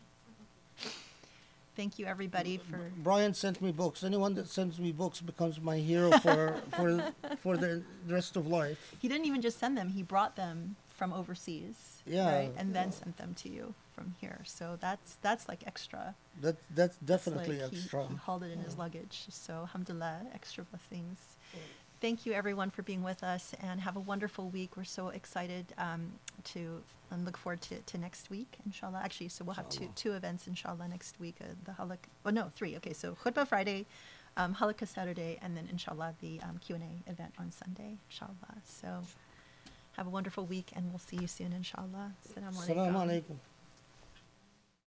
Thank you, everybody, for. Brian sent me books. Anyone that sends me books becomes my hero for for for the rest of life. He didn't even just send them, he brought them from overseas. Yeah. Right? And then sent them to you from here. So that's, that's like extra. That that's definitely like extra. He hauled it in his luggage. So alhamdulillah, extra blessings. Thank you everyone for being with us and have a wonderful week. We're so excited um, to and look forward to, to next week, inshallah. Actually, so we'll have two, Inshallah. two events, inshallah, next week. Uh, the halak, oh no, three. Okay, so khutbah Friday, um, halaqa Saturday, and then inshallah the um, Q&A event on Sunday, inshallah. So have a wonderful week and we'll see you soon, inshallah. Assalamu alaikum.